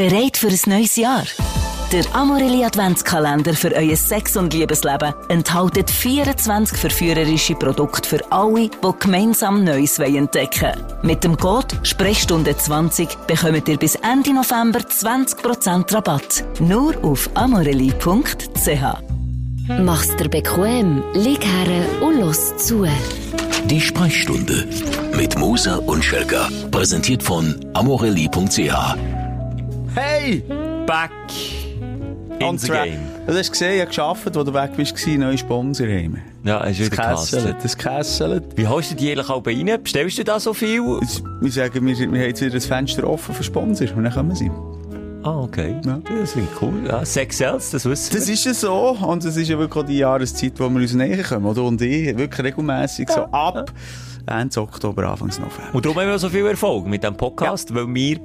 Bereit für ein neues Jahr? Der Amorelli Adventskalender für euer Sex- und Liebesleben enthält 24 verführerische Produkte für alle, die gemeinsam Neues entdecken wollen. Mit dem Code Sprechstunde 20 bekommt ihr bis Ende November 20% Rabatt. Nur auf amorelli.ch. Mach's dir bequem, lieg her und los zu. Die Sprechstunde mit Musa und Schelga. Präsentiert von amorelli.ch. Hey! Back in the game. Du hast gesehen, ich habe gearbeitet, wo du weg bist, neue Sponsor haben. Ja, ist Das wieder Kassel. das Kessel. Wie holst du die eigentlich auch rein? Bestellst du da so viel? Wir sagen, wir, wir haben jetzt wieder das Fenster offen für Sponsor und dann kommen sie. Ah, okay. Ja. Das klingt cool. Ja, Sex Sales, das wissen Das ist ja so und es ist ja wirklich auch die Jahreszeit, wo wir uns näher kommen, oder? Und ich, wirklich regelmässig so ab Ende Oktober, Anfang November. Und darum haben wir so viel Erfolg mit diesem Podcast, weil wir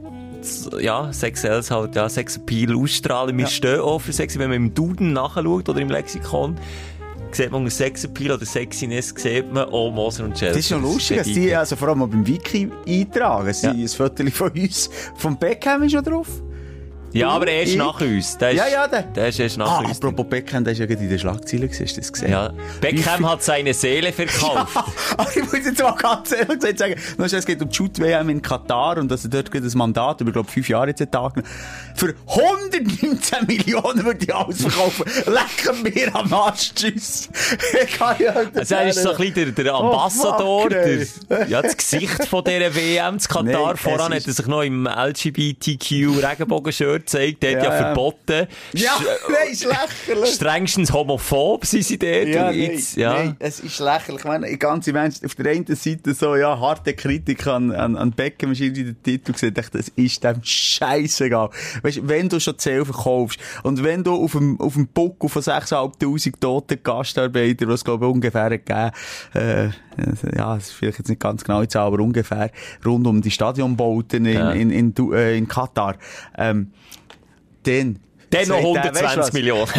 ja, Sex Sales halt, ja, Sex Appeal ausstrahlen. Wir Ja. stehen auch für Sex. Wenn man im Duden nachschaut oder im Lexikon, sieht man Sex Appeal oder Sexiness, sieht man auch Moser und Chelsea. Das ist schon lustig, dass die also vor allem beim Wiki eintragen. Sie, Ja. Ein Foto von uns, vom Beckham ist noch drauf. Ja, aber er ist nach uns. Der ist, Ja, ja, der- der ist erst nach Ah, uns. apropos Beckham, der ist ja gerade in den Schlagzeilen hast du das gesehen? Ja, Beckham hat seine Seele verkauft. Aber ich muss jetzt mal ganz ehrlich gesagt sagen, noch es geht um die Shoot-WM in Katar und dass er dort ein Mandat über, glaube fünf Jahre jetzt hat angenommen. Für 119 Millionen würde ich alles verkaufen. Lecken mir am Arsch, tschüss. Ich kann ja Also er ist so ein bisschen der, der Ambassador, fuck, ey. der, ja, das Gesicht von dieser WM zu Nein, Katar. es Voran hat er sich noch im LGBTQ-Regenbogen-Shirt gezeigt. Der hat Ja, ja, ja. verboten. Ja, nein, ist lächerlich. Strengstens homophob sind sie dort. Ja, nein, jetzt, ja. nein, es ist lächerlich. Ich meine, die ganze Mensch, auf der einen Seite so, ja, harte Kritik an, an, an Beckham, ist irgendwie der Titel gesehen, ich dachte, das ist dem scheißegal. Weißt du, wenn du schon Zell verkaufst und wenn du auf dem, auf dem Buckel von 6'500 toten Gastarbeitern, was glaube ich ungefähr hat gegeben, äh, ja, das ist vielleicht jetzt nicht ganz genau Zahl, aber ungefähr rund um die Stadionbauten in, Ja. in, in, Du- äh, in Katar, ähm, dann, Dann noch sagt der, weisst du 120 was? Millionen.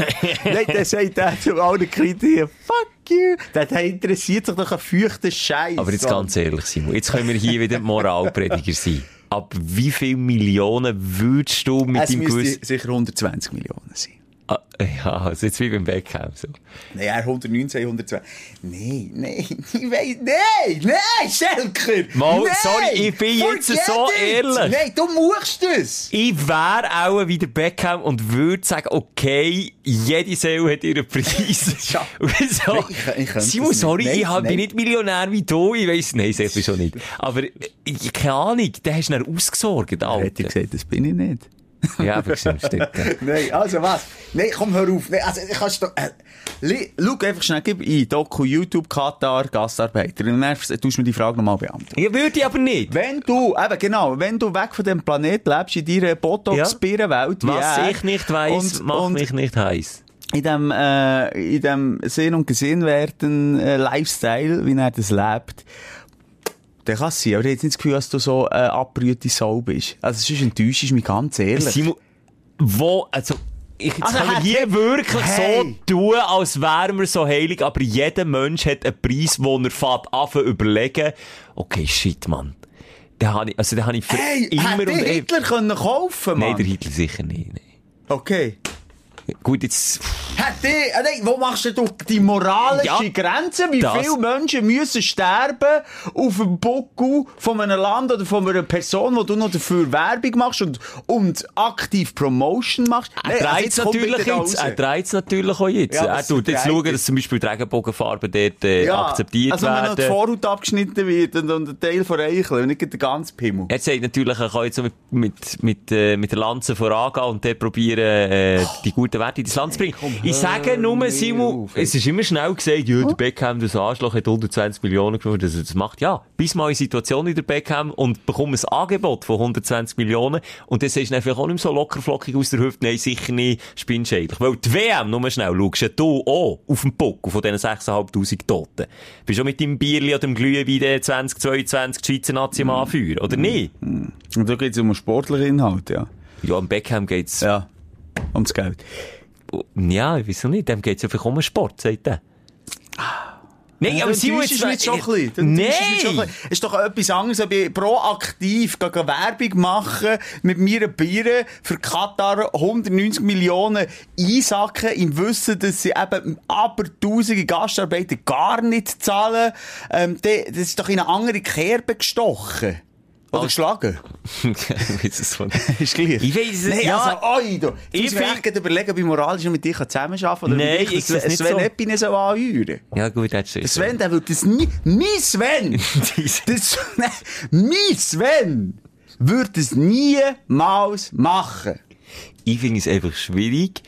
Nein, der sagt der zu allen Kritikern, fuck you. Der interessiert sich doch ein feuchter Scheiß. Aber jetzt ganz ehrlich, Simon, jetzt können wir hier wieder Moralprediger sein. Ab wie viele Millionen würdest du mit Es müsste gewissen... sicher 120 Millionen sein. Ah, ja, also jetzt wie beim Beckham. So. Nein, er 119, 120. Nein, nein, ich weiss, nein, nein, Schelker! Mal, nein, sorry, ich bin jetzt so it. ehrlich. Nein, du musst es! Ich wäre auch wie der Beckham und würde sagen, okay, jede Seele hat ihren Preis. Ja. So, Nein, ich- ich könnte Simon, sorry. Nein, ich bin nicht Millionär wie du, ich weiss, nein, sicher schon nicht. Aber, ich, keine Ahnung, der hast du dann ausgesorgt, Hätte Alter. ich gesagt, das bin ich nicht. Ja, stimmt. ja. Nein, also was? Nein, komm, hör auf. Nein, also, ich kannst doch, äh, schau einfach schnell, gib ein, Doku, YouTube, Katar, Gastarbeiter. Und dann tust du mir die Frage nochmal beantworten. Ja, würde ich aber nicht. Wenn du, eben genau, wenn du weg von dem Planet lebst, in deiner Botox-Birrenwelt, wie Was er, ich nicht weiss, und, macht und mich nicht heiß. in dem, äh, in dem Sehen und Gesehen werden äh, Lifestyle, wie er das lebt, dann kann es sein. Aber ich habe jetzt nicht das Gefühl, dass du so äh, abbrühte Sau bist. Also, sonst enttäuschst du mich ganz ehrlich. Simon, wo, also, ich, Also, hat- hier wirklich Hey. so tun, als wären wir so heilig, aber jeder Mensch hat einen Preis, wo er fährt an überlegen, okay, shit, Mann. Den habe ich, also den habe ich für Hey, immer und ewig. Hitler können kaufen, Mann? Nein, der Hitler sicher nicht. Nee. Okay. Gut, jetzt, Hätte, äh, nein, wo machst du die moralische Ja, Grenze? Wie das- viele Menschen müssen sterben auf dem Buckel von einem Land oder von einer Person, wo du noch dafür Werbung machst und, und aktiv Promotion machst? er also dreht es natürlich jetzt. Er dreht es natürlich auch jetzt. Ja, er tut jetzt schauen, dass zum Beispiel die Regenbogenfarben dort äh, akzeptiert also, wenn noch die werden. Vorhaut abgeschnitten wird und, und ein Teil von Eichel und nicht der ganze Pimmel. Er sagt natürlich, er kann jetzt mit, mit, mit, äh, mit der Lanze vorangehen und dort probieren, äh, die guten Werte in das Land zu bringen. ich sage nur, Simon, auf, es ist immer schnell gesagt, ja, der Beckham, das Arschloch, hat 120 Millionen genommen, dass er das macht. Ja, bis mal in Situation in der Beckham und bekomme ein Angebot von 120 Millionen und dann siehst du einfach auch nicht mehr so lockerflockig aus der Hüfte, nein, sicher nicht, eigentlich. Weil die WM, nur schnell, schaust du auch auf den Puckel von diesen 6'500 Toten. Bist du auch mit deinem Bierli oder dem Glühwein 2022 die Schweizer Nazi am Anführen, oder nicht? Und da geht es um einen sportlichen Inhalt, ja. Ja, am Beckham geht's, ja, Ja. Um das Geld. ja wieso nicht? Dem geht's ja vielleicht um den Sport, sagt er. Nein, aber du Simon, jetzt- mich schon ein Nein. Es ist doch etwas anderes, ob ich proaktiv Werbung machen mit meiner Biere für Katar 190 Millionen einsacken, im Wissen, dass sie eben aber tausende Gastarbeiter gar nicht zahlen. Ähm, das ist doch in eine andere Kerbe gestochen. Oder geschlagen. Ist gleich. Ich weiss es- Nein, ja. also, oi, du. Ich Ich muss mir find- echt überlegen, ob ich moralisch mit dir zusammenarbeiten kann. Nein, ich sehe es nicht Sven so. Epine so anheuern. Ja, gut, das ist Sven, der würde das nie, mein Sven, das, mein Sven, würde es niemals machen. Ich finde es einfach schwierig,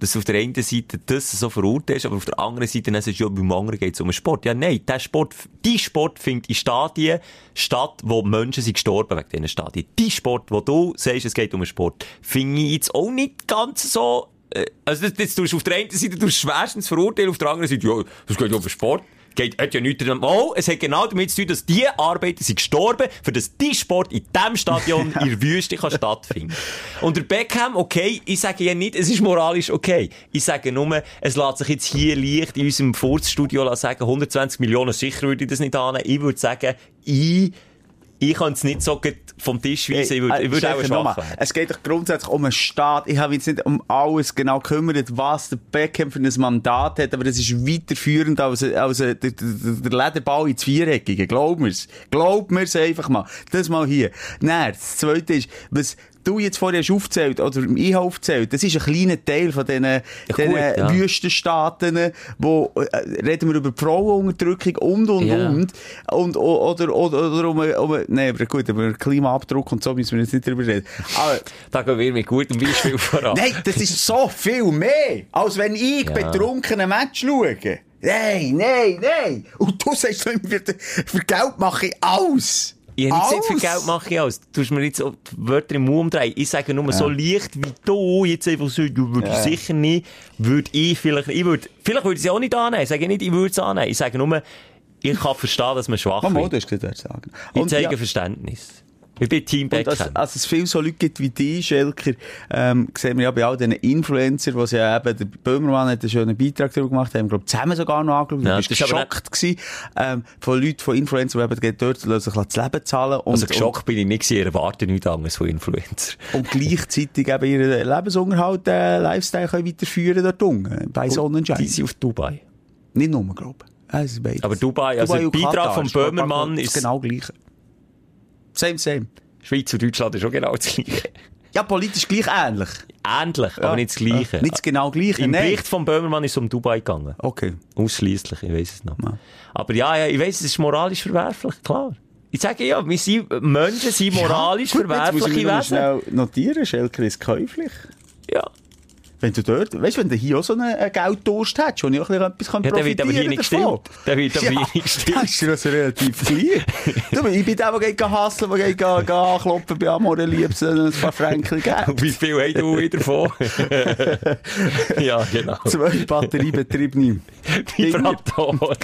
dass du auf der einen Seite das so verurteilst, aber auf der anderen Seite dann sagst du, ja, beim anderen geht es um Sport. Ja, nein, der Sport, die Sport findet in Stadien statt, wo Menschen sind gestorben wegen diesen Stadien. Die Sport, wo du sagst, es geht um Sport, finde ich jetzt auch nicht ganz so, äh, also das, das tust du auf der einen Seite du schwerstens verurteilen, auf der anderen Seite, ja, das geht um Sport. Geht, hat ja nichts damit, oh, es hat genau damit zu tun, dass die Arbeiter sind gestorben, für dass die Sport in diesem Stadion in der Wüste kann stattfinden. Und der Beckham, okay, ich sage ja nicht, es ist moralisch okay. Ich sage nur, es lässt sich jetzt hier leicht in unserem Furzstudio sagen, 120 Millionen, sicher würde ich das nicht annehmen. Ich würde sagen, ich, ich kann es nicht so vom Tisch weisen, ich würde, ich würde auch schwach werden. Es geht doch grundsätzlich um einen Staat. Ich habe jetzt nicht um alles genau gekümmert, was der Beckham für ein Mandat hat, aber das ist weiterführend als, als der, der, der Lederball ins Viereckige. Glaub mir's. Glaub mir's einfach mal. Das mal hier. Nein, das zweite ist, was du jetzt vorher hast aufgezählt, oder ich habe aufgezählt, das ist ein kleiner Teil von diesen, diesen gut, ja. Wüstenstaaten, wo, äh, reden wir über Frauenunterdrückung und, und, Ja. und. Und, oder, oder, oder um, um, nein, aber gut, über Klimaabdruck und so müssen wir jetzt nicht drüber reden. Aber, Da gehen wir mit gutem Beispiel voran. nein, das ist so viel mehr, als wenn ich Ja. betrunken Match schaue. Nein, nein, nein. Und du sagst für Geld mache ich alles. Ich habe nicht gesagt, für Alles. Geld mache ich alles. Du hast mir jetzt die Wörter im Mund umdrehen. Ich sage nur, so leicht wie du jetzt einfach so, du würdest sicher nicht, würde ich vielleicht, ich würde, vielleicht würde ich es auch nicht annehmen. Ich sage nicht, ich würde es annehmen. Ich sage nur, ich kann verstehen, dass man schwach wird. du hast gesagt, sagen. Ich zeige ja, Verständnis. Ich bin Team Und Beckham. dass, als es viele so Leute gibt wie die, Schelker, ähm, sehen wir ja bei all diesen Influencern, wo sie ja eben, der Böhmermann hat einen schönen Beitrag darüber gemacht, haben, glaube zusammen sogar noch angeschaut. Ja, ist aber geschockt gewesen, ähm, von Leuten, von Influencern, die eben dort lassen sich das Leben zahlen. Und, also geschockt bin ich nicht gewesen, ich erwarte nichts anderes von Influencer. Und, und gleichzeitig eben ihren Lebensunterhalt, äh, Lifestyle können weiterführen dort unten, bei Sonnenschein. Die sind auf Dubai. Nicht nur, glaube ich. Ja, es ist beides. Aber Dubai, also der und Beitrag Katar vom ich, Böhmermann ist ist- genau gleich. Same, same. Schweiz und Deutschland ist auch genau das Gleiche. Ja, politisch gleich ähnlich. Ähnlich, aber nicht das Gleiche. Ja, nicht das genau gleiche, Im nein. Bericht vom Böhmermann ist es um Dubai gegangen. Okay. Ausschließlich, ich weiß es noch. Ja. Aber ja, ja, ich weiß, es ist moralisch verwerflich, klar. Ich sage ja, wir sind, Menschen sind moralisch Gut, jetzt muss ich verwerfliche noch Wesen. schnell notieren, Schelker ist käuflich. Ja. Wenn du dort, weißt du, wenn du hier auch so einen äh, Gelddurst hättest, wo ich auch ein bisschen etwas Ja, der wird aber hier profitieren nicht gestimmt. Der wird aber ja, hier nicht gestimmt. Das ist also relativ klein. du, ich bin der, der geht hasseln, der geht anklopfen bei Amore Liebs ein paar Franken. Und wie viel hast du wieder davon? ja, genau. Zwei batteriebetriebene. Vibrator.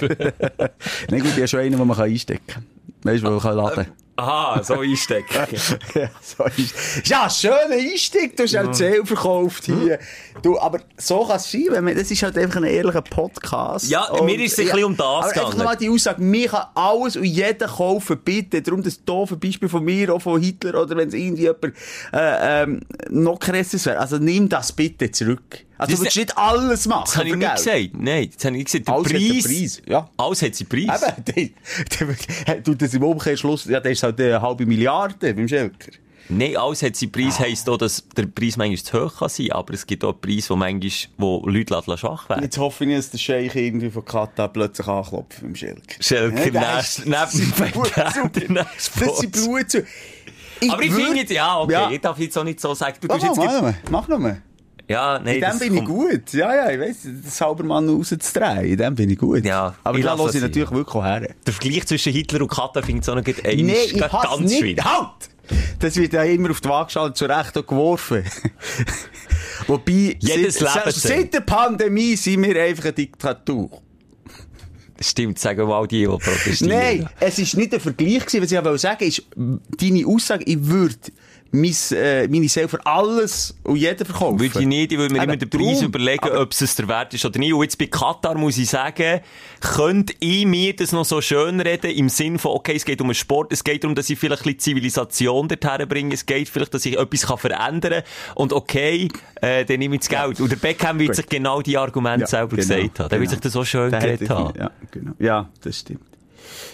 Nein, gut, ich habe schon einen, den man einstecken kann. Weißt du, wo man kann laden Aha, so einstecken. ja, so ist. Ja, schöner Einstieg. Du hast auch Zähl verkauft hier. Du, aber so kann es sein, wenn man, das ist halt einfach ein ehrlicher Podcast. Ja, mir ist es ein bisschen um das aber gegangen. Einfach nochmal die Aussage, mir kann alles und jeder kaufen, bitte. Darum das doofe Beispiel von mir, auch von Hitler, oder wenn es irgendwie jemand, äh, ähm, noch krasses wäre. Also nimm das bitte zurück. Also Das- du willst nicht alles machen. Das habe ich nicht gesagt. Nein, das habe ich nicht gesagt. Der Alles hat einen Preis, Preis, ja. Alles hat seinen Preis. Eben, der, der, du, das im Umkehrschluss, ja, das ist halt eine halbe Milliarde beim Schelker. Nein, alles hat seinen Preis, heisst auch, dass der Preis manchmal zu hoch kann sein, aber es gibt auch Preise, wo manchmal, wo Leute lassen schwach werden. Jetzt hoffe ich, dass der Scheich irgendwie von Katar plötzlich anklopft beim Schelker. Schelker, Ja, neben ist dem der Das sind Post. Blut zu. Aber ich finde jetzt, ja, okay, Ja. ich darf jetzt auch nicht so sagen, du Mach tust jetzt... noch gleich- mal, mach noch mal. Ja, nein, In dem bin ich gut. Ja, ja, ich weiss, das Saubermann rauszudrehen. In dem bin ich gut. Ja, Aber ich lasse ich natürlich wirklich her. Der Vergleich zwischen Hitler und Katar finde ich so Nee, einmal ich ganz nicht. Halt! Das wird ja immer auf die Waagschale zu Recht auch geworfen. Wobei, Jedes seit, Leben seit, der Pandemie sind wir einfach eine Diktatur. Stimmt, sagen mal die, die protestieren. Nein, es ist nicht ein Vergleich was ich wollte sagen, ist, deine Aussage, ich würde äh, meine Seele für alles und jeden verkaufen. Würde ich nicht, ich würde mir Eben, immer den Preis darum. überlegen, Aber- ob es der Wert ist oder nicht. Und jetzt bei Katar muss ich sagen, könnte ich mir das noch so schön reden, im Sinn von, okay, es geht um einen Sport, es geht darum, dass ich vielleicht ein bisschen Zivilisation dorthin bringe, es geht vielleicht, dass ich etwas kann verändern kann. Und okay, äh, dann nehme ich das Geld. Und der Beckham wird Gut. sich genau die Argumente Ja, selber genau, gesagt haben. Der wird genau. sich das so schön geredet haben. Ja, genau. Ja, das stimmt.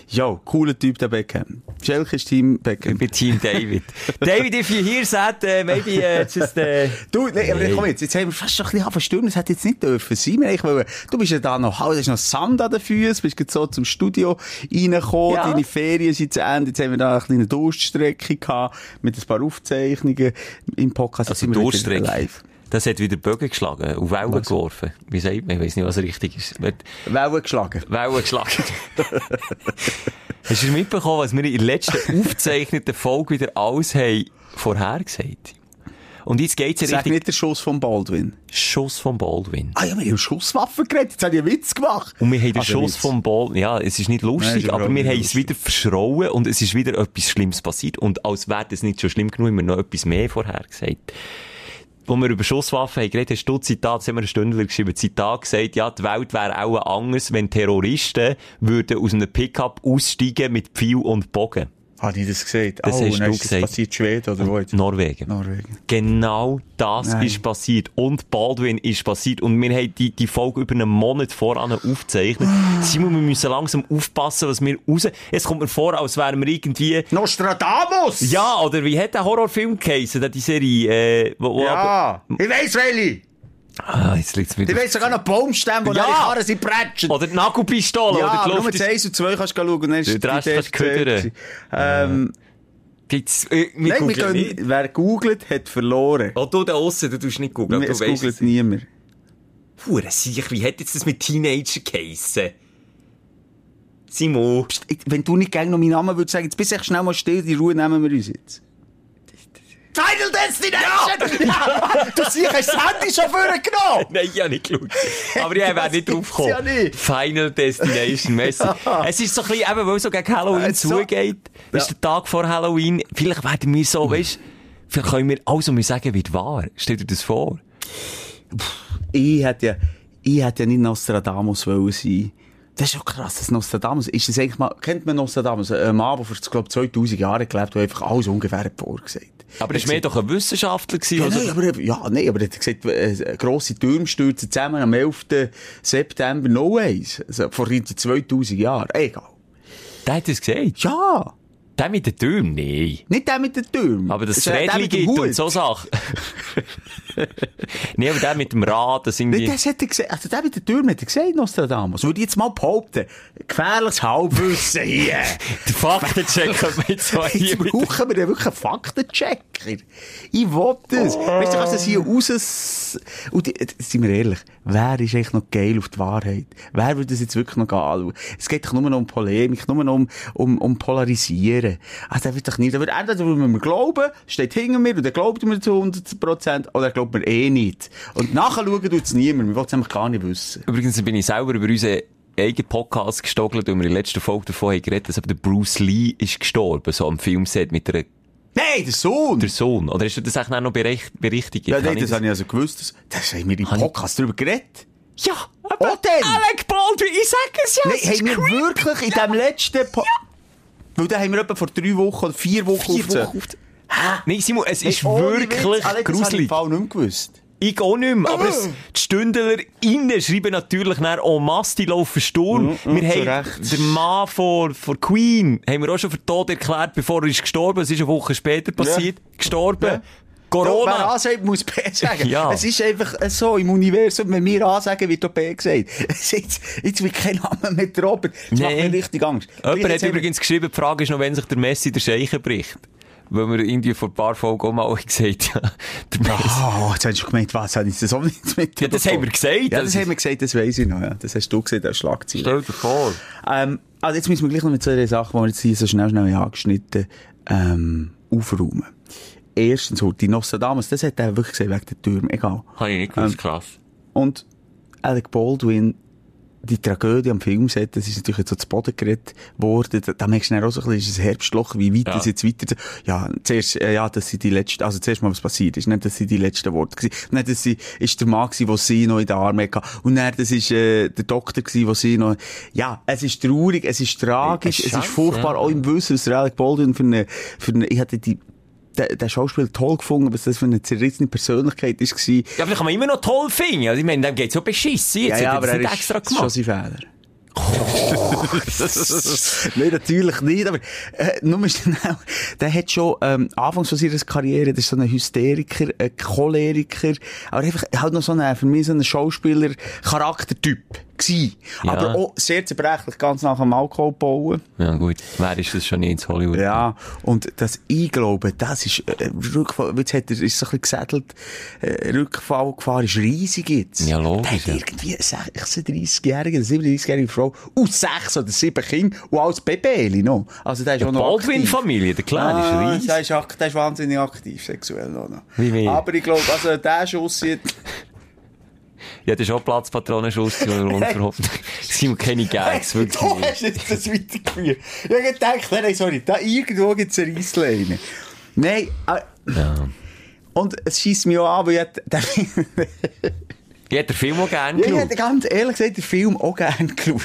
Ja, cooler Typ, der Beckham. Schelke ist Team Beckham. Ich bin Team David. David, if you hear that, uh, maybe uh, just... Uh, Du, nee, aber komm jetzt, jetzt haben wir fast schon ein bisschen verstürmt, das hätte jetzt nicht dürfen sein. Eigentlich wollen- Du bist ja da noch, halt, hast noch Sand an den Füßen, bist gerade so zum Studio reingekommen, Ja. deine Ferien sind zu Ende, jetzt haben wir da eine kleine Durststrecke gehabt, mit ein paar Aufzeichnungen im Podcast. Jetzt also live. Das hat wieder Bögen geschlagen, auf Wellen geworfen. Wie sagt man? Ich weiss nicht, was richtig ist. Wellen geschlagen. Wellen geschlagen. Hast du mitbekommen, was wir in der letzten aufgezeichneten Folge wieder alles haben vorhergesagt? Und jetzt geht's ja Sag richtig nicht der Schuss von Baldwin. Schuss von Baldwin. Ah ja, wir haben Schusswaffen geredet, jetzt habe ich einen Witz gemacht. Und wir haben den Also Schuss vom Ball, ja, es ist nicht lustig, Nein, ist aber wir haben es wieder verschrauen und es ist wieder etwas Schlimmes passiert. Und als wäre das nicht schon schlimm genug, haben wir noch etwas mehr vorhergesagt. Wo wir über Schusswaffen haben geredet, hast du Zitat, haben wir eine Stunde geschrieben, Zitat gesagt, ja, die Welt wäre auch anders, wenn Terroristen würden aus einem Pickup aussteigen mit Pfeil und Bogen. Habe ich das gesehen? Das oh, hast du ist gesagt. passiert Schweden oder wo jetzt? Norwegen. Norwegen. Genau das Nein. ist passiert. Und Baldwin ist passiert. Und wir haben die, die Folge über einen Monat voran aufgezeichnet. Simon, wir müssen langsam aufpassen, was wir raus... Es kommt mir vor, als wären wir irgendwie... Nostradamus! Ja, oder wie hat der Horrorfilm geheißen, die Serie? Äh, wo, wo Ja! Ich weiss, welche! Ah, jetzt liegt's Ich wieder... weiss sogar noch Baumstämme, wo Ja. ja. Karren sind prätschen. Oder die Nagelpistole, ja, oder die nur Luft mit ist... 1 und 2 kannst du schauen. und Dann ist die Rest kannst du ködern. Ähm, Gibt's... Äh, wir nein, wir gehen, nicht. wer googelt, hat verloren. Oh, du da aussen, du tust nicht googeln, es du weißt googelt es. niemand. Hure sicher, wie hat jetzt das mit Teenager geheissen? Simon... Psst, Wenn du nicht gerne noch meinen Namen würdest sagen, jetzt bist du echt schnell mal still, die Ruhe nehmen wir uns jetzt. Final Destination! Ja! du siehst, hast das Handy schon vorgenommen! Nein, ich habe nicht geschaut. Aber ich wäre Das nicht drauf gibt's gekommen. ja nicht. Final Destination, Messi. es ist so ein bisschen, eben, weil es so gegen Halloween Äh, so- zugeht. Das ist der Tag vor Halloween. Vielleicht werden wir so, weißt vielleicht können wir alles, was wir sagen, wird wahr. Stell dir das vor. Ich hätte ja, ich hätte ja nicht Nostradamus wollen sein. Das ist schon krass, das Nostradamus. Ist das eigentlich mal, kennt man Nostradamus? Ein Mann, der vor, glaub, 2000 Jahren gelebt hat, der einfach alles ungefähr vorgesagt. Aber es war mehr doch ein Wissenschaftler. Gewesen, Ja, nein, aber, ja, nein, aber er hat gesagt, äh, grosse Türme stürzen zusammen am 11. September no ways. Also, vor irgendwie 2000 Jahren. Egal. Der hat das gesagt. Ja. Der mit den Türmen? Nein. Nicht der mit den Türmen. Aber es Das der Rädchen gibt und so Sachen. nee, aber der mit dem Rad, das irgendwie... Nicht, das hat er gesagt. Also, der mit den Türmen hat er gesagt, Nostradamus. Würde ich jetzt mal behaupten. Gefährliches Halbwissen hier. Der Faktencheck können wir jetzt mal hier Jetzt brauchen wir wirklich einen Faktenchecker. Ich will das. Weißt du, kannst das hier raus... Und die, sind wir ehrlich, wer ist eigentlich noch geil auf die Wahrheit? Wer würde das jetzt wirklich noch anschauen? Es geht doch nur noch um Polemik, nur noch um, um, um Polarisieren. Also, der wird doch nicht, entweder will man mir glauben, steht hinter mir und der glaubt mir zu 100%, oder er glaubt mir eh nicht. Und nachher schauen tut es niemand. Wir wollen es nämlich gar nicht wissen. Übrigens bin ich selber über unseren eigenen Podcast gestogelt, und wir in der letzten Folge davon haben geredet, dass eben der Bruce Lee ist gestorben, so am Filmset mit der, Nein, der Sohn! der Sohn. Oder hast du das eigentlich auch noch bericht, berichtigt? ja, nein, ich das habe ich also gewusst. Das, das haben wir im ich- Podcast darüber geredet. Ja, aber Oh? Alec Baldwin, ich sag es ja, Nein, haben wir wirklich in dem letzten po Weil da haben wir etwa vor drei Wochen oder vier Wochen Vier. Wochen auf- Nein, Simon, es ist Hey, wirklich Witz, Alter, Das habe ich gruselig. Nicht mehr gewusst. Ich auch nicht mehr, aber es, die StündlerInnen schreiben natürlich nach en masse, die laufen Sturm. Mm, mm, wir haben Recht. den Mann von, von Queen, haben wir auch schon für tot erklärt, bevor er ist gestorben. Es ist eine Woche später passiert. Gestorben. Ja. Wer Corona. A sagt, muss B sagen. Ja. Es ist einfach so im Universum, wenn wir A sagen, wird auch B gesagt. Jetzt, jetzt wird kein Name mehr Robert. Das macht Nee. mir richtig Angst. Jemand hat haben wir- übrigens geschrieben, die Frage ist noch, wenn sich der Messi der Scheichen bricht. Weil wir irgendwie vor ein paar Folgen auch mal gesagt haben, Messi. Oh, jetzt hast du gemeint, was? Habe ich das auch nicht mit Ja, das haben wir gesagt. Ja, das haben wir gesagt, das weiss ich noch. Ja. Das hast du gesehen, das Schlagzeile. Stell dir vor. Ähm, also jetzt müssen wir gleich noch mit zwei Sachen, die wir jetzt hier so schnell, schnell angeschnitten ähm, aufräumen. Erstens, so, die Nostradamus, das hat er wirklich gesagt, wegen der Türme, egal. Habe ich nicht gewusst, Ähm, krass. Und Alec Baldwin die Tragödie am Filmset, das ist natürlich jetzt so zu Boden geredet worden. Da, da merkst du dann auch so ein bisschen, ist ein Herbstloch, wie weit Ja. das jetzt weiter, ja, zuerst, äh, ja, das sind die letzten, also zuerst mal was passiert ist, nicht, das sind die letzten Worte gewesen. Nicht, das sie, ist der Mann gewesen, der sie noch in den Armen hatte. Und dann, das ist, äh, der Doktor gewesen, der sie noch, ja, es ist traurig, es ist tragisch, Es ist es ist furchtbar, ja. auch im Wissen, der Alec Baldwin für eine, für eine, ich hatte die, der, der Schauspieler toll gefunden, was das für eine zerrissene Persönlichkeit ist gewesen. Ja, aber das kann man immer noch toll finden. Also, ich meine, dem geht's so beschissen. Jetzt er das nicht extra das ist schon gemacht. sein Fehler. Nein, natürlich nicht, aber äh, nur schnell, der hat schon ähm, anfangs von seiner Karriere, das ist so ein Hysteriker, ein Choleriker, aber einfach halt noch so ein, für mich so ein Schauspieler-Charaktertyp gsi. Ja. Aber auch sehr zerbrechlich, ganz nach dem Alkohol bauen. Ja, gut. Wer ist das schon nicht in Hollywood? Ja, und das Einglauben, das ist, äh, Rückfall, jetzt hat er, ist so ein bisschen gesättelt, äh, Rückfallgefahr ist riesig jetzt. Ja, logisch, Der hat irgendwie eine 36-jährige, eine 37-jährige Frau, aus sechs oder sieben Kindern und als Baby noch. Also der ist auch noch. Baldwin-Familie, der Kleine Ah, ist der riesig. ist, ak- der ist wahnsinnig aktiv, sexuell noch. Wie wir. Aber ich glaube, also der Schuss jetzt, Ja, das ist auch Platzpatronenschuss und verhofft. Es sind keine Gags, wirklich du hast jetzt das weitergeführt. Ich habe gedacht, nein, sorry, da irgendwo gibt es eine Reissleine. Nein, äh, Ja. und es schießt mich auch an, weil ich, der, Ich hätte den Film auch gerne Ja, ich geschaut. hätte ganz ehrlich gesagt den Film auch gerne geschaut.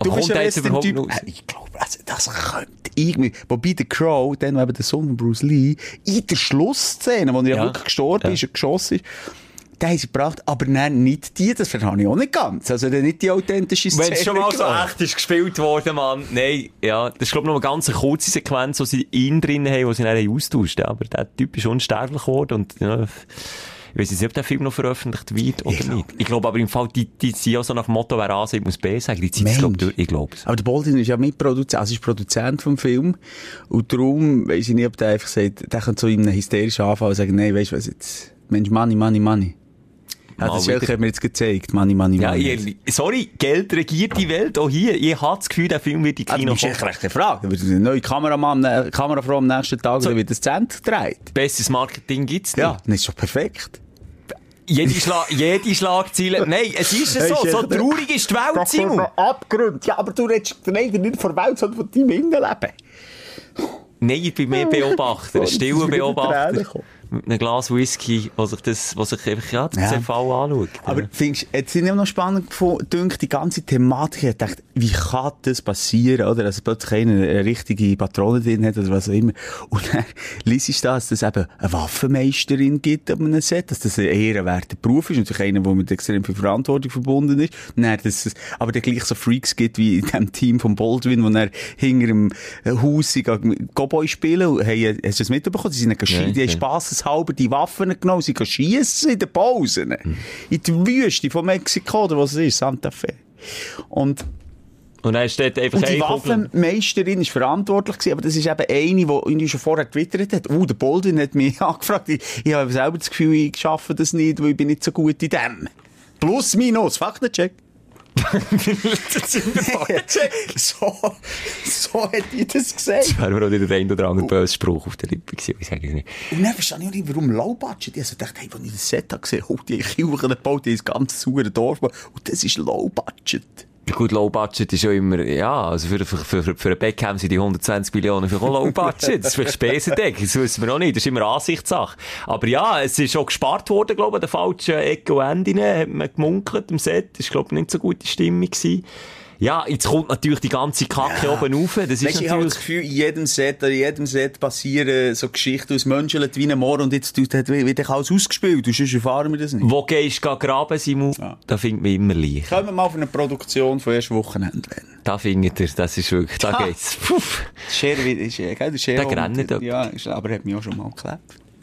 Aber kommt der jetzt überhaupt raus? Äh, Ich glaube, also, das könnte irgendwie, wobei der Crow, dann eben der Sohn von Bruce Lee, in der Schlussszene, wo er ja, Ja. wirklich gestorben Ja. ist und geschossen ist, den haben sie gebracht, aber dann nicht die, das verstehe ich auch nicht ganz. Also nicht die authentische Szene. Wenn es schon mal so echt ist gespielt worden, Mann. Nein, ja. Das ist, glaube ich, noch eine ganz kurze Sequenz, wo sie ihn drin haben, wo sie haben austauscht. Aber der Typ ist unsterblich geworden und, ja, ich weiß nicht, ob der Film noch veröffentlicht wird oder Ich glaub nicht. Ich glaube aber im Fall, die, die sind ja so nach dem Motto, wer A sagt, muss B sagen. Die ziehen es, glaube ich, Mensch. durch. Ich glaube es. Aber der Baldwin ist ja Mitproduzent, also ist Produzent vom Film. Und darum weiss ich nicht, ob der einfach sagt, der könnte so in einem hysterischen Anfall sagen, nein, weißt du was jetzt? Mensch, Money, Money, Money. Ja, das wieder. Hat mir jetzt gezeigt. Money, Money, Ja, Money. ich, sorry, Geld regiert die Welt, auch hier. Ich habe das Gefühl, der Film wird in Ah, Kino echt kommen. recht gefragt. Da wird eine neue Kameramann, äh, Kamerafrau am nächsten Tag, So. so. wird das Zent gedreht. Besseres Marketing gibt's nicht. Ja, das ist doch perfekt. Jede, Schla jede Schlagzeile. Nein, es ist Hey, so. So traurig ist die Welt, Simon. Abgrund. Ja, aber du redest leider nicht von der Welt, sondern von deinem Innenleben. Nein, ich bin mehr Beobachter, ein stiller das ist Beobachter. Mit einem Glas Whisky, wo sich das, wo sich einfach, ja, den Ja. Zerfall anschaut. Aber findest, jetzt sind immer noch spannend gefunden, die ganze Thematik. Ich dachte, wie kann das passieren, oder? Dass plötzlich einer eine richtige Patrone drin hat, oder was auch immer. Und dann liest ich da, dass es eben eine Waffenmeisterin gibt an einem Set, dass das ein ehrenwerter Beruf ist, natürlich einer, der mit extrem viel Verantwortung verbunden ist. Und dann, dass es aber dann gleich so Freaks gibt, wie in dem Team von Baldwin, wo er hinter dem Haus Cowboy spielen, und hey, hast du das mitbekommen? Die sind Nein, ja, die haben nein. Spasseshalber die Waffen genommen, sie schiessen in den Pausen. In der Wüste von Mexiko, oder was es ist, Santa Fe. Und, Und dann steht einfach und die Waffenmeisterin ist verantwortlich gewesen, aber das ist eben eine, die irgendwie schon vorher getwittert hat. Oh, der Baldwin hat mich angefragt. Ich, ich habe selber das Gefühl, ich schaffe das nicht, weil ich bin nicht so gut in dem. Plus, minus, Faktencheck. So, so hat ich das gesagt. Wäre mir auch nicht der ein oder andere böse Spruch auf der Lippe gewesen. Ich sage es nicht. Und dann verstehe ich auch nicht, warum Low Budget. Ich habe so gedacht, hey, als ich das Set habe gesehen, oh, die Kirche gebaut, die ist ganz saure Dorf. Und das ist Low Budget. Ja, Gut, Low Budget ist ja immer, ja, also für, für, für, für einen Beckham sind die 120 Millionen für Low Budget. Das ist vielleicht Spesendeck, das wissen wir auch nicht. Das ist immer Ansichtssache. Aber ja, es ist auch gespart worden, glaube ich, an den falschen Ecken und Enden, hat man gemunkelt im Set. Das war, glaube ich, nicht so gute Stimmung gewesen. Ja, jetzt kommt natürlich die ganze Kacke oben rauf. Das ist Weißt, ich habe natürlich... das Gefühl, in jedem Set, an jedem Set passieren so Geschichten aus Menschen wie ein Moor und jetzt wird wird alles ausgespielt. Und sonst erfahren wir das nicht. Wo gehst du graben, Simon? Ja. Da findet man immer Licht. Kommen wir mal auf eine Produktion von erst Wochenende. Da findet ihr, das ist wirklich, da Ha. geht's. Puff. Scher, ist, gell, der Scher. Der grennt nicht Ja, ist, aber hat mich auch schon mal geklebt.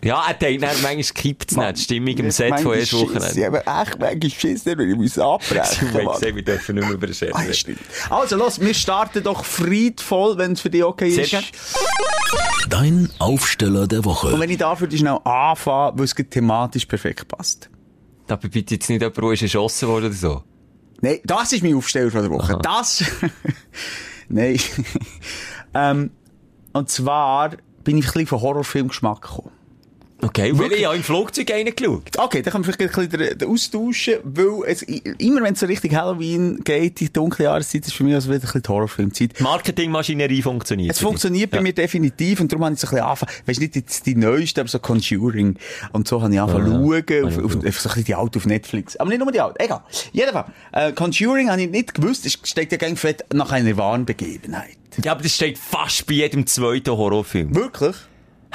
Ja, er denkt dann, manchmal kippt es nicht, die Stimmung im Set von erst Schiss. Wochenende. Ja, aber echt, manchmal Schiss, wenn ich muss abbrechen Mann. gesehen, wir dürfen nicht mehr über den Ah. Also, los, wir starten doch friedvoll, wenn es für dich okay Sehr ist. gern. Dein Aufsteller der Und Woche. wenn ich dafür schnell anfange, weil es thematisch perfekt passt. Aber bitte jetzt nicht jemand, der ist erschossen worden oder so. Nein, das ist mein Aufsteller von der Woche. Aha. Das. Nein. ähm, und zwar bin ich ein bisschen von Horrorfilmgeschmack gekommen. Okay, weil ich habe im Flugzeug reingeschaut. Okay, dann können wir vielleicht ein bisschen austauschen, weil es, immer wenn es so richtig Halloween geht, die dunkle Jahreszeit, ist für mich also wieder ein bisschen die Horrorfilmzeit. Die Marketingmaschinerie funktioniert. Es funktioniert bei Ja. mir definitiv und darum habe ich so ein bisschen angefangen, weisst nicht jetzt die neueste, aber so Conjuring. Und so habe ich angefangen Ja, zu ja. schauen, auf, Ja, auf, ja. auf, so ein bisschen die Alte auf Netflix. Aber nicht nur die Alte, egal. Jedenfalls, äh, Conjuring habe ich nicht gewusst, es steht ja gegen fett nach einer wahren Begebenheit. Ja, aber das steht fast bei jedem zweiten Horrorfilm. Wirklich?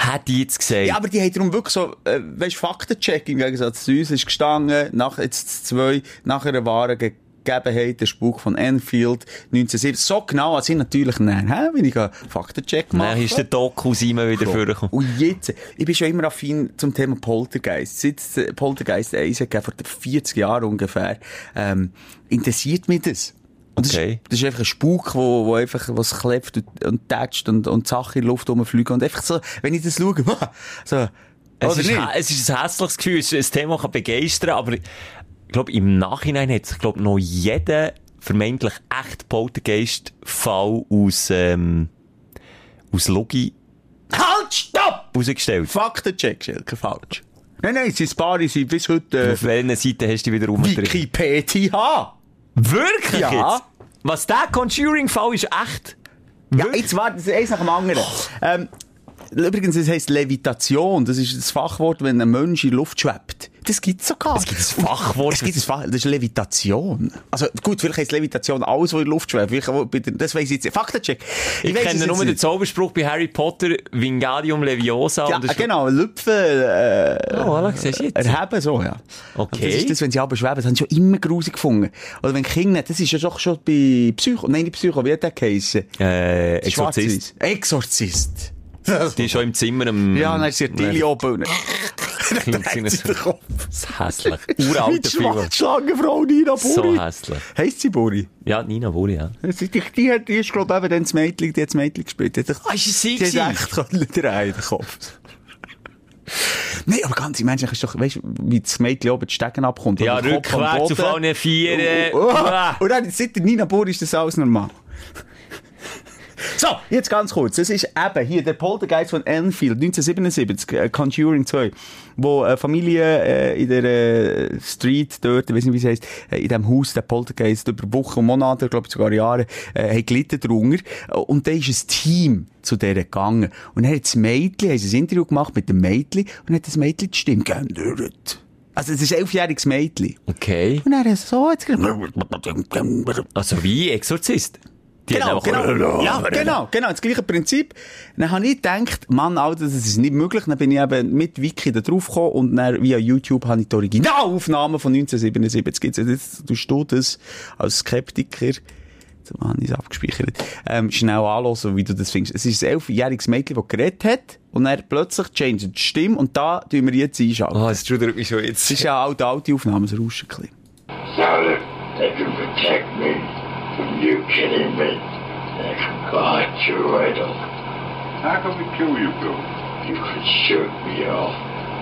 Hätte ich jetzt gesagt. Ja, aber die haben darum wirklich so, äh, weisst, Faktencheck im Gegensatz zu uns, ist gestanden, nach jetzt zwei, nach einer wahren Gegebenheit, der Spuk von Enfield, 1970. So genau, als ich natürlich nein, hä, wenn ich einen Faktencheck mache. Dann ist der Doku Simon wieder vorgekommen. Und jetzt, ich bin schon immer affin zum Thema Poltergeist. Seit äh, Poltergeist 1 hat vor 40 Jahren ungefähr, ähm, interessiert mich das. Und das, Okay. ist, das ist einfach ein Spuk, wo, wo einfach, was klebt und, tätscht und, und Sachen in die Luft rumfliegen. Und einfach so, wenn ich das schaue, so, Es oder ist, es ist ein hässliches Gefühl, es ist ein Thema, das begeistern, aber ich glaube, im Nachhinein hat sich, glaube noch jeder vermeintlich echt Poltergeist-Fall aus, ähm, aus Logi Halt, stopp! rausgestellt. Faktencheck, Schelke, falsch. Nein, nein, sie sind Paare, sie bis heute, Auf welcher Seite hast du wieder äh, rumgedreht? Wikipedia. Wirklich Ja. jetzt? Was der Conjuring-Fall ist echt? Ja, jetzt warte, das ist eins nach dem anderen. Ähm, übrigens, es heisst Levitation. Das ist das Fachwort, wenn ein Mensch in die Luft schwebt. Das gibt's sogar. Es gibt ein Fachwort. Es gibt ein Fach, das ist Levitation. Also, gut, vielleicht heisst Levitation alles, was in die Luft schwebt. Vielleicht auch bei der- Das weiss ich jetzt. Faktencheck. Ich, weiss kenne nur den. Zauberspruch bei Harry Potter, Wingardium Leviosa. Ja, und das ist- genau, Lüpfen, äh, Oh, voilà, siehst du jetzt? erheben, so, ja. Okay. Und Das ist das, wenn sie aber schweben, das haben sie schon immer grusig gefunden. Oder wenn Kinder, das ist ja doch schon bei Psycho, nein, nicht Psycho, wie hat der geheissen? Äh, Exorzist. Exorzist. Die ist schon im Zimmer am... Ja, dann ist sie Tilly oben. Dann hat sie den Kopf. hässlich. Wie Uralter die Film. Schla- Schlangenfrau Nina So Buri. hässlich. Heisst sie Buri? Ja, Nina Wohl, ja. Die, die, die, ist, glaube ich, eben dann das Mädchen, die hat das Mädchen gespielt. Die hat, Ah, ist sie die hat echt können drehen, den Kopf. Nein, aber ganz im Menschen ist doch, weißt du, wie das Mädchen oben die Stegen abkommt. Ja, rückwärts auf allen Vieren. Oh, oh, Uah. Und dann, seit Nina Buri ist das alles normal. So, jetzt ganz kurz. Das ist eben hier der Poltergeist von Enfield, 1977, äh, Conjuring 2, wo eine Familie äh, in der äh, Street dort, ich weiß nicht, wie es heisst, äh, in dem Haus, der Poltergeist, über Wochen und Monate, glaube ich sogar Jahre, äh, hat gelitten darunter. Und da ist ein Team zu der gegangen. Und dann hat das Mädchen, haben sie ein Interview gemacht mit dem Mädchen, und hat das Mädchen die Stimme geändert. Also, es ist ein elfjähriges Mädchen. Okay. Und dann hat er so, jetzt Also wie Exorzist. Die Genau, genau. Ja, genau, genau, das gleiche Prinzip. Dann habe ich gedacht, Mann, Alter, das ist nicht möglich. Dann bin ich eben mit Wiki da drauf gekommen und dann via YouTube habe ich die Originalaufnahmen von 1977. Jetzt, jetzt tust du das als Skeptiker, jetzt habe ich es abgespeichert, ähm, schnell anhören, wie du das findest. Es ist ein elfjähriges Mädchen, das geredet hat und dann plötzlich changed die Stimme und da tun wir jetzt einschalten. Ah, es trudert mich schon jetzt. Es ist ja alte, alte Aufnahme, ein bisschen. Father, they can protect me you killing me. They can guard you right off. How can we kill you, Bill? You can shoot me off.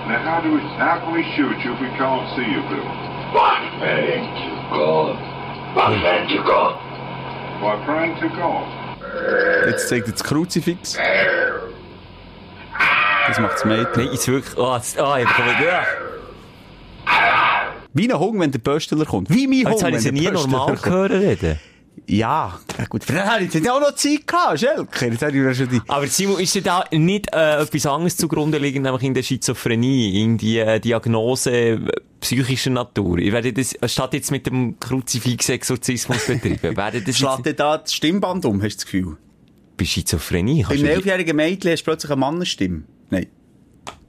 Now, how do we, how can we shoot you if we can't see you, Bill? Batman to God. Batman to God. By praying to God. Jetzt zeigt er das Kruzifix. Das macht das Mädchen. Nein, jetzt wirklich... Oh, jetzt, oh, ich bekomme... Ja. Wie ein Hund, wenn der Pöstler kommt. Wie mein Hund, Jetzt habe ich sie nie normal gehört reden. Ja, ja gut. Dann habe ich ja auch noch Zeit gehabt, Schelker. Jetzt habe ich schon die... Aber Simon, ist dir da nicht äh, etwas anderes zugrunde liegend, nämlich in der Schizophrenie, in die äh, Diagnose äh, psychischer Natur? Ich werde das, statt jetzt mit dem Kruzifix-Exorzismus betreiben, werde das Schlägt jetzt dir da das Stimmband um, hast du das Gefühl? bei Schizophrenie? Bei einem elfjährigen Mädchen hast du plötzlich eine Mannenstimme. Nein.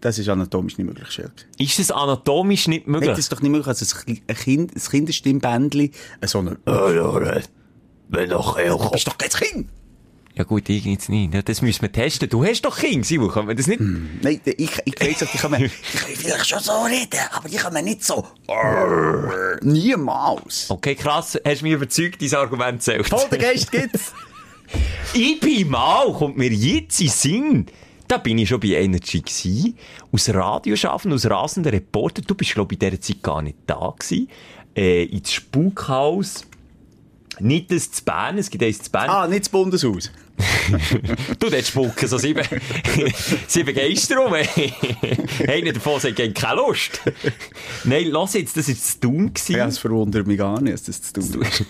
Das ist anatomisch nicht möglich, Schelker. ist das anatomisch nicht Nein, möglich? das ist doch nicht möglich, also ein ein Kind, ein Kinderstimmbändchen, äh, so eine... Wenn doch Du bist doch kein Kind! Ja gut, ich jetzt nicht. Ja, Das müssen wir testen. Du hast doch Kinder, Simon, können wir das nicht? Nein, ich, ich weiss doch, die können, können vielleicht schon so reden, aber die können nicht so... Niemals. Okay, krass, hast mich überzeugt, dein Argument zählt. Poltergeist gibt's. Ich bin mal, kommt mir jetzt in Sinn. Da bin ich schon bei Energy gsi. Aus Radioschaffen, aus rasender Reporter. Du bist, glaube ich, in dieser Zeit gar nicht da gsi. Äh, ins Spukhaus. Nicht das zu Bern, es gibt eins zu Bern. Ah, nicht das Bundeshaus. Du, dort spucken so sieben, sieben Geister rum. Einer davon sagt, ich keine Lust. Nein, lass jetzt, das war das Tun. gewesen. Ja, es verwundert mich gar nicht, dass das zu tun ist.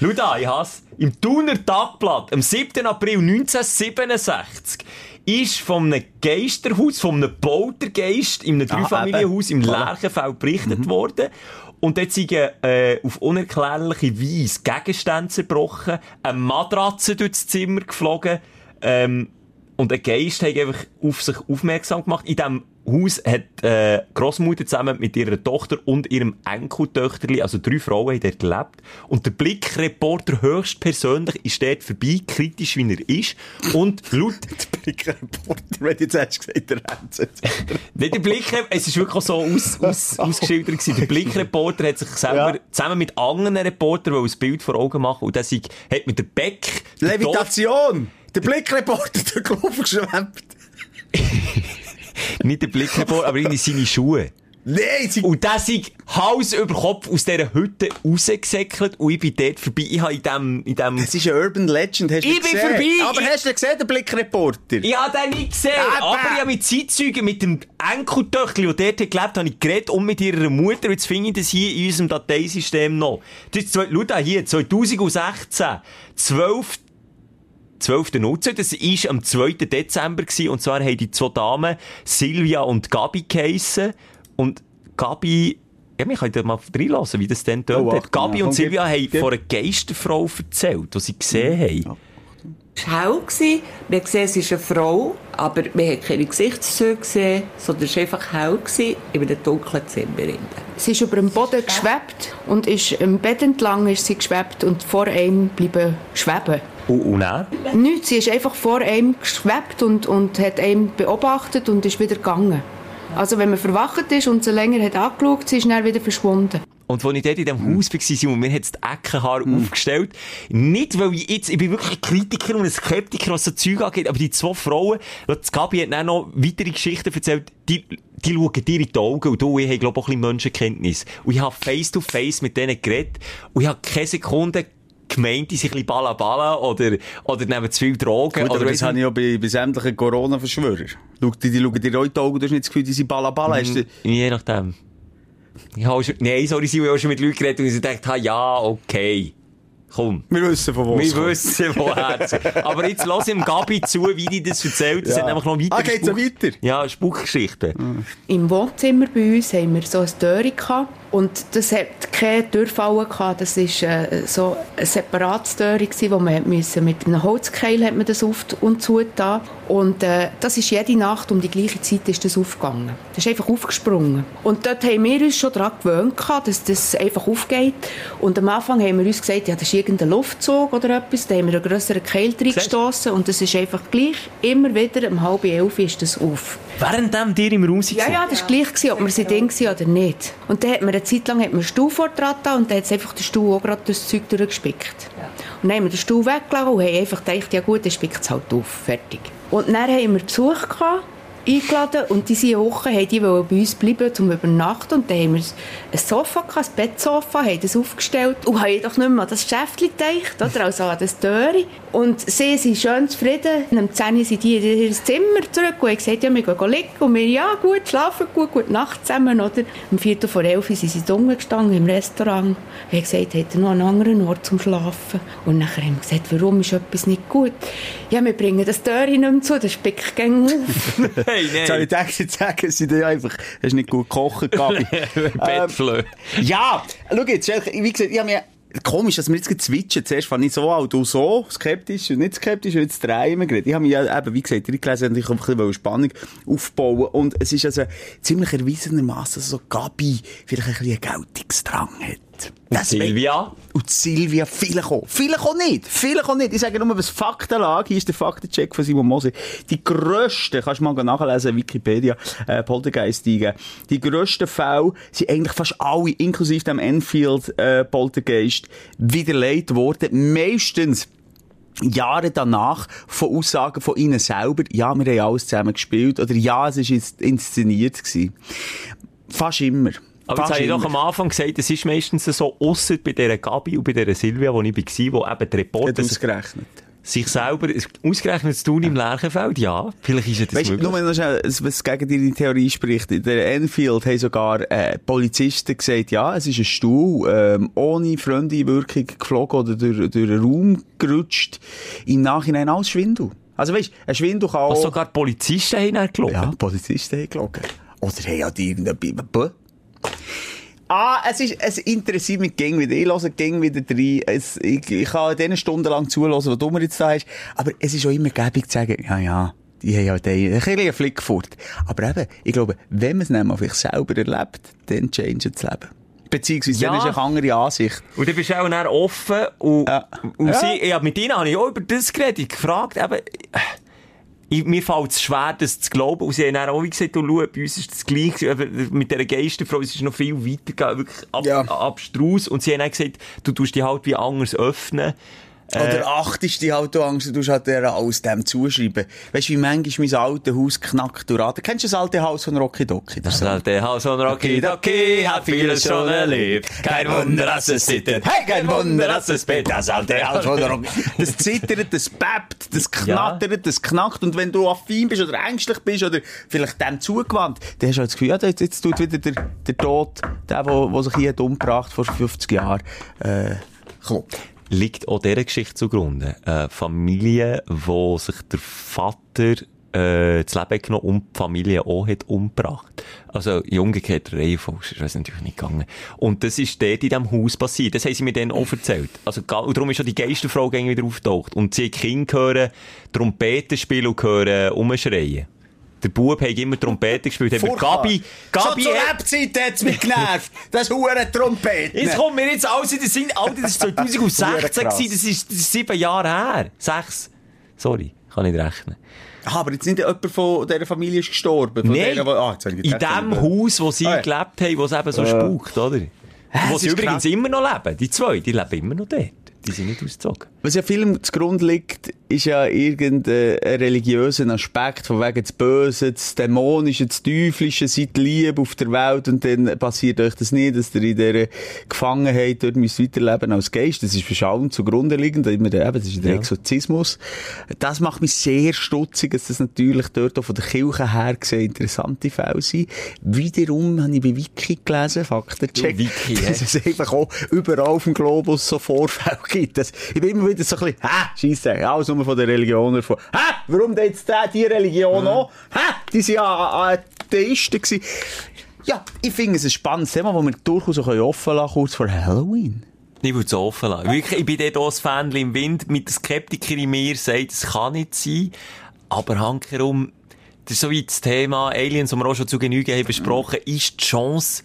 Schau da, ich has Im Thuner Tagblatt, am 7. April 1967, ist von einem Geisterhaus, von einem Poltergeist in einem Ah, Dreifamilienhaus im. Lerchenfeld berichtet worden. Und dort sind äh, auf unerklärliche Weise Gegenstände zerbrochen, eine Matratze durchs Zimmer geflogen, ähm, und ein Geist hat einfach auf sich aufmerksam gemacht. In diesem Haus hat äh, Großmutter zusammen mit ihrer Tochter und ihrem Enkeltöchterli, also drei Frauen, haben dort gelebt. Und der Blickreporter höchstpersönlich ist dort vorbei, kritisch wie er ist. Und laut Blickreporter, wenn du jetzt hättest gesagt, der Renze. Nicht der Blickreporter, es ist wirklich so aus, aus, ausgeschildert gewesen. Der Blickreporter hat sich selber Ja. zusammen mit anderen Reportern ein Bild vor Augen machen und der sei, hat mit der Beck, der Levitation! Der Blickreporter, der Kopf geschwemmt. Nicht der Blickreporter, aber in seine Schuhe. Nein, sie... Und der sei Hals über Kopf aus dieser Hütte rausgesäckelt und ich bin dort vorbei. Ich habe in dem, in dem, Das ist eine Urban Legend, hast du Ich bin gesehen? vorbei. Aber Ich- hast du gesehen, den Blickreporter? ich habe den nicht gesehen, Aber- aber ich habe mit Zeitzeugen, mit dem Enkeltöchli, der dort gelebt hat, habe ich geredet und mit ihrer Mutter. Jetzt finde ich das hier in unserem Dateisystem noch. Das ist, schau hier, 2016, 12 12.02. Das war am 2. Dezember gewesen, und zwar haben die zwei Damen Silvia und Gabi geheissen. Und Gabi, ja, wir können mal reinlassen, wie das dann tönt. Oh, Gabi ja, und Silvia haben von einer Geisterfrau erzählt, die sie gesehen haben. Es war hell. gewesen. Wir haben gesehen, es ist eine Frau, aber wir haben keine Gesichtszüge gesehen, sondern es war einfach hell gewesen, in einem dunklen Zimmer. Sie ist über dem Boden geschwebt und ist im Bett entlang ist sie geschwebt und vor einem bleiben schweben. Und, und dann? Nichts, sie ist einfach vor einem geschwebt und, und hat einen beobachtet und ist wieder gegangen. Also wenn man verwacht ist und sie länger hat angeschaut, sie ist dann wieder verschwunden. Und als ich dort in diesem Haus war, Simon, mir hat das Eckenhaar aufgestellt. Nicht, weil ich jetzt, ich bin wirklich ein Kritiker und ein Skeptiker, was so Zeug angeht, aber die zwei Frauen, Gabi hat dann noch weitere Geschichten erzählt, die, die schauen dir in die Augen und du, ich habe, glaube ich, auch ein bisschen Menschenkenntnis. Und ich habe face to face mit denen geredet und ich habe keine Sekunde gemeint, die sind ein bisschen balla oder, oder nehmen zu viel Drogen. Gut, aber oder das habe ich auch bei, bei sämtlichen Corona-Verschwörern. Die, die schauen dir auch in die Augen, du hast nicht das Gefühl, die sind balla-balla. Hast du- Je nachdem. Ich habe schon, nein, sorry, ich habe schon mit Leuten geredet und ich dachte, ha, ja, okay. Komm. Wir wissen, von wo es Wir kommt. wissen, woher Aber jetzt lass ihm Gabi zu, wie die das erzählt. Es Ja. hat nämlich noch weitere Ah, geht's noch Spuk- weiter? Ja, Spukgeschichten. Im Wohnzimmer bei uns haben wir so ein Türchen gehabt und das hat keine Türfallen gehabt. Das ist äh, so ein separates Türchen gewesen, wo man müssen, mit einem Holzkeil hat man das auf und zugetan. Und äh, das ist jede Nacht um die gleiche Zeit ist das aufgegangen. Das ist einfach aufgesprungen. Und dort haben wir uns schon daran gewöhnt gehabt, dass das einfach aufgeht. Und am Anfang haben wir uns gesagt, ja, das ist irgendein Luftzug oder etwas. Da haben wir einen grösseren Keil reingestossen und das ist einfach gleich immer wieder um halb elf ist das auf. Währenddem dir im Raum Ja, ja, das war gleich, gewesen, ob wir sie drin waren oder nicht. Und dann hat man eine Zeit lang hat man Stuhl vor dran und dann hat einfach den Stuhl auch gerade das Zeug durchgespickt. Und dann haben wir den Stuhl weggelassen und haben einfach gedacht, ja gut, dann spickt es halt auf, fertig. Und dann haben wir Besuch gehabt, eingeladen und diese Woche haben die bei uns bleiben zum Übernachten und dann haben wir ein Sofa ein Bettsofa, haben das aufgestellt und haben jedoch nicht mehr an das Schäftchen gedacht, oder, also an das Türchen. Und sie sind schön zufrieden. Und am 10 Uhr sind die in ihr Zimmer zurück und haben gesagt, ja, wir gehen liegen. Und wir, ja, gut, schlafen gut, gute Nacht zusammen, oder? Um 4 Uhr vor 11 Uhr sind sie unten gestanden im Restaurant. Und haben gesagt, hätte noch einen anderen Ort zum Schlafen. Und nachher haben wir gesagt, warum ist etwas nicht gut? Ja, wir bringen das Türchen nicht mehr zu, das spickt gegen auf. Hey, Jetzt soll ich nein. dir jetzt sagen, sie dir einfach, hast nicht gut gekocht, Gabi. Bettflö. Ja, schau jetzt, wie gesagt, ich habe mir Komisch, dass wir jetzt gezwitschen. Zuerst fand ich so an, du so, skeptisch und nicht skeptisch, und jetzt drehen wir gerade. Ich habe mich ja eben, wie gesagt, reingelesen und ich habe ein bisschen Spannung aufbauen Und es ist also ziemlich erwiesenermaßen, dass so Gabi vielleicht ein bisschen einen Geltungsdrang hat. Das Silvia? Und Silvia, vielleicht auch. Vielleicht auch nicht. Vielleicht auch nicht. Ich sage nur, was Faktenlage, hier ist der Faktencheck von Simon Moser. Die grössten, kannst du mal nachlesen, Wikipedia, äh, Poltergeist eingeben. Die grössten Fälle sind eigentlich fast alle, inklusive dem Enfield, äh, Poltergeist, widerlegt worden. Meistens Jahre danach von Aussagen von ihnen selber, ja, wir haben alles zusammen gespielt, oder ja, es ist jetzt inszeniert gewesen. Fast immer. Aber jetzt habe ich doch am Anfang gesagt, es ist meistens so, ausser bei dieser Gabi und bei dieser Silvia, wo ich war, wo eben die Reporter ausgerechnet. sich selber, ausgerechnet zu tun im Lerchenfeld, ja, vielleicht ist ja das Weißt du, möglich. nur noch schnell, was gegen deine Theorie spricht. In der Enfield haben sogar äh, Polizisten gesagt, ja, es ist ein Stuhl, ähm, ohne Freundewirkung geflogen oder durch, durch einen Raum gerutscht. Im Nachhinein alles Schwindel. Also weißt ein Schwindel kann Was auch... sogar die Polizisten haben gelogen. Ja, Polizisten haben gelogen. Oder haben halt irgendetwas... Ah, es ist, es interessiert mich gegen wieder. Ich höre gegen wieder rein. Es, ich, ich kann denen stundenlang zuhören, was du mir jetzt da hast. Aber es ist auch immer gäbig zu sagen, ja, ja, die haben halt einen, ein einen Flick fort. Aber eben, ich glaube, wenn man es nämlich sich selber erlebt, dann change das Leben. Beziehungsweise, Ja. dann ist eine andere Ansicht. Und dann bist du auch dann offen und, Ja. und Ja. sie, ja, mit ihnen habe ich auch über das geredet, ich gefragt, eben, ich, mir fällt es schwer, das zu glauben. Und sie haben dann auch wie gesagt, du, schau, bei uns ist das gleich, aber mit dieser Geisterfrau, es ist noch viel weiter wirklich ab, Ja. abstrus. Und sie haben dann gesagt, du tust die halt wie anders öffnen. Oder achtest die halt Angst, du halt der aus dem zuschreiben. Weißt du, wie manchmal mein altes Haus knackt durch Ader. Kennst du das alte Haus von Rocky Docky? Das alte Haus von Rocky Docky hat vieles schon erlebt. Kein Wunder, dass es zittert. Hey, kein Wunder, dass es bett, das alte Haus von Rocky. Das zittert, das bebt, das knattert, das knackt. Und wenn du affin bist oder ängstlich bist oder vielleicht dem zugewandt, dann hast du halt das Gefühl, ja, jetzt, jetzt tut wieder der, der Tod, der, der, der sich hier umgebracht vor 50 Jahren, äh, klopft. Liegt auch dieser Geschichte zugrunde. Eine Familie, wo sich der Vater äh, das Leben genommen und die Familie auch hat umgebracht. Also in umgekehrter Reihenfolge, ist das natürlich nicht gegangen. Und das ist dort in diesem Haus passiert. Das haben sie mir dann auch erzählt. Also, und darum ist schon die Geisterfrau wieder auftaucht. Und sie Kinder hören Trompeten spielen und hören umschreien. Der Bub hat immer Trompete gespielt. Haben. Gabi, Gabi, Schon zur Lebzeit hat's mich genervt. Das hure Trompeten. Jetzt kommt mir jetzt alles in den Sinn. Alter, das war 2016 Hure krass. gewesen. Das ist, das ist sieben Jahre her. Sechs. Sorry, kann nicht rechnen. Ah, aber jetzt nicht jemand von dieser Familie ist gestorben. Von Nein, denen, wo, ah, in dem äh, Haus, wo sie Ah, ja. gelebt haben, wo es eben so spukt, oder? Wo es sie übrigens krass. immer noch leben. Die zwei, die leben immer noch dort. Die sind nicht ausgezogen. Was ja Film zugrunde liegt, ist ja irgendein religiöser Aspekt, von wegen das Böse, das Dämonische, das Teuflische, seid lieb auf der Welt und dann passiert euch das nicht, dass ihr in dieser Gefangenheit dort müsst weiterleben als Geist. Das ist für allem zugrunde liegend, eben, das ist der Exorzismus. Das macht mich sehr stutzig, dass das natürlich dort auch von der Kirche her gesehen interessante Fälle sind. Wiederum habe ich bei Wiki gelesen, Faktencheck, Du Wiki, dass es einfach auch überall auf dem Globus so Vorfälle gibt. Das, ich bin immer wieder so ein bisschen, hä, scheisse, alles nur von der Religion erfahren. Hä, warum denn jetzt der, die Religion auch? Hä, die sind ja Atheisten gewesen. Ja, ich finde es ein spannendes Thema, das wir durchaus auch offen lassen kurz vor Halloween. Ich würde es offen lassen. Wirklich, ich bin dort auch ein Fan im Wind. Mit der Skeptiker in mir sagt, es kann nicht sein. Aber handherum, das ist so wie das Thema Aliens, das wir auch schon zu Genüge haben besprochen, ist die Chance,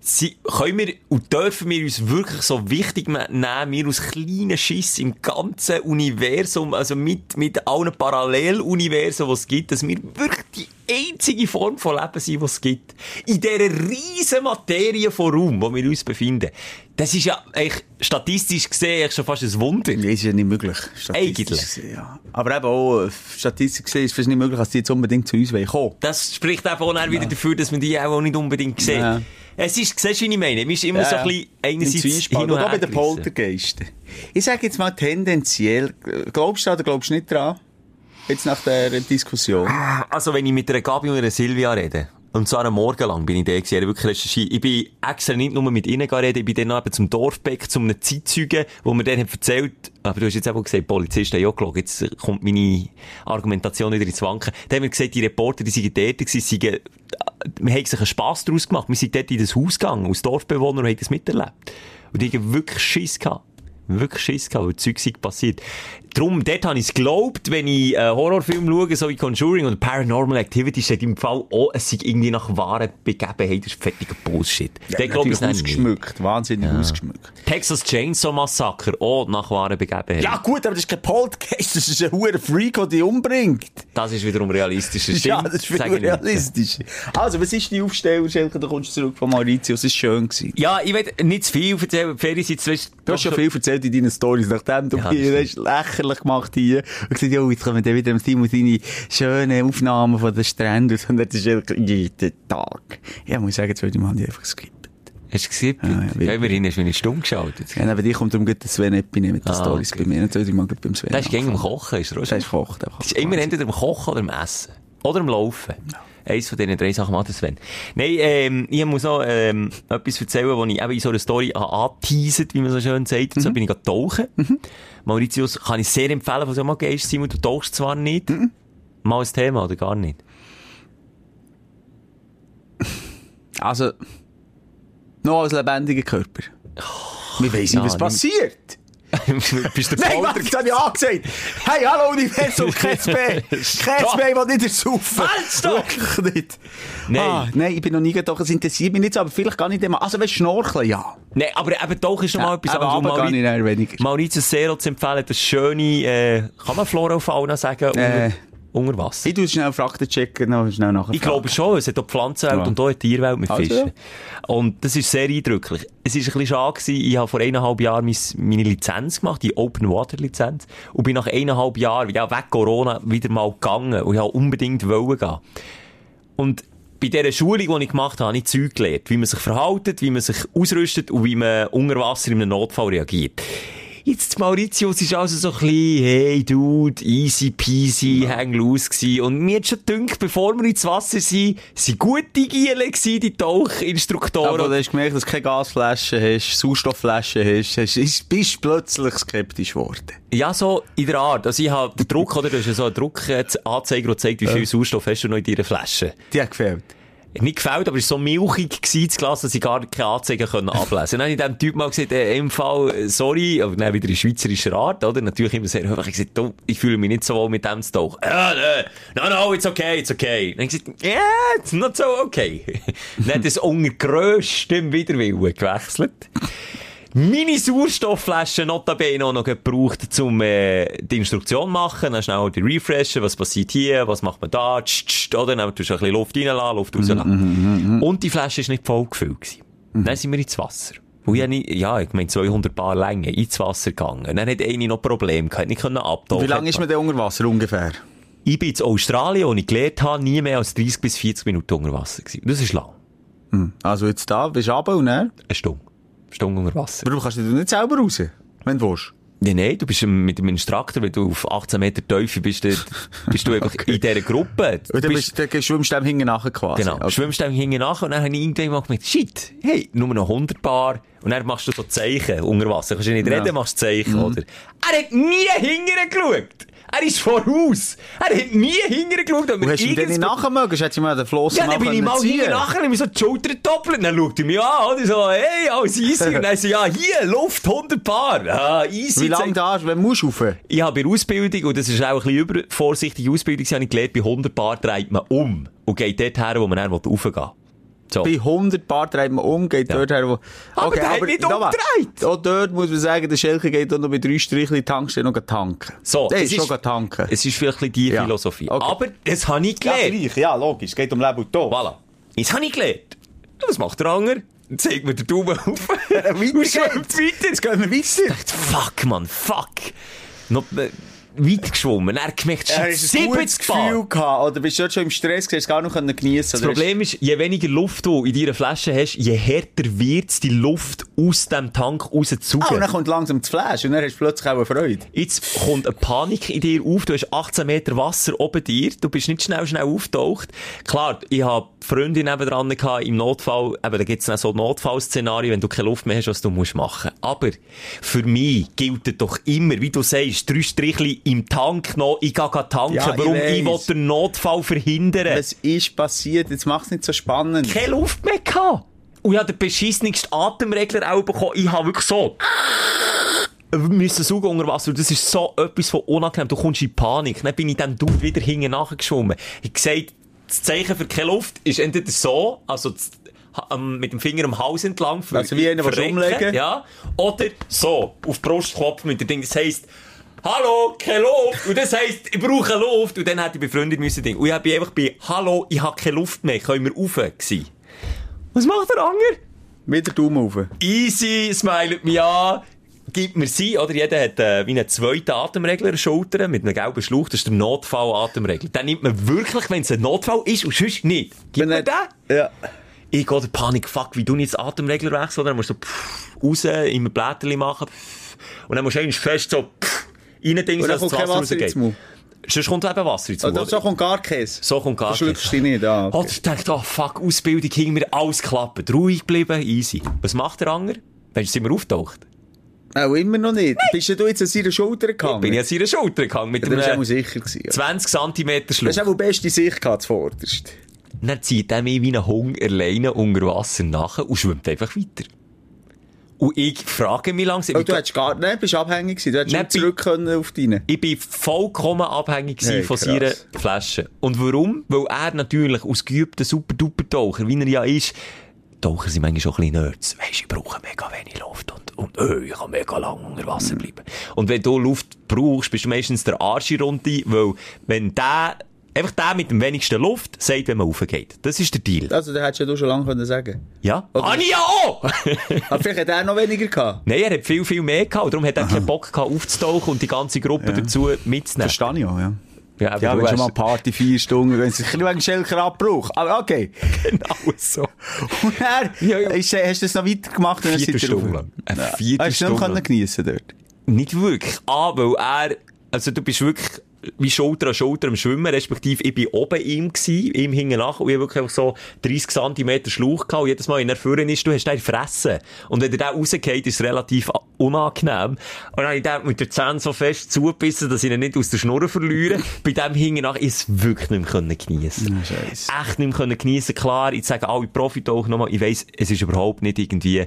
sie, können wir und dürfen wir uns wirklich so wichtig nehmen, wir aus kleinen Schiss im ganzen Universum, also mit, mit allen Paralleluniversen, die es gibt, dass wir wirklich die einzige Form von Leben sind, die es gibt. In dieser riesen Materie von Raum, wo wir uns befinden. Das ist ja eigentlich statistisch gesehen schon fast ein Wunder. Das ist ja nicht möglich. Eigentlich. gesehen, Ja. Aber eben auch, äh, statistisch gesehen ist es fast nicht möglich, dass die jetzt unbedingt zu uns kommen. Das spricht eben auch dann wieder dafür, dass man die auch nicht unbedingt sieht. Ja. Es ist, siehst du, wie ich meine? Man ist immer so ein bisschen einerseits hin und Und auch bei den. Poltergeisten. Ich sage jetzt mal tendenziell, glaubst du oder glaubst du nicht dran? Jetzt nach der Diskussion. Also, wenn ich mit einer Gabi und einer Silvia rede, und zwar einen Morgen lang bin ich da gewesen, ich wirklich recherchiert. Ich bin extra nicht nur mit ihnen reden, ich bin dann noch eben zum Dorfbeck, zum einem Zeitzeugen, wo mir dann hat erzählt, aber du hast jetzt eben gesagt, Polizisten haben ja gelogen, jetzt kommt meine Argumentation wieder ins Wanken. Dann haben wir gesagt, die Reporter, die sind dort gewesen, sind, wir haben sich einen Spass daraus gemacht, wir sind dort in das Haus gegangen, als Dorfbewohner, und haben das miterlebt. Und ich habe wirklich Schiss gehabt. Wirklich Schiss gehabt, weil Zeug passiert. Drum, dort habe ich es geglaubt, wenn ich äh, Horrorfilme schaue, so wie Conjuring oder Paranormal Activity, steht im Fall, oh, es sei irgendwie nach wahren Begebenheiten, das ist fettiger Bullshit. Ja, Dort glaube ich es nicht. ausgeschmückt, wahnsinnig ausgeschmückt. Texas Chainsaw Massacre, oh, nach wahren Begebenheiten. Ja gut, aber das ist kein Podcast, das ist ein hoher Freak, der dich umbringt. Das ist wiederum realistischer. ja, stimmt, das ist viel nicht. realistisch. Also, was ist die Aufsteller, Schelke? Da kommst du zurück von Mauritius, es war schön. Gewesen. Ja, ich will nicht zu viel erzählen, zwischen... Du hast schon viel erzählt in deinen Stories, nachdem du Ja, hier das hast lächerlich gemacht hier und gesagt, ja, jetzt kommen dann wieder im Simon seine schönen Aufnahmen von den Stränden und der Schelke jeden Tag. Ja, muss sagen, Mal habe ich einfach geskippt. Hast du gesehen? ja, Ja, wirklich. immerhin hast du mich stumm geschaltet. Ja, neben dir kommt darum gut der Sven Epine mit den Ah, Stories okay. bei mir. Jetzt ich mal beim Sven Der ist gegen. Kochen, ist er auch Der schon. ist kocht einfach. Das ist immer entweder am Kochen oder am Essen. Oder am Laufen. Eins von diesen drei Sachen macht der Sven. Nein, ähm, ich muss noch, ähm, etwas erzählen, wo ich eben in so einer Story angeteasert, wie man so schön sagt. Und so bin ich gerade tauchen. Mauritius kann ich sehr empfehlen, falls du mal gehst, Simon, du tauchst zwar nicht. Mal ein Thema, oder gar nicht? Also, noch als lebendiger Körper. Wir weiss nicht, was passiert. Bist du Nein, was, das habe ich angesagt. Hey, hallo Universum, kein Bein. Kein. Bein, das nicht ersaufen. Halt, stopp. Wirklich nicht. Nein. Ah, nein, ich bin noch nie getaucht, es interessiert mich nicht so, aber vielleicht gar nicht immer. Also, wenn Schnorcheln, ja. Nein, aber eben Tauchen ist noch mal etwas aber anderes. aber gar nicht weniger. Mauritius Zero zu empfehlen, das schöne, äh, kann man Flora und Fauna sagen, Äh. unter, unter Wasser? Ich tue schnell Fakten checken, noch schnell nachher. Ich glaube schon, es hat auch Pflanzenwelt Ja. und auch eine Tierwelt mit Also, Fischen. Und das ist sehr eindrücklich. Es ist ein bisschen schade gewesen, ich habe vor eineinhalb Jahren mein, meine Lizenz gemacht, die Open Water Lizenz, und bin nach eineinhalb Jahren, ja, weg Corona, wieder mal gegangen und ich wollte unbedingt wollen gehen. Und bei dieser Schulung, die ich gemacht habe, habe ich Zeug gelernt, wie man sich verhält, wie man sich ausrüstet und wie man unter Wasser in einem Notfall reagiert. Jetzt Mauritius ist also so ein bisschen, hey, Dude, easy peasy, hang loose gewesen. Und mir hat schon gedacht, bevor wir ins Wasser sind, sind gute Giele gewesen, die Tauchinstruktoren. Aber du hast gemerkt, dass du keine Gasflaschen hast, Sauerstoffflaschen hast, hast ist- bist plötzlich skeptisch geworden. Ja, so in der Art. Also ich habe den Druck, oder? Du hast ja so einen Druckanzeiger, der zeigt, wie viel Sauerstoff hast du noch in deiner Flasche. Die hat gefällt. Nicht gefällt, aber es war so milchig gewesen, das Glas, dass ich gar keine Anzeigen können ablesen Dann habe ich dem Typ mal gesagt, äh, im Fall, äh, sorry, aber dann wieder in schweizerischer Art, oder? Natürlich immer sehr höflich. Ich gesagt, ich fühle mich nicht so wohl mit dem zu tauchen. Ne, no, no, it's okay, it's okay. Dann habe ich gesagt, yeah, it's not so okay. dann hat es unter grösstem Widerwillen gewechselt. Meine Sauerstoffflasche notabene auch noch gebraucht, um äh, die Instruktion machen. Dann schnell die refreshen, was passiert hier, was macht man da, tsch, tsch, oder? Dann tust du ein bisschen Luft reinlassen, Luft rauslassen. Und die Flasche ist nicht voll gefüllt. Dann sind wir ins Wasser. Und ich, ja, ich meine 200 Bar Länge ins Wasser gegangen. Dann hat eine noch Probleme gehabt, nicht können abtauchen. Wie lange ist man denn unter Wasser ungefähr? Ich bin in Australien, wo ich gelernt habe, nie mehr als 30 bis 40 Minuten unter Wasser gewesen. Das ist lang. Also jetzt da, bist du runter und dann? Eine Stunde. Eine Stunde unter Wasser. Du kannst dich nicht selber raus, wenn du willst. Nee, nein, du bist mit dem Instruktor, wenn du auf 18 Meter Tiefe bist, dann bist du einfach in dieser Gruppe. Du Und dann, bist- dann schwimmst du dem hinten nachher quasi. Genau, Okay. schwimmst dann hinten nach und dann habe ich irgendwann mal gemerkt, shit, hey, nur noch 100 Bar und dann machst du so Zeichen unter Wasser. Kannst du nicht Ja. reden, machst Zeichen, oder? Er hat nie hinten geschaut. Er ist voraus. Er hat nie hinten geschaut. Und hast du ihm dann nicht nachher mögen? Hättest du mal den Floss Ja, dann bin ich mal hinten nachher, und mir so die Schulter doppelt, dann schaut er mich an, oder so, hey, alles easy, und dann so, ja, hier, Luft, 100 Bar, ah, easy. Wie lange da du, wenn musst du rauf? ich habe bei der Ausbildung, und das ist auch ein bisschen übervorsichtige Ausbildung, gewesen, habe ich gelernt, bei 100 Bar dreht man um und geht dort her, wo man dann raufgehen will. So. Bei 100 Bar dreht man um, geht Ja. dort her, wo... Aber der hat nicht umgedreht. Auch dort muss man sagen, der Schelke geht auch noch bei drei Strichen in die Tankstelle noch tanken. So, Der ist schon tanken. Es ist vielleicht ein die Ja. Philosophie. Okay. Aber das habe ich ja, gelernt. gleich, ja, logisch. Es geht um Leben und Tod. Voilà. Jetzt habe ich gelernt. Was macht der Anger? Dann zeigt mir den Daumen auf. weiter geht's. weiter. Jetzt gehen wir weiter. Ich dachte, fuck, man, fuck. Noch weiter geschwommen. Er gemerkt, Er gutes 70 Bar. Gefühl gehabt, oder bist du dort schon im Stress hast gar nicht geniessen Das Problem ist, je weniger Luft du in deiner Flasche hast, je härter wird die Luft aus dem Tank Ah, und dann kommt langsam das Flash und dann hast du plötzlich auch eine Freude. Jetzt kommt eine Panik in dir auf. Du hast 18 Meter Wasser oben dir. Du bist nicht schnell, schnell auftaucht. Klar, ich habe Freundin nebendran gehabt, im Notfall. Eben, da gibt es dann so Notfallszenarien, wenn du keine Luft mehr hast, was du musst machen. Aber für mich gilt doch immer, wie du sagst, drei Strichli im Tank noch, ich gehe tanken. Ja, ich Warum? Ich, will weiss. den Notfall verhindern. Was ist passiert? Jetzt mach's nicht so spannend. keine Luft mehr gehabt. Und ich habe den beschissenigsten Atemregler auch bekommen. Ich habe wirklich so müssen saugen unter Wasser. Das ist so etwas von unangenehm. Du kommst in Panik. Dann bin ich dem Dude wieder hinten nachgeschwommen. Ich gesagt, das Zeichen für keine Luft ist entweder so, also das, ähm, mit dem Finger am Hals entlang. Für, Also wie einer, der umlegen? Ja. Oder so, auf die Brustkopf mit dem Ding. Das heisst, Hallo, keine Luft. Und das heisst, ich brauche Luft. Und dann hätte ich befreundet müssen Ding. Und ich bin einfach bei Hallo, ich habe keine Luft mehr. Können wir rauf? Gewesen. Was macht der Anger? Wieder Daumen rauf. Easy, smilet mich an, gibt mir sie, oder? Jeder hat äh, wie einen zweiten Atemregler Schulter mit einem gelben Schlauch. Das ist der Notfall-Atemregler. Den nimmt man wirklich, wenn es ein Notfall ist und sonst nicht. Man er- den? Ja. Ich gehe der Panik, fuck, wie du nicht das Atemregler wechseln, oder? Dann musst du so, pff, raus, immer Blätterli machen, pff, und dann musst du eigentlich fest so, pff, rein Ding, dass das Wasser rausgeht. Sonst kommt eben Wasser Oh, Maul. das- so kommt gar Käse. So kommt gar Du schluckst dich nicht an. Oh, ich dachte, oh fuck, Ausbildung hing mir alles klappen. Ruhig geblieben, easy. Was macht der Anger? Wenn sind wir auftaucht? Auch immer noch nicht. Bist du jetzt an seiner Schulter gegangen? Bin ich an seiner Schulter gegangen mit Ja, das war einem auch sicher. Gewesen, ja. 20 cm Das Schluck. ist auch die beste Sicht gehabt, zuvorderst. Dann zieht er mich wie ein Hung alleine unter Wasser nach und schwimmt einfach weiter. Und ich frage mich langsam, Oh, du hättest gar, nein, bist abhängig gewesen. Du hättest Nein, nicht zurück können auf deine. ich bin vollkommen abhängig Hey, von krass. seiner Flasche. Und warum? Weil er natürlich als geübter Super-Duper-Taucher, wie er ja ist, Taucher sind manchmal schon ein bisschen Nerds. Weisst, ich brauche mega wenig Luft und, öh, ich kann mega lang unter Wasser bleiben. Und wenn du Luft brauchst, bist du meistens der Arsch Runde, weil wenn der, einfach der mit dem wenigsten Luft sagt, wenn man raufgeht. Das ist der Deal. Also, da hättest du ja schon lange können sagen Ja? Oder- Ah, ja auch! Aber vielleicht hat er noch weniger gehabt. Nein, er hat viel, viel mehr gehabt. Und darum hat er keinen Bock gehabt, aufzutauchen und die ganze Gruppe dazu mitzunehmen. Verstehe ich auch, ja. Ja, aber Ja, wenn schon mal Party vier Stunden, wenn es ein bisschen Schelker abbraucht. Aber okay. Genau so. Und er, Ja, ja. Ist, hast du das noch weitergemacht? Viertelstunde rauf? lang. Eine Ja. Viertelstunde Hast du können geniessen dort? Nicht wirklich. Ah, weil er, also du bist wirklich wie Schulter an Schulter am Schwimmen, respektive ich bin oben ihm gsi, ihm hinten nach, und ich wirklich so 30 cm Schlauch gehabt, und jedes Mal, wenn er vorne ist, du hast den fressen. Und wenn der da rausgeht, ist es relativ unangenehm. Und dann habe ich den mit der Zähne so fest zugebissen, dass ich ihn nicht aus der Schnur verliere. Bei dem hinten nach ist es wirklich nicht mehr können geniessen. Scheiße. Echt nicht mehr können geniessen. Klar, ich sage alle Profitaucher nochmal, ich weiss, es ist überhaupt nicht irgendwie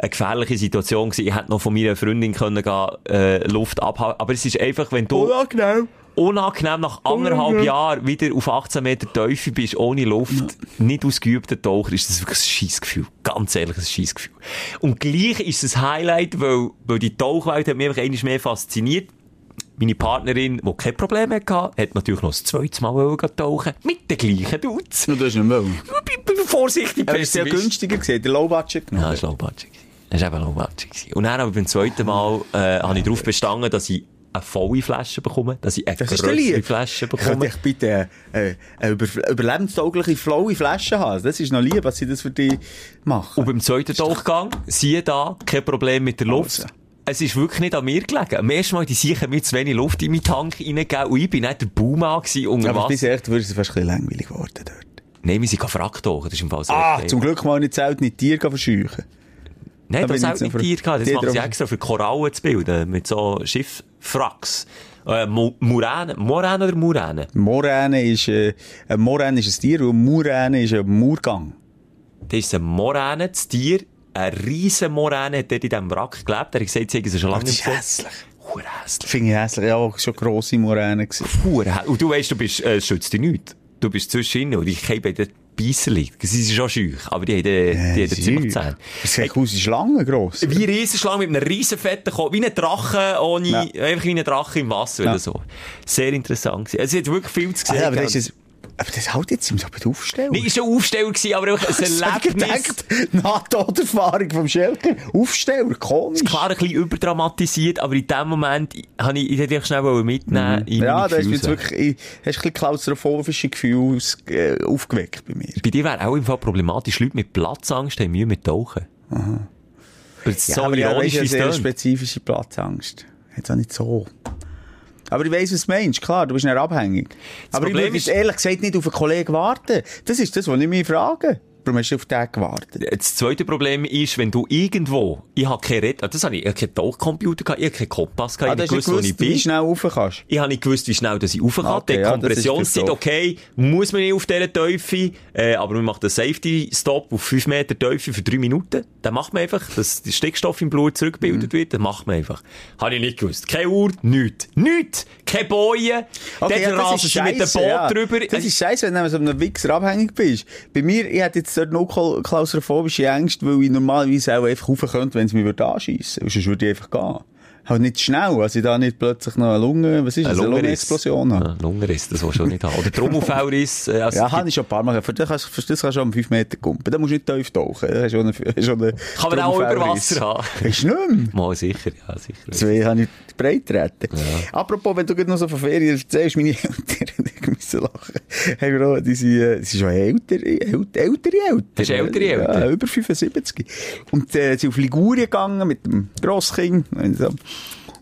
eine gefährliche Situation gewesen. Ich hätte noch von meiner Freundin können gehen, äh, Luft abhalten. Aber es ist einfach, wenn du Unangenehm. Unangenehm nach anderthalb Jahren wieder auf 18 Meter Teufel bist, ohne Luft, nicht ausgeübter Taucher, ist das wirklich ein Scheissgefühl. Ganz ehrlich, ein Scheissgefühl. Und gleich ist es ein Highlight, weil, weil die Tauchwelt hat mich einfach einmal mehr fasziniert. Meine Partnerin, die kein Problem hatte, hat natürlich noch das zweite Mal tauchen. Mit den gleichen Dudes. Nur das ist nicht mehr. Ich bin vorsichtig Aber ist ja Pessimist. günstiger gewesen, der Low Budget Ja, genommen. das war low budget. Das war eben low budget. Und dann aber beim zweiten Mal, äh, habe ich darauf bestanden, dass ich eine volle Flasche bekomme, dass ich eine Das ist. Flasche Könnte bekomme. ich bitte äh, eine über, überlebenstaugliche, flaue Flasche haben? Das ist noch lieb, was sie das für dich machen. Und beim zweiten Tauchgang, siehe da, kein Problem mit der Luft. Also. Es ist wirklich nicht an mir gelegen. Am ersten Mal, die sicher mir zu wenig Luft in meinen Tank reingegeben und ich bin nicht der Baumann gewesen unter Aber bis echt, würde es fast ein bisschen langweilig geworden dort. Nein, wir sind tauchen, das ist im Fall sehr Ah, zum Glück mal nicht Zelt, nicht Tier verscheuchen. Nein, da das hat ich nicht Tier gehabt. Das machen sie extra für Korallen zu bilden, mit so Schifffracks. Äh, Mu- Muräne, Moräne oder Muräne? Moräne ist, äh, ein Moräne ist ein Tier und Muräne ist ein Murgang. Das ist ein Moräne, das Tier. Ein riesen Moräne hat dort in diesem Wrack gelebt. Er hat gesagt, sie schon lange nicht gesehen. hässlich. Hässlich. Finde ich hässlich. Ja, auch schon grosse Moräne hä- Und du weißt, du bist, äh, schützt dich nicht. Du bist zwischen und ich habe den Beisserli. Sie sind schon schüch, aber die haben, äh, die haben ziemlich Zähne. Das sieht aus wie Schlangen gross. Wie eine Riesenschlange mit einem riesen fetten Kopf, wie ein Drache ohne, Ja. einfach wie ein Drache im Wasser Ja. oder so. Sehr interessant gewesen. Es hat wirklich viel zu Ah, sehen. ja, aber das gehabt. ist, aber das halt jetzt so bei der Aufstellung. Nicht schon Aufsteller gewesen, aber einfach ein Ich Erlebnis. gedacht, Nahtoderfahrung vom Schelker. Aufsteller, komisch. Klar, ein bisschen überdramatisiert, aber in dem Moment habe ich, ich dich schnell mitnehmen Mhm. Ja, da ist jetzt wirklich, ich, hast ein bisschen klaustrofobische Gefühle aus, äh, aufgeweckt bei mir. Bei dir wäre auch im Fall problematisch, Leute mit Platzangst haben Mühe mit Tauchen. Aber es ist so aber ja, ironisch, ja sehr tönt. spezifische Platzangst. Jetzt auch nicht so. Aber ich weiss, was du meinst. Klar, du bist nicht abhängig. aber ich Problem würde ist- jetzt ehrlich gesagt nicht auf einen Kollegen warten. Das ist das, was ich mich frage. Warum hast du auf den gewartet? Das zweite Problem ist, wenn du irgendwo, ich habe kein Red, das habe ich, ich habe keinen Tauchcomputer gehabt, ich habe keinen Kompass gehabt, Ah, ich ja gewusst, wo ich gewusst, wie bin. schnell rauf kannst. Ich habe nicht gewusst, wie schnell dass ich rauf kann. Okay, die ja, Kompressionszeit, okay, muss man nicht auf dieser Teufel, äh, aber man macht einen Safety-Stop auf 5 Meter Teufel für 3 Minuten. Dann macht man einfach, dass der Stickstoff im Blut Mhm. zurückgebildet wird, dann macht man einfach. Habe ich nicht gewusst. Keine Uhr, nichts. Nichts! Keine Bojen. Okay, ja, das rasen ist sie mit dem Boot ja. drüber. Das ist scheiße, wenn du so einem Wichser abhängig bist. Bei mir, ich hätte jetzt dort noch klau- klaustrophobische Ängste, weil ich normalerweise auch einfach rauf könnte, wenn es mich anschiessen würde. Sonst würde ich einfach gehen. Halt nicht schnell, also ich da nicht plötzlich noch eine Lunge, was ist das, eine Lungenexplosion habe. Ja, Lungenriss, das willst du nicht haben. Oder Trommelfellriss. Äh, also Ja, habe ich schon ein paar Mal. Für das kannst, für das kannst du am 5 Meter kumpen. Da musst du nicht tief tauchen. Ist schon eine, ist schon eine Kann man auch über. Wasser haben. Du nicht mehr? Mal sicher, ja, sicher. Deswegen habe ich breit treten. Apropos, wenn du gerade noch so von Ferien erzählst, meine Eltern, müssen lachen. Wir auch, die sind, äh, die sind schon ältere, ältere, ältere Eltern. Das ist ältere Eltern? Ja, über 75. Und, äh, sind auf Ligurien gegangen mit dem Grosskind.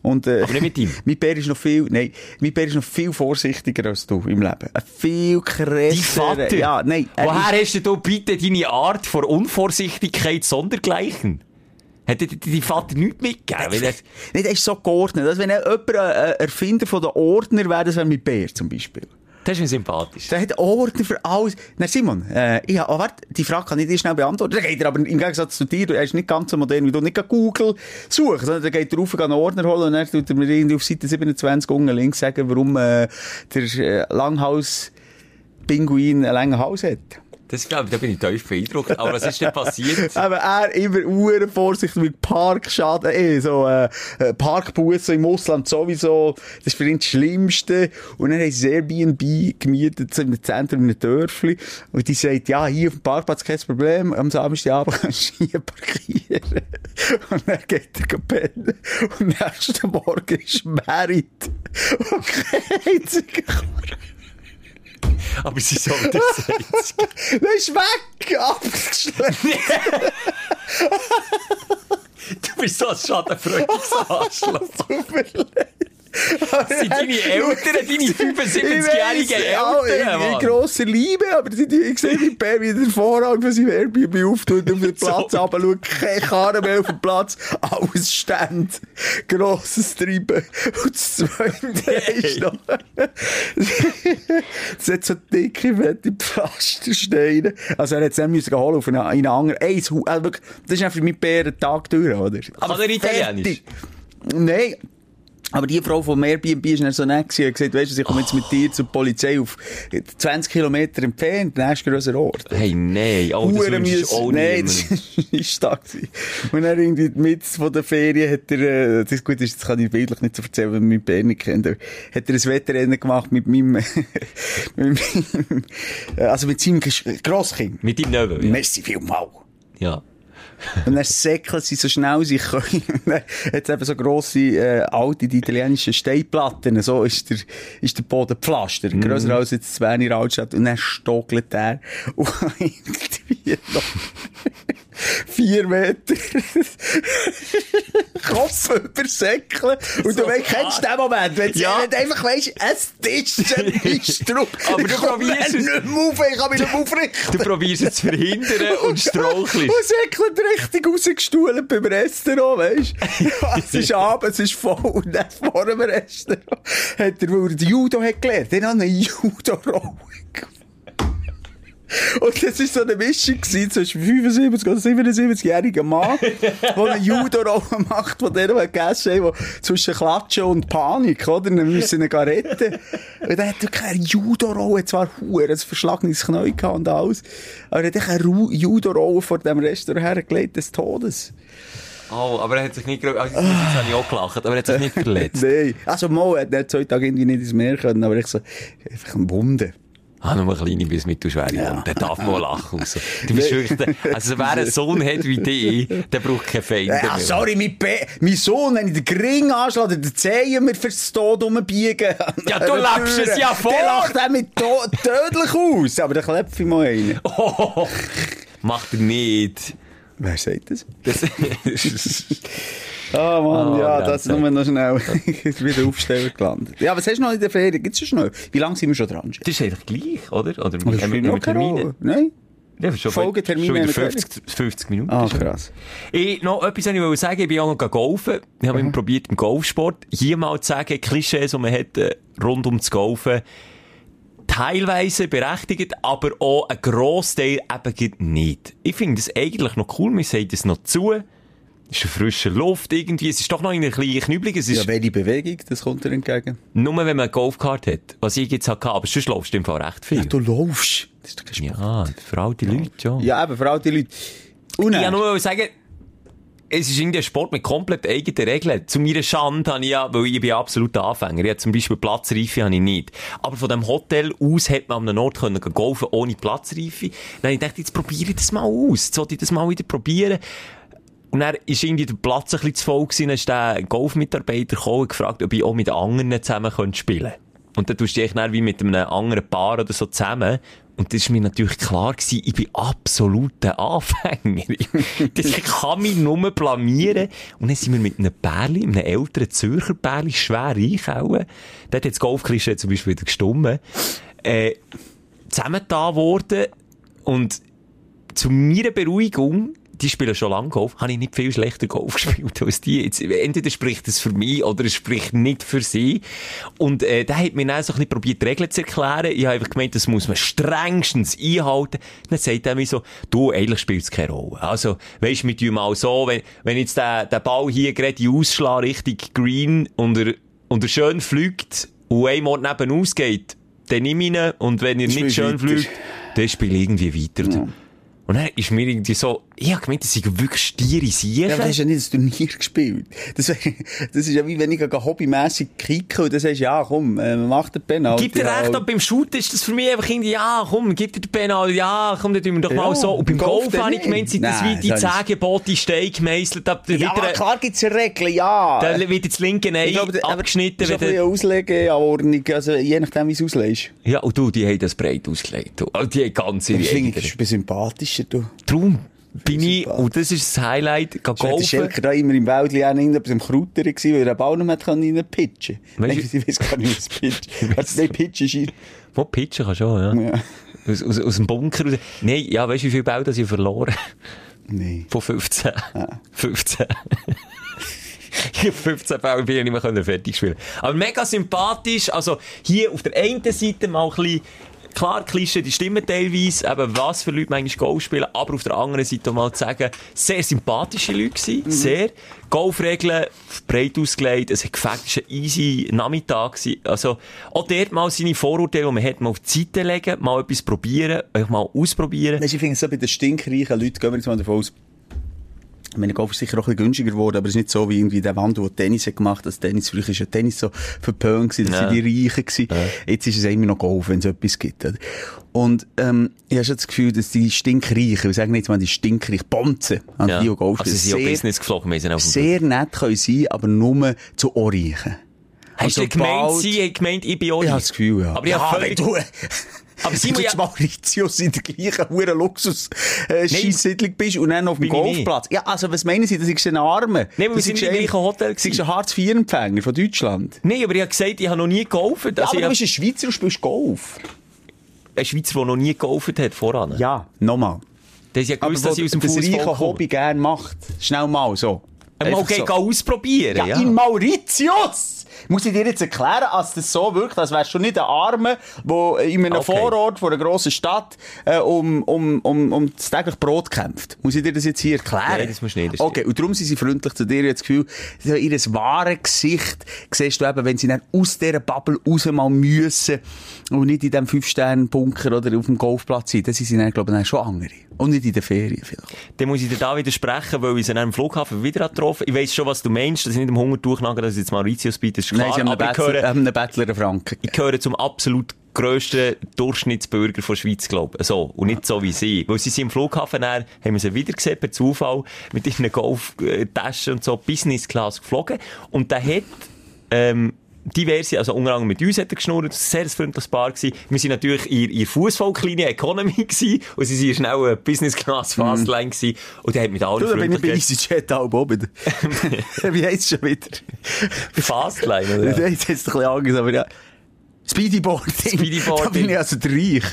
Und, äh, Aber nicht mit ihm? Mein Bär ist noch viel, nein, mein Bär ist noch viel vorsichtiger als du im Leben. Ein viel krasser. Dein Vater? Ja, nein. er Woher ist- hast du bitte deine Art von Unvorsichtigkeit sondergleichen? Hat dir dein Vater nichts mitgegeben? Er- Nicht, er ist so geordnet. Also wenn jemand ein Erfinder von den Ordner wäre, das wäre mein Bär zum Beispiel. Das ist mir sympathisch. Der hat Ordner für alles. Na Simon, äh, ich oh, warte, die Frage kann ich dir schnell beantworten. Dann geht er aber im Gegensatz zu dir, er ist nicht ganz so modern wie du, nicht Google suchen, sondern er geht einen Ordner holen und dann tut er mir irgendwie auf Seite 27 unten links sagen, warum äh, der äh, Langhaus-Pinguin einen langen Hals hat. Das, da bin ich tief beeindruckt. Aber was ist denn passiert? Aber er immer uhren vorsichtig mit Parkschaden, eh, so, äh, äh, Parkbussen im Ausland sowieso. Das ist für ihn das Schlimmste. Und dann haben sie Airbnb gemietet, so im Zentrum in einem Dörfli. Und die sagt, ja, hier auf dem Parkplatz kein Problem. Am Samstagabend kannst du hier parkieren. Und dann geht er pennen. Und nächsten Morgen ist Merit. Und kein einziger Aber sie das sagen. Der ist weg! Abgeschlossen! Du bist so ein schadenfreudiges Arschloch. Tut mir leid. Sind deine Eltern, deine 75-jährigen Ja, Eltern? in, in grosser Liebe, aber die, die, ich sehe wie Bär wieder den Vorhang von seinem Airbnb auftut, auf den Platz So. runter, schaut, keine Karre mehr auf dem Platz, alles Stand, grosses Treiben. Und das Zweite ist noch, es hat so dicke, fette Pflastersteine. Also er hat es dann müssen holen auf einen, in einen anderen, ey, also wirklich, das ist einfach für mich Bär einen Tag durch, oder? Kann er Italienisch? fertig. Nein. Aber die Frau vom Airbnb ist dann so nett gewesen, und gesagt, weißt du, ich komme jetzt mit dir zur Polizei auf 20 Kilometer entfernt, nächstgrösser Ort. Hey, nein. Oh, das wünschst du Nein, das ist stark. Und dann irgendwie mit von der Ferien hat er, äh, das gut ist, das kann ich bildlich nicht so erzählen, man mein Bär nicht kennt, hat er ein Wettrennen gemacht mit meinem, mit meinem also mit seinem Grosskind. Mit deinem Neven, ja. Merci vielmal. ja. Und dann säckeln sie so schnell sie können. Hat eben so grosse, äh, alte, die italienischen Steinplatten. So ist der, ist der Boden gepflastert. Mhm. Grösser als jetzt Zwerni Altstadt. Und dann stockelt er. Und irgendwie noch vier Meter Kopf übersäckeln. Und du weißt, kennst den Moment, wenn du Ja. du einfach weisst, es ist ein Mistdruck. Aber du probierst es. nicht mehr auf, ich kann mich nicht mehr aufrichten. Du probierst es zu verhindern und strauchelst. Und säckelt richtig rausgestuhlt beim Restaurant, weisst du? es ist Abend, es ist voll. Und dann vor dem Restaurant hat er, weil er Judo hat gelernt, den hat eine Judo-Rolle Und das war so eine Mischung gewesen zwischen 75 oder 77-jährigen Mann, der eine Judo-Rolle macht, von denen, die gegessen haben, die zwischen Klatschen und Panik, oder? Dann müssen ihn retten. Und dann hat er keine Judo-Rolle, zwar Huren, ein verschlagenes Knie gehabt und alles. Aber er hat eine Judo-Rolle vor dem Restaurant hergelegt des Todes. Oh, aber er hat sich nicht, also, jetzt habe ich auch gelacht, aber er hat sich nicht verletzt. Nein. Also, Mo hat nicht zwei Tage irgendwie nicht ins Meer können, aber ich so, einfach ein Wunder. Ah, nur eine kleine bis mittelschwere Ja. Wunde. Der darf mal lachen. Also. Du bist wirklich, der- also wer einen Sohn hat wie dich, der braucht keine Feinde Ja, mehr. sorry, mein, Be mein Sohn, wenn ich den Gring anschlage, den Zehen mir fürs Tod umbiegen. Ja, du lebst es ja vor. Der lacht auch mit tödlich aus. Aber dann klepfe ich mal einen. Oh, macht er nicht. Wer sagt das? Das, Ah, Mann, Oh, ja, das nur noch schnell. Wieder Aufsteller gelandet. Ja, was hast du noch in der Ferien? Gibt's schon schnell? Wie lange sind wir schon dran? das ist eigentlich gleich, oder? Oder Das haben wir noch Termine? Nein? Ja, schon Folgetermine schon wieder haben wir 50, 50 Minuten. Ah, krass. Ich, noch etwas ich wollte sagen, ich bin auch noch golfen. Ich habe immer probiert im Golfsport, hier mal zu sagen, Klischees, die man hat, äh, rund um das Golfen, teilweise berechtigt, aber auch ein Grossteil eben nicht. Ich finde das eigentlich noch cool, man sagt es noch zu, ist eine frische Luft irgendwie, es ist doch noch in einer kleinen Knüppelung, es ist Ja, welche Bewegung, das kommt dir entgegen? nur wenn man eine Golfkart hat, was ich jetzt hatte, aber sonst laufst du im Fall recht viel. Du laufst. Das ist doch kein Sport. ja, für alte Leute, ja. Ja, eben, vor allem die Leute. Und Ich wollte nur sagen, es ist irgendwie ein Sport mit komplett eigenen Regeln. Zu meiner Schande habe ich ja, weil ich bin ja absoluter Anfänger. Ich habe zum Beispiel Platzreife habe ich nicht. Aber von dem Hotel aus hätte man an einem Ort können golfen ohne Platzreife. Dann habe ich gedacht, jetzt probiere ich das mal aus. Jetzt sollte ich das mal wieder probieren. Und dann ist irgendwie der Platz ein bisschen zu voll gewesen. Dann ist der Golfmitarbeiter gekommen und gefragt, ob ich auch mit anderen zusammen könnte spielen Und dann tust du dich dann wie mit einem anderen Paar oder so zusammen. Und das war mir natürlich klar gewesen, ich bin absoluter Anfänger. das kann mich nur blamieren. Und dann sind wir mit einem Pärli, einem älteren Zürcher Pärli, schwer auch. Dort hat das Golfklischee zum Beispiel wieder gestummen. Äh, zusammengetan worden. Und zu meiner Beruhigung, die spielen schon lange Golf, habe ich nicht viel schlechter Golf gespielt als die. Jetzt, entweder spricht es für mich oder es spricht nicht für sie. Und äh, da hat mir dann so ein bisschen probiert, die Regeln zu erklären. Ich habe einfach gemeint, das muss man strengstens einhalten. Dann sagt er mir so, du, eigentlich spielt es keine Rolle. Also, weisst du, mit tun mal so, wenn, wenn jetzt der, der Ball hier gerade ausschlägt, richtig green, und er, und er schön fliegt, und ein Ort nebenan ausgeht, dann nehme ich ihn, und wenn er nicht schön weiter. fliegt, dann spiele ich irgendwie weiter. Und dann ist mir irgendwie so, ich habe gemeint, das sind wirklich stiere Siechen. Ja, aber das ist ja nicht ein Turnier gespielt. Das, das ist ja wie wenn ich hobbymässig kicke und dann sagst, ja, komm, äh, mach den Penalty. Gib dir recht, aber beim Shooten ist das für mich einfach irgendwie, ja, komm, gib dir den Penal, ja, komm, dann tun wir doch Ja, mal so. Und beim Golf Golf habe ich gemeint, sind das wie die das ist- zehn Gebote Stein gemeißelt, ab, Ja, wieder, klar gibt's eine Regel, ja. dann wird das linke Ei Ich aber abgeschnitten. Das ist ein bisschen Auslegeordnung, also je nachdem, wie es auslegst. ja, und du, die haben das breit ausgelegt. du. Oh, die haben ganz ihre Ich finde, das ist ein bisschen sympathischer, du. Darum bin ich, und das ist das Highlight, gehen Der. Schelker da immer im Wäldli auch bei dem Krauter gewesen, weil er den Ball nicht mehr reinpitchen konnte. Weißt Ich weiss gar nicht, was Pitch. Also, nein, Pitch ist, Wo pitchen kann schon, ja. ja. Aus, aus, aus dem Bunker raus. Nein, ja, weißt du, wie viele das ich verloren Nee. Von 15. 15. Ich hab 15 Bälle bin ich nicht mehr fertig spielen. Aber mega sympathisch. Also, hier auf der einen Seite mal ein bisschen, klar, Klischee, die stimmen teilweise, eben was für Leute manchmal Golf spielen, aber auf der anderen Seite mal zu sagen, sehr sympathische Leute gewesen, sehr. Golfregeln breit ausgelegt, es hat gefällt, es war ein easy Nachmittag gewesen. Also, auch dort mal seine Vorurteile, die man hat, mal auf die Seite legen, mal etwas probieren, einfach mal ausprobieren. Weisst du, ich finde so bei den stinkreichen Leuten, gehen wir jetzt mal davon aus, ich meine, Golf ist sicher auch ein bisschen günstiger geworden, aber es ist nicht so wie irgendwie der Wand, der Tennis hat gemacht hat. Das Tennis, früher ist ja Tennis so verpönt das Ja. sind die Reichen gewesen. Jetzt ist es immer noch Golf, wenn es etwas gibt. oder? Und, ähm, ich habe schon das Gefühl, dass die stinkreichen, wir sagen jetzt mal die stinkreichen Bonzen, an Ja. die, die Golf Also, sie sind sehr, Business geflogen, wir sind auf dem sehr nett können sein, aber nur zu Ohrreichen. Hast du gemeint, sie haben gemeint, ich bin auch Ich habe das Gefühl, ja. Aber ich habe wenn völlig- du, Aber Simon, du ja, jetzt Mauritius in der gleichen hohen luxus äh, Scheisssiedlung bist und dann auf dem Golfplatz. Ja, also was meinen Sie, das ist ein Arme? Nee, aber wir das sind im gleichen Hotel Das ist gewesen. ein Hartz-IV-Empfänger von Deutschland. Nein, aber ich habe gesagt, ich habe noch nie geholfen. Ja, Also aber ich du bist ein Schweizer und spielst Golf. ein Schweizer, der noch nie geholfen hat voran. Ja, nochmal. Der ist ja Aber gewusst, wo dass ich aus dem das reiche. Hobby gerne macht. Schnell mal so. Mal gehen, so. ausprobieren, ja. Ja, in Mauritius! Muss ich dir jetzt erklären, als das so wirkt, als wärst du nicht ein Arme, der in einem Okay. Vorort von einer grossen Stadt äh, um, um, um, um das tägliche Brot kämpft. Muss ich dir das jetzt hier erklären? Nein, das musst du nicht, das Okay, und darum sind sie freundlich zu dir. Ich habe das Gefühl, so ihr wahres Gesicht siehst du eben, wenn sie dann aus dieser Bubble raus mal müssen und nicht in diesem Fünf-Sterne-Bunker oder auf dem Golfplatz sind, dann sind sie dann, glaube ich, dann schon andere. Und nicht in den Ferien vielleicht. Dann muss ich dir da widersprechen, weil ich sie dann am Flughafen wieder getroffen Ich weiss schon, was du meinst, dass ich nicht am Hungertuch nage, dass ich jetzt Mauritius biete, ist klar. Nein, sie haben einen Bettler, einen Bettler Franken. ich gehöre zum absolut grössten Durchschnittsbürger der Schweiz, glaube ich. So. Und nicht so wie sie. Weil sie sind im Flughafen dann, haben wir sie wieder gesehen, per Zufall, mit ihren Golftaschen und so, Business Class geflogen. Und der hat, ähm, diverse, also unter anderem mit uns hat er geschnurrt, das war ein sehr freundliches Paar gewesen. Wir sind natürlich in ihr Fußvolklinie Economy gewesen, und sie sind schnell Business Class Fastline gewesen. Und der hat mit allen Du, da bin ich bei EasyJet auch oben. Wie heisst es schon wieder? Fastline, oder? Heisst es ein bisschen anders, aber ja. Speedyboarding. Speedyboarding. Da bin ich also reich.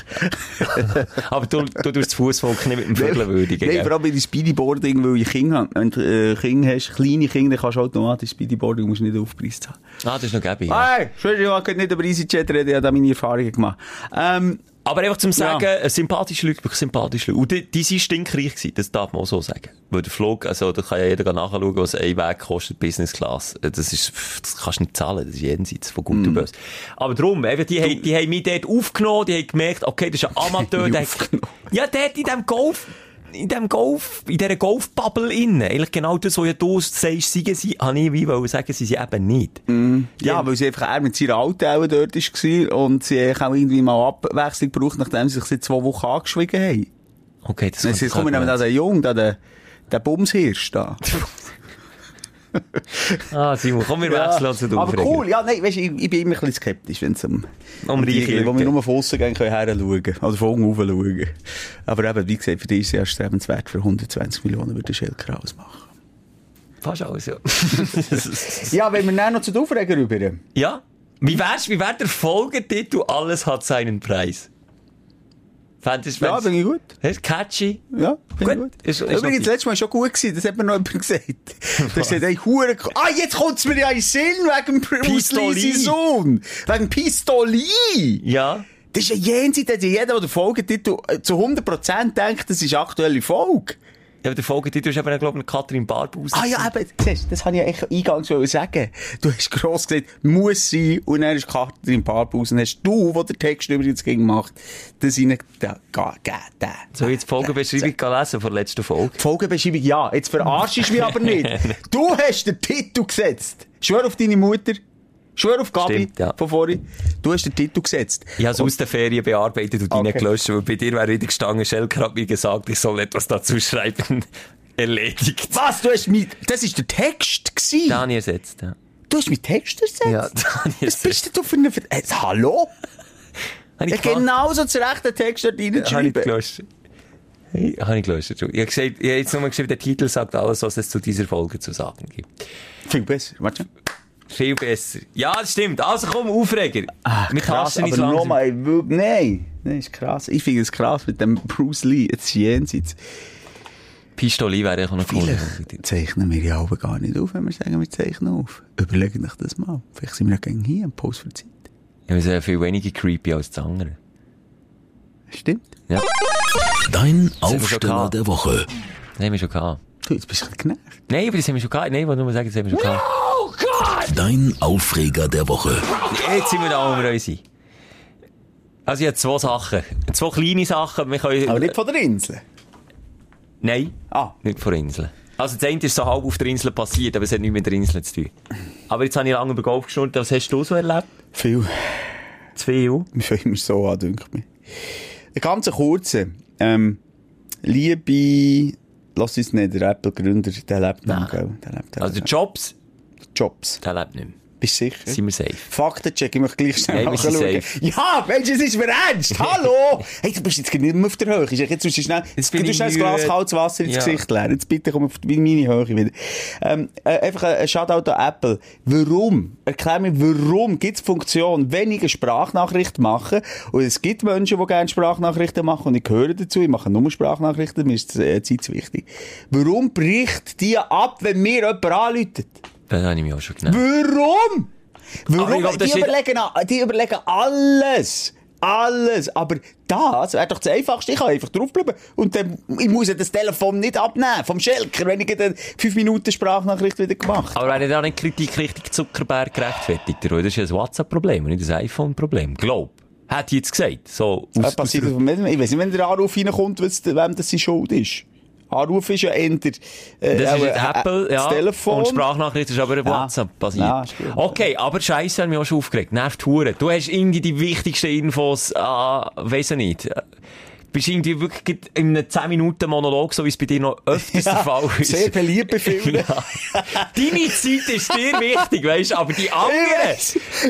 Aber du, du tust das Fußvolk nicht mit dem Vögeln würdigen. Nein, vor allem bei dem Speedyboarding, weil ich Kinder habe. Wenn du äh, Kinder hast, kleine Kinder, kannst du automatisch Speedyboarding, musst nicht Aufpreis zahlen. Ah, das ist noch gäbig. Ja. Hey, Entschuldigung, ich kann nicht über EasyJet reden, ich habe da meine Erfahrungen gemacht. Ähm, Aber einfach zum Sagen, Ja. äh, sympathische Leute, wirklich sympathische Leute. Und die, die sind stinkreich gewesen, das darf man auch so sagen. Weil der Flug, also da kann ja jeder nachschauen, was ein Weg kostet, Business Class. Äh, Das ist, das kannst du nicht zahlen, das ist jenseits von gut und böse. Aber darum, einfach, die, haben, die haben mich dort aufgenommen, die haben gemerkt, okay, das ist ein Amateur, der hat, ja, der hat in dem Golf, in dem Golf, in dieser Golfbubble innen, eigentlich genau das, was ja du sagst, sagen sie, habe ich wie wollen sagen, sie sind eben nicht. ja, weil sie einfach er mit seiner Alten auch dort war und sie auch irgendwie mal Abwechslung gebraucht, nachdem sie sich seit zwei Wochen angeschwiegen haben. Okay, das Dann kann kommen wir da den Jungen, den, den Bumshirsch da. Ah, Simon, komm, wir wechseln uns zu den Aber Aufregern. cool, ja, nein, weißt, ich, ich bin immer ein bisschen skeptisch, wenn es um, Um die, reiche wo wir nur von aussen gehen können, her schauen. Oder von unten rauf schauen. Aber eben, wie gesagt, für dich ist es ja strebenswert, für 120 Millionen würde Schelker ausmachen. Fast alles, ja. Ja, wenn wir dann noch zu den Aufreger rüber. ja? Wie wär's, wie wär der Folgetitel «Alles hat seinen Preis»? Fändest Ja, bin ich gut. Ist catchy? Ja, bin ich Gut. gut. Ist- ist Übrigens, letztes Mal schon gut gewesen, das hat mir noch jemand gesagt. Der sagt, ey, Hure, ah, jetzt kommt's mir ja in den Sinn, wegen Pistoli. Sohn. Wegen Pistoli. Ja. Das ist ja jenseits, dass jeder, der den Folgetitel äh, zu 100% denkt, das ist aktuelle Folge. Ja, aber der Folgetitel ist eben, glaube ich, Katrin Barbaus. Ah ja, eben, siehst, das habe ich ja echt eingangs sagen. Du hast gross gesagt, muss sein, und dann ist Katrin Barbaus, und hast du, der den Text übrigens gemacht das da, da. Soll ich jetzt die Folgenbeschreibung lesen von der letzten Folge? Die Folgebeschreibung, ja. Jetzt verarschst du mich aber nicht. Du hast den Titel gesetzt. Schwör auf deine Mutter. Schwör auf Gabi Stimmt, ja. von vorhin. Du hast den Titel gesetzt. Ich habe es aus den Ferien bearbeitet und Okay. okay. gelöscht, weil bei dir wäre wieder gestanden, Schelker hat mir gesagt, ich soll etwas dazu schreiben. Erledigt. Was? Du hast mich, das ist der Text gewesen. Da habe ich ersetzt, ja. Du hast meinen Text ersetzt? Ja, da habe ich Was ersetzt. bist du für eine, äh, hallo? Habe Ja, ich gemacht. genauso zurecht den Text dort Habe ich reinschreiben. gelöscht. Hey, Habe ich gelöscht. Ich habe gesagt, ich habe jetzt nur geschrieben, der Titel sagt alles, was es zu dieser Folge zu sagen gibt. Viel besser. Warte. Viel besser. Ja, das stimmt. Also komm, Aufreger. Ah, Mit krass, aber nochmal, ich will- nein. Nein, ist krass. Ich finde es krass mit dem Bruce Lee. Jetzt ist jenseits. Pistoli wäre ich auch noch cool. Zeichnen wir ja aber gar nicht auf, wenn wir sagen, wir zeichnen auf. Überlegt euch das mal. Vielleicht sind wir ja gegen hier im Post für Zeit. Ja, wir sind ja viel weniger creepy als das andere. Stimmt. Ja, Dein wir Aufsteller der Woche. das haben wir schon gehabt. Du, jetzt bist du ein bisschen genervt. Nein, aber das haben wir schon gehabt. Nein, ich wollte nur sagen, das haben wir schon gehabt. Dein Aufreger der Woche. Jetzt sind wir da, wo wir uns sind. Also ich habe zwei Sachen. Zwei kleine Sachen. Wir können... Aber nicht von der Insel. Nein, Ah. nicht von der Insel. Also das eine ist so halb auf der Insel passiert, aber es hat nichts mit der Insel zu tun. Aber jetzt habe ich lange über Golf geschnurrt. Was hast du so erlebt? Viel. Zu viel? Wir fangen immer so an, denke mir. Ein ganz kurzer. Ähm, liebe, lass uns nicht, der Apple-Gründer, der lebt noch, Nein. gell? Der lebt, der Also lebt. Jobs, Jobs. der lebt nicht mehr. Bist du sicher? Sind wir safe. Faktencheck, ich möchte gleich schnell nachschauen. Ja, Mensch, es ist mir ernst. Hallo! Hey, du bist jetzt nicht mehr auf der Höhe. Jetzt musst du schnell, Jetzt du schnell ein Glas kaltes Wasser ins Ja. Gesicht leeren. Jetzt bitte komm auf meine Höhe wieder. Ähm, äh, einfach ein Shoutout an Apple. Warum? Erklär mir, warum gibt es die Funktion, weniger Sprachnachrichten machen? Und es gibt Menschen, die gerne Sprachnachrichten machen und ich gehöre dazu. Ich mache nur Sprachnachrichten, mir ist die äh, Zeit zu wichtig. Warum bricht die ab, wenn mir jemand anläutet? Das habe ich mir auch schon genommen. Warum? Warum? ich glaub, die, überlegen, die überlegen alles. Alles. Aber das wäre doch das Einfachste. Ich kann einfach draufbleiben. Und dann, ich muss ja das Telefon nicht abnehmen vom Schelker, wenn ich dann fünf Minuten Sprachnachricht wieder gemacht habe. Aber wäre da nicht Kritik Richtung Zuckerberg gerechtfertigt? oder? Das ist ein WhatsApp-Problem und nicht ein iPhone-Problem. Glaub. Ich jetzt gesagt. So, aus, passiert aus, Ich weiß nicht, wenn der Anruf reinkommt, wem das seine Schuld ist. Anruf ist ja eher, äh, das ist äh, Apple, ja. das Telefon. Und Sprachnachricht ist aber Ja. WhatsApp basiert. Ja, ist gut. okay, aber Scheiße hat mich auch schon aufgeregt. Nervt Hure. Du hast irgendwie die wichtigsten Infos, ah, weiss ich nicht. Bist irgendwie wirklich in einem 10-Minuten-Monolog, so wie es bei dir noch öfters der Fall ist. Sehr beliebt bei vielen. Ja. Deine Zeit ist dir wichtig, weißt du, aber die anderen,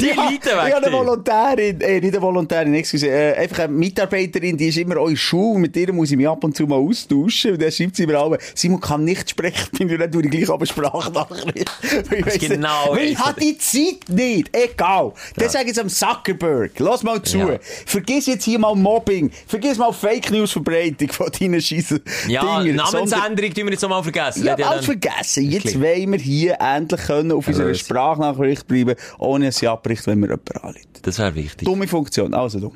die ja, leiden Ich habe eine weg. Volontärin, äh, nicht eine Volontärin, excuse, äh, einfach eine Mitarbeiterin, die ist immer in Schule, mit der muss ich mich ab und zu mal austauschen, und dann schreibt sie mir alle, Simon kann nicht sprechen, bin ich dann tue ich gleich aber Sprachnachricht. Weiss genau Weil ich habe die Zeit nicht, egal. Das sage ich jetzt am Zuckerberg, lass mal zu. Ja. Vergiss jetzt hier mal Mobbing, vergiss mal Fake News Verbreitung von deinen scheissen Ja, Dinger, Namensänderung tun wir jetzt nochmal vergessen. ja, ja vergessen. Jetzt wollen wir hier endlich können auf unserer. Sprachnachricht bleiben, ohne dass sie abbricht, wenn wir jemanden anrufen. Das wäre wichtig. Dumme Funktion, also dumm.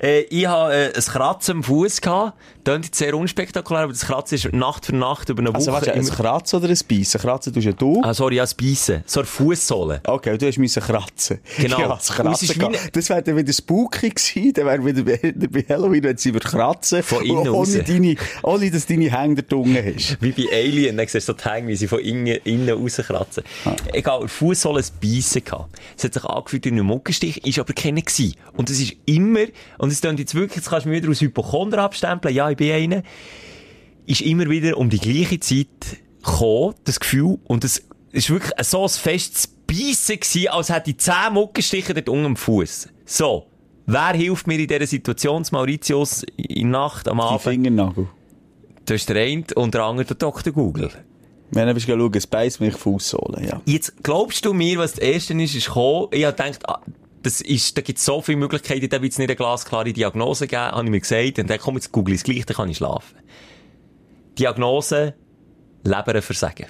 Äh, ich hatte äh, ein Kratzen am Fuß gehabt. Klingt jetzt sehr unspektakulär, aber das Kratzen ist Nacht für Nacht über eine Woche. Also warte, ein Kratzen oder ein Beißen? Kratzen tust ja du. ah, sorry, ja, das Beißen. So eine Fußsohle. Okay, du hast müssen kratzen. Genau. Ja, das Kratzen Das wäre dann wieder spooky gewesen. Dann wäre wieder wieder bei Halloween, wenn sie über kratzen. Von innen ohne, raus. deine, ohne, dass deine Hänge der Tunge hast. Wie bei Alien, dann siehst du die Hänge, wie sie von innen, innen rauskratzen. Ah. Egal, Fußsohle ein Beißen gehabt. Es hat sich angefühlt wie ein Muckenstich, ist aber keiner gewesen. Und es ist immer, und es klingt jetzt wirklich, jetzt kannst du mich wieder aus Hypochonder abstempeln, ja, ich bin einer, ist immer wieder um die gleiche Zeit gekommen, das Gefühl, und es war wirklich so ein festes Beißen gewesen, als hätte ich 10 Muckenstiche dort unten am Fuß. So. Wer hilft mir in dieser Situation, Mauritius, in der Nacht, am Die Abend? Fingernagel. Das ist der eine und der andere der Dr. Google. Wenn du schauen, es beißt mich Fußsohlen, ja. Jetzt glaubst du mir, was das erste ist, ist gekommen? Ich habe gedacht, ah, das ist, da gibt es so viele Möglichkeiten, da wird es nicht eine glasklare Diagnose geben, habe ich mir gesagt. Und dann komm, jetzt google ich es gleich, dann kann ich schlafen. Diagnose, Leberversagen.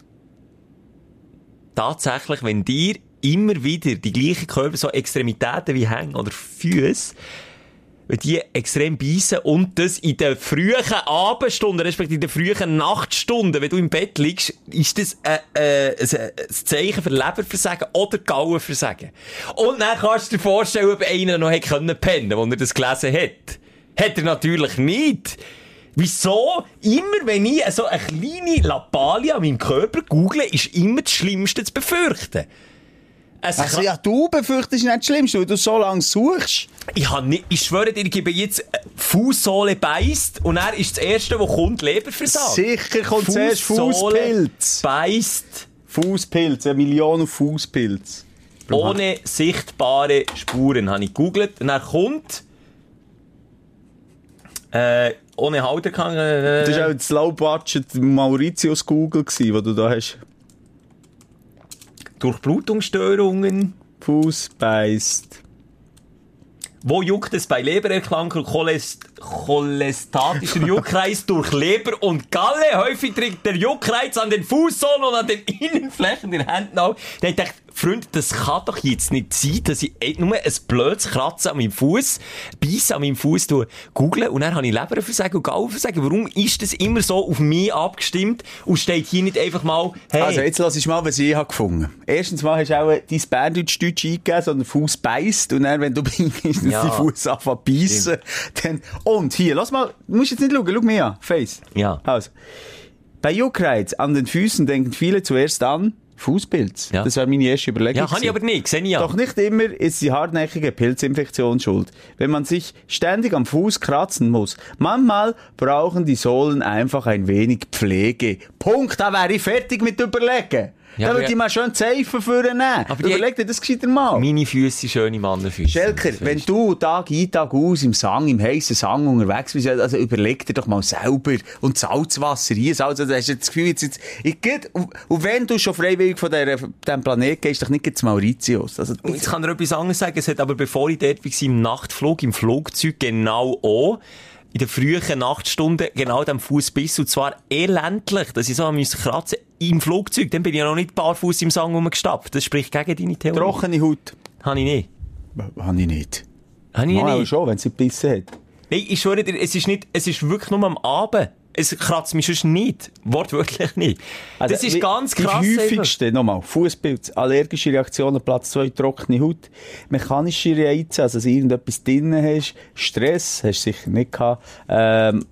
Tatsächlich, wenn dir immer wieder die gleichen Körper, so Extremitäten wie Hängen oder Füße, wenn die extrem beißen und das in den frühen Abendstunden, respektive in den frühen Nachtstunden, wenn du im Bett liegst, ist das äh, äh, ein, Zeichen für Leberversagen oder Gallenversagen. Und dann kannst du dir vorstellen, ob einer noch hätte können wo er das gelesen hat. Hat er natürlich nicht. Wieso? Immer wenn ich so eine kleine Lappalie an meinem Körper google, ist immer das Schlimmste zu befürchten. Also ja, du befürchtest nicht das Schlimmste, weil du so lange suchst. ich, hab nicht, ich schwöre dir, ich gebe jetzt äh, Fußsohle beißt und er ist das erste, wo kommt Leberversagen. Sicher kommt zuerst Fußpilz. beißt Fußpilz, eine Million Fußpilz. ohne sichtbare Spuren. Habe ich gegoogelt und er kommt äh, ohne Halterkang. Äh, Das war auch das Low-Budget Mauritius Google, gewesen, was du da hast. Durchblutungsstörungen. Fuß beißt. Wo juckt es bei Lebererkrankung Cholest cholestatischer Juckreiz durch Leber und Galle? Häufig trägt der Juckreiz an den Fußsohlen und an den Innenflächen der Händen auf. Dann dachte ich, Freunde, das kann doch jetzt nicht sein, dass ich nur ein blödes Kratzen an meinem Fuß, Beißen an meinem Fuß google und dann habe ich Leberversagen und Gallenversagen. Warum ist das immer so auf mich abgestimmt und steht hier nicht einfach mal, hey, Also, jetzt lass ich mal, was ich habe gefunden Erstens mal hast du auch dein Berndeutsch-Deutsch eingegeben, sondern Fuß beißt. Und dann, wenn du bist, dass Ja. die Fuß anfangen beißen. Dann, und hier, lass mal, du musst jetzt nicht schauen, schau mir an, Face. Ja. Also, bei Juckreiz an den Füßen denken viele zuerst an Fußpilz. Ja. Das war meine erste Überlegung. ja, habe ich aber nicht, sehe ich ja. Doch nicht immer ist die hartnäckige Pilzinfektion schuld. Wenn man sich ständig am Fuß kratzen muss. Manchmal brauchen die Sohlen einfach ein wenig Pflege. Punkt, da wäre ich fertig mit überlegen. Ja, da aber würde ich mal schön Seifen vornehmen. Aber die- Überleg dir das gescheiter mal. Meine Füße sind schöne Mannenfüße. Schelker, wenn du Tag ein, Tag aus im Sang, im heißen Sang unterwegs bist, also überleg dir doch mal selber. Und Salzwasser, hier Salz, also hast du das Gefühl, jetzt, jetzt, ich geht, und, wenn du schon freiwillig von diesem Planeten gehst, doch nicht zu Mauritius. Also, Und jetzt kann er etwas anderes sagen. Es hat aber, bevor ich dort war, im Nachtflug, im Flugzeug genau auch, in den frühen Nachtstunden, genau dem Fuß biss. Und zwar elendlich, dass ich so musste kratzen im Flugzeug. Dann bin ich ja noch nicht barfuß im Sang rumgestapft. Das spricht gegen deine Theorie. trockene Haut. Habe ich nicht. Habe ich nicht. Habe ich Mal nicht. schon, wenn sie gebissen hat. Nein, ich schwöre dir, es ist nicht, es ist wirklich nur am Abend. Es kratzt mich sonst nicht. Wortwörtlich nicht. das ist Also, ganz krass. Die häufigste, nochmal, Fußpilz, allergische Reaktionen, Platz 2, trockene Haut, mechanische Reize, also dass du irgendetwas drin hast, Stress, hast du sicher nicht gehabt, ähm,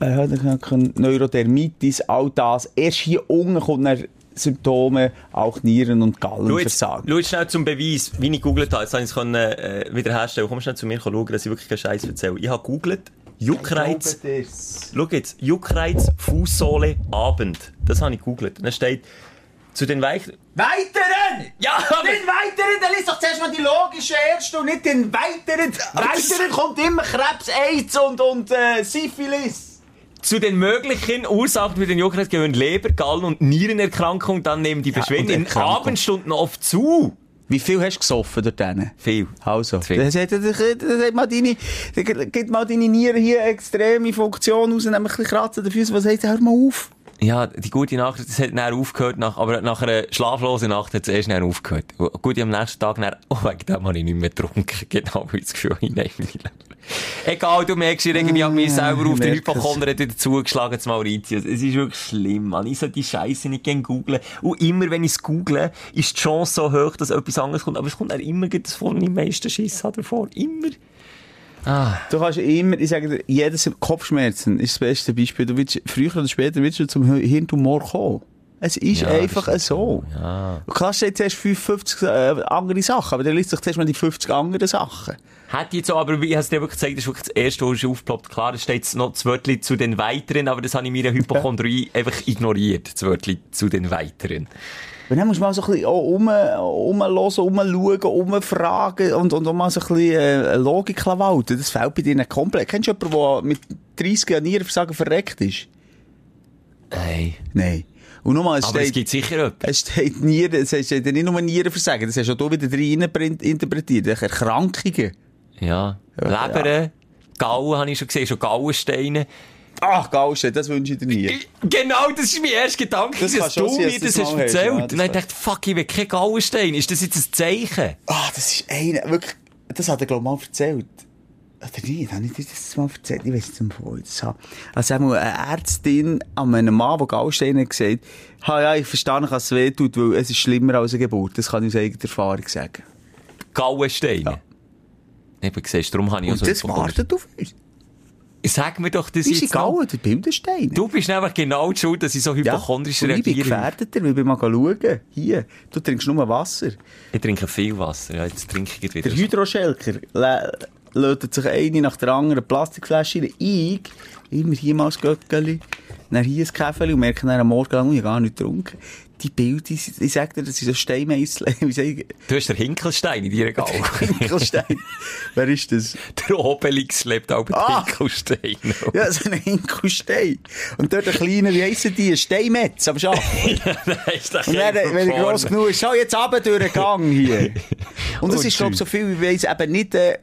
äh, Neurodermitis, all das. Erst hier unten kommt dann Symptome, auch Nieren- und Gallenversagen. schau schnell zum Beweis, wie ich gegoogelt habe. Jetzt habe ich es können, äh, wiederherstellen. Komm schnell zu mir schauen, dass ich wirklich keinen Scheiß erzähle. Ich habe gegoogelt, Juckreiz, schau jetzt, Juckreiz, Fußsohle, Abend. Das habe ich gegoogelt. Dann steht, zu den weichen... Weiteren! Ja, aber... Den Weiteren, dann liest doch zuerst mal die logische erste und nicht den Weiteren. Weiteren kommt immer Krebs, AIDS und, und äh, Syphilis. Zu den möglichen Ursachen für den Juckreiz gehören Leber, Gallen- und Nierenerkrankung. Dann nehmen die Beschwerden und in. Abendstunden oft zu. Wie viel hast du gesoffen dort drinnen? Viel. Also, das hat, das, das hat mal deine, das gibt mal deine Nieren hier extreme Funktion raus, nämlich ein bisschen kratzen Füßen. Was heißt, hör mal auf? Ja, die gute Nachricht, es hat dann aufgehört, nach, aber nach einer schlaflosen Nacht hat es erst dann aufgehört. Gut, ich am nächsten Tag dann, oh, wegen dem habe ich nicht mehr getrunken. Genau, weil ich das Gefühl ich nehme mich. Egal, du merkst, ich irgendwie habe mich selber auf ich es. Hypochonder wieder zugeschlagen, zu Mauritius. Es ist wirklich schlimm, man. Ich soll die Scheiße nicht gerne googlen. Und immer, wenn ich es google, ist die Chance so hoch, dass etwas anderes kommt. Aber es kommt auch immer das von den meisten Schiss hat davor. Immer. Du kannst immer, ich sage dir, jedes Kopfschmerzen ist das beste Beispiel. Du willst, früher oder später willst du zum Hirntumor kommen. Es ist Ja, einfach stimmt so. Ja. Und Klar steht zuerst 55 äh, andere Sachen, aber dann liest sich zuerst mal die 50 anderen Sachen. Hat jetzt so, aber wie hast du dir wirklich gezeigt, das ist wirklich das erste, was aufgeploppt. Klar, es steht jetzt noch das Wörtchen zu den Weiteren, aber das habe ich meiner Hypochondrie einfach ignoriert, das Wörtchen zu den Weiteren. Und dann musst du mal so ein bisschen auch um, umhören, umschauen, umfragen und, und auch mal so ein bisschen äh, Logik walten. Das fällt bei dir nicht komplett. Kennst du jemanden, der mit 30 Jahren Nierenversagen verreckt ist? Nein. Nein. Und nochmal, es Aber es steht, gibt sicher etwas. es steht Nieren, es steht ja nicht nur Nierenversagen, das hast du auch wieder rein interpretiert. Erkrankungen. Ja. Ja, Leber, Gauen habe ich schon gesehen, schon Gauensteine. Ach, Gaustein, das wünsche ich dir nie. Genau, das ist mein erster Gedanke, Das dass du mir das das hast erzählt. ja, das Und kann- dachte ich, fuck, ich will kein Gauenstein. Ist das jetzt ein Zeichen? Ah, das ist einer, wirklich, das hat er, glaube ich, mal erzählt. Oder nicht, habe ich dir das mal erzählt? Ich weiß nicht, wo ich das habe. Also, einmal eine Ärztin an einem Mann, der Gallsteine hat gesagt, ha, ja, ich verstehe nicht, dass es weh tut, weil es ist schlimmer als eine Geburt. Das kann ich aus eigener Erfahrung sagen. Gauensteine. Ja. Eben, siehst du, darum habe ich auch Und so das wartet auf uns. Sag mir doch das jetzt noch. Gauen, der Bilderstein. Du bist nämlich genau die schuld, dass ich so hypochondrisch und ich bin reagiere. gefährdeter, weil ich mal schauen. Hier, du trinkst nur Wasser. Ich trinke viel Wasser. Ja, jetzt trinke ich wieder. Der Hydroschelker lädt sich eine nach der anderen Plastikflasche rein. Ich, immer hier mal das Göckeli, dann hier ein Käferli und merke dann am Morgen lang, ich habe gar nicht getrunken. Die Bilder, ich ich sag dir, das ist sag ich, Du hast den Hinkelstein in deiner Gaul. Hinkelstein. Wer ist das? der Obelix lebt auch mit Ah! Hinkelstein. Ja, so ein Hinkelstein. Und dort ein kleiner, wie heissen die? Ein Steinmetz, aber schon. Nein, ist doch Und dann, wenn er gross genug ist, schau jetzt runter durch den Gang hier. Und das Und ist, glaube ich, so viel, wie weiss, eben nicht, äh,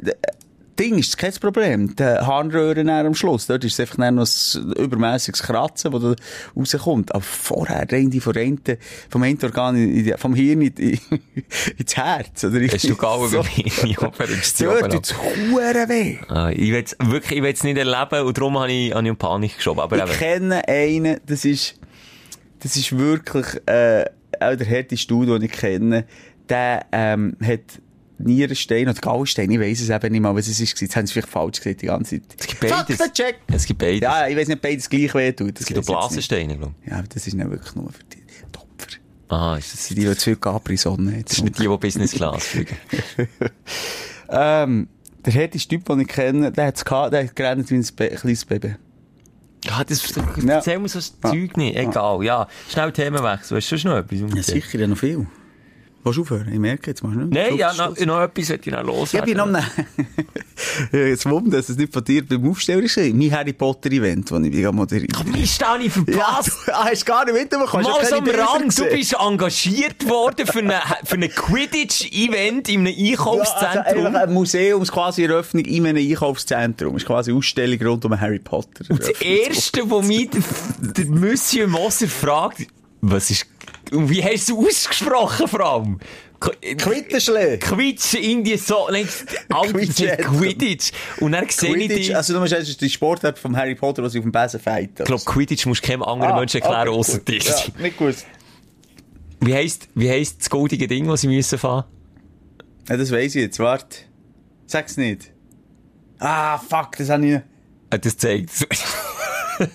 Ding ist kein Problem. Die Harnröhren am Schluss, dort ist es einfach noch ein übermässiges Kratzen, das da rauskommt. Aber vorher rein die von einen, vom einen Organ, in die, vom Hirn in, in, ins Herz. Oder Hast du Gaul so. verrückst du Dort ab. tut's Huren weh. Ah, Ich will wirklich, ich will es nicht erleben und darum habe ich, habe ich in Panik geschoben. Aber Ich eben, kenne einen, das ist, das ist wirklich, äh, auch der härteste Stuhl, den ich kenne, der, ähm, hat Nierenstein oder Gallstein, ich weiss es eben nicht mal, was es ist. Jetzt haben sie vielleicht falsch gesagt die ganze Zeit. es gibt beides. Fuck check! Es gibt beides. Ja, ich weiss nicht, beides gleich weh tut. es gibt auch Blasensteine, glaube Ja, aber das ist nicht wirklich nur für die die Opfer. ich. Aha, ist das, sind die, die zu viel Capri-Sonne haben. das ist nicht die, die Business Class fliegen. Ähm, der härteste Typ, den ich kenne, der hat's gehabt, der hat gerannt wie ein kleines Baby. Ja, das, Ja. erzähl mir so das Zeug nicht. Egal, ja. Schnell Themenwechsel. Hast du schon noch etwas? um Ja, sicher, ja noch viel. Willst du aufhören? Ich merke jetzt mal. Ne? Nein, ja, noch, noch etwas sollte ich noch Ich bin loswerden. noch am Jetzt wundert, dass es nicht von dir beim Aufsteller ist. Mein Harry Potter Event, das ich moderiere. Habe ich Ja, verpasst. du ah, hast gar nicht mitbekommen. Mal so ja am Rand, du bist engagiert worden für ein für eine Quidditch-Event in einem Ja, also Einkaufszentrum. einfach ein Museums quasi Eröffnung in einem Einkaufszentrum. Das ist quasi eine Ausstellung rund um Harry Potter. das Erste, wo mich der, der Monsieur Moser fragt, was ist, und wie hast du ausgesprochen, vor allem? Quitterschläge. Quitsch, irgendwie so, nein, Alter, Quidditch. Und dann sehe ich dich. also du musst ist die Sportart von Harry Potter, wo sie auf dem Besen fighten. Ich glaube, Quidditch musst du keinem anderen Menschen erklären, außer dir. Ja, nicht gut. Wie heisst, wie heisst das goldige Ding, das sie müssen fahren? Ja, das weiss ich jetzt, warte. Sag's nicht. Ah, fuck, das habe ich nicht. Äh, Das zeigt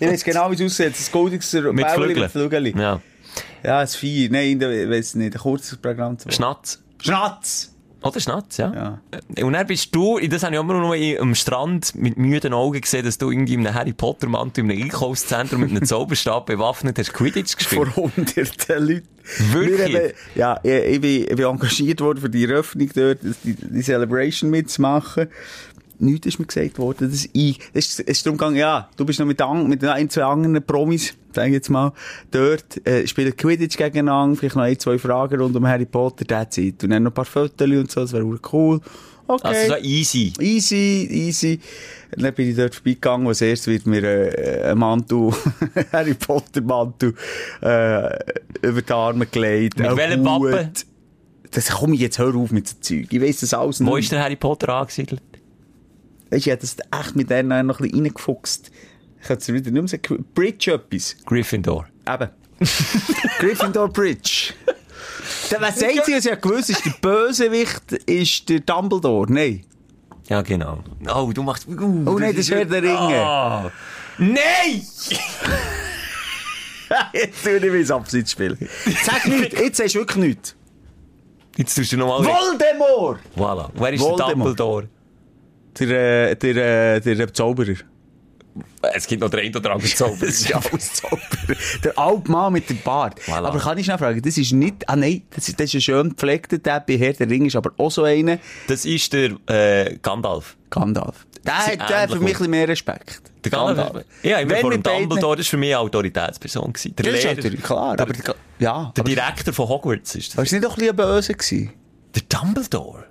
Ich weiß genau, wie es aussieht. Das goldiges Mit Bäuerli mit Flügeli. Ja. Ja, ein Vier. Nein, ich weiß nicht. Ein kurzes Programm. zu- Schnatz. Schnatz! Oder Schnatz, ja. Ja. Äh, Und dann bist du, das habe ich immer noch im- am Strand mit müden Augen gesehen, dass du irgendwie in einem Harry Potter Mantel, in einem Einkaufszentrum mit einem Zauberstab bewaffnet hast Quidditch Vor gespielt. hunderten Leuten. Wirklich? Wir haben- ja, ich, ich, bin, ich bin engagiert worden für die Eröffnung dort, die, die Celebration mitzumachen. Nichts ist mir gesagt worden, dass ich, es ist, es ist darum gegangen, ja, du bist noch mit, an, mit ein, zwei anderen Promis, sag ich jetzt mal, dort, äh, spielen Quidditch gegeneinander, vielleicht noch ein, zwei Fragen rund um Harry Potter, that's it. Und dann noch ein paar Fotos und so, das wäre cool. Okay. Also so easy. Easy, easy. Und dann bin ich dort vorbeigegangen, als erstes wird mir äh, ein Mantel, Harry Potter Mantel, äh, über die Arme gelegt. Mit Hut. Wappen? Das komm ich jetzt, hör auf mit so Zeug. Ich weiss das alles Wo nicht. ist der Harry Potter angesiedelt? Weisst du, ich hab das echt mit denen noch ein bisschen reingefuchst. Ich kann es wieder nicht mehr sagen. Bridge etwas. Gryffindor. Eben. Gryffindor Bridge. Der, was sagt sie, was ja gewusst ist, der Bösewicht ist der Dumbledore. Nein. Ja, genau. Oh, du machst... Uh, Oh nein, das ist Herr der Ringe. Ah. Nein! jetzt tue ich mein Abseitsspiel. Sag nichts, jetzt sagst du wirklich nichts. Jetzt tust du nochmal... Voldemort! Voilà. Wer ist der Voldemort. Dumbledore? Der, äh, der, äh, der Zauberer. Es gibt noch einen oder anderen Zauber. Das ist ja alles Zauberer. Der alte Mann mit dem Bart. Voilà. Aber kann ich schnell fragen, das ist nicht, ah nein, das ist, das ist ein schön gepflegter, der bei Herr der Ring ist aber auch so einer, Das ist der äh, Gandalf. Gandalf. Der hat der für ähnlich mich ein mehr Respekt. Der Gandalf. Ja, immer Wenn vor dem Dumbledore, war für mich eine Autoritätsperson. gewesen. Der Das ist Lehrer, natürlich klar, der, aber, der, ja. der Direktor von Hogwarts ist das. ist nicht doch ein bisschen böse gewesen? Der Dumbledore?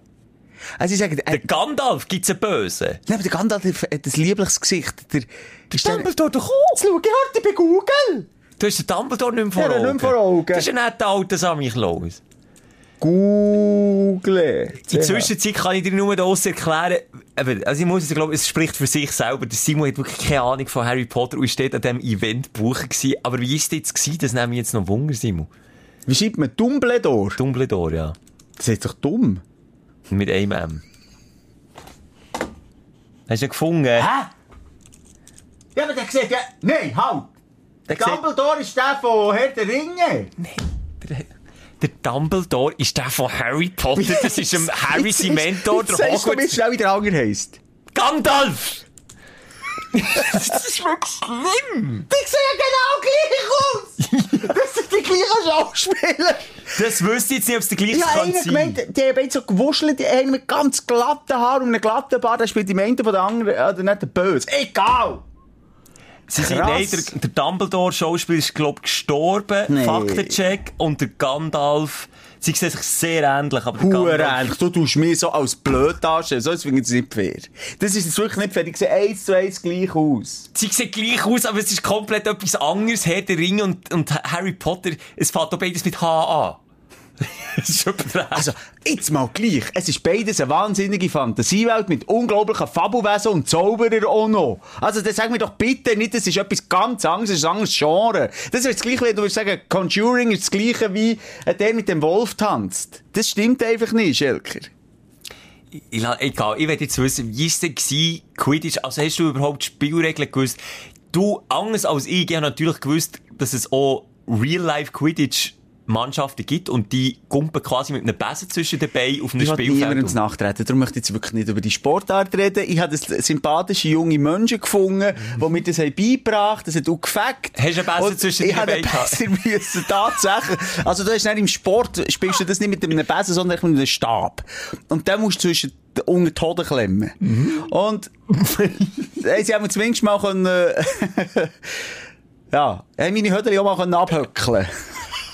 Also ich sage, Der äh, Gandalf gibt's einen Bösen. nein, aber der Gandalf hat ein liebliches Gesicht. Der, der Dumbledore auch. Jetzt schau, Gehört bei Google! Du hast den Dumbledore nicht mehr vor Ja, Augen. nicht vor Augen. Das ist ein netter alter Sammy Klaus. Google. In der Zwischenzeit kann ich dir nur daraus erklären, also ich muss sagen, glaube, es spricht für sich selber. Der Simon hat wirklich keine Ahnung von Harry Potter und steht an diesem Event buchen gewesen. Aber wie ist das jetzt gewesen? Das nehme ich jetzt noch Wunder, Simon. Wie schreibt man Dumbledore? Dumbledore, ja. Das ist doch dumm. Mit einem M. Hast du ihn gefunden? Hä? Ja, aber der sieht ja... Nein, halt! Der sieht- Dumbledore ist der von Herr der Ringe. Der, der Dumbledore ist der von Harry Potter. Das ist ein Harry sein Mentor, der Sagst du mir Hogwarts. schnell, wie der andere heisst? Gandalf! Das ist wirklich schlimm! Die sehen genau gleich aus! das sind die gleichen Schauspieler. Das wüsste ich jetzt nicht, ob es der gleiche Ich habe kann sein. gemeint, die haben so gewuschelt, die einen mit ganz glatten Haaren und einem glatten Bart, der spielt die einen von der anderen, oder nicht der Böse. Egal! Sie sind, nein, der, der Dumbledore-Schauspieler ist, glaube ich, gestorben. Nee. Faktencheck. Und der Gandalf, sie sehen sich sehr ähnlich, aber Gandalf... ähnlich. Du tust mich so als blöd darstellen. So finde ich das nicht fair. Das ist jetzt wirklich nicht fair. Die sehen eins zu eins gleich aus. Sie sehen gleich aus, aber es ist komplett etwas anderes. Herr der Ring und, und Harry Potter, es fängt auch beides mit H an. ist. Also, jetzt mal gleich. Es ist beides eine wahnsinnige Fantasiewelt mit unglaublichen Fabelwesen und Zauberer auch noch. Also, dann sag mir doch bitte nicht, das ist etwas ganz anderes, das ist ein anderes Genre. Das ist das Gleiche, wenn du würdest sagen, Conjuring ist das Gleiche wie äh, der mit dem Wolf tanzt. Das stimmt einfach nicht, Schelker. Egal, ich will jetzt wissen, wie ist denn gewesen, Quidditch? Also hast du überhaupt Spielregeln gewusst? Du, anders als ich, ich habe natürlich gewusst, dass es auch Real-Life Quidditch Mannschaften gibt und die kumpen quasi mit einem Besen zwischen den Beinen auf einem Ich will niemandem Spielfeld. ins Nachtreten. Darum möchte ich jetzt wirklich nicht über die Sportart reden. Ich habe sympathische junge Menschen gefunden, die mir das haben beigebracht Das hat auch gefackt. Hast du einen Besen Und zwischen ich einen Beinen gehabt? Besen müssen, tatsächlich. Also du hast nicht im Sport, spielst du das nicht mit einem Besen, sondern mit einem Stab. Und den musst du zwischen unter die Hoden klemmen. Und äh, sie haben mir zumindest mal können, ja, haben meine Höder auch mal können abhöckeln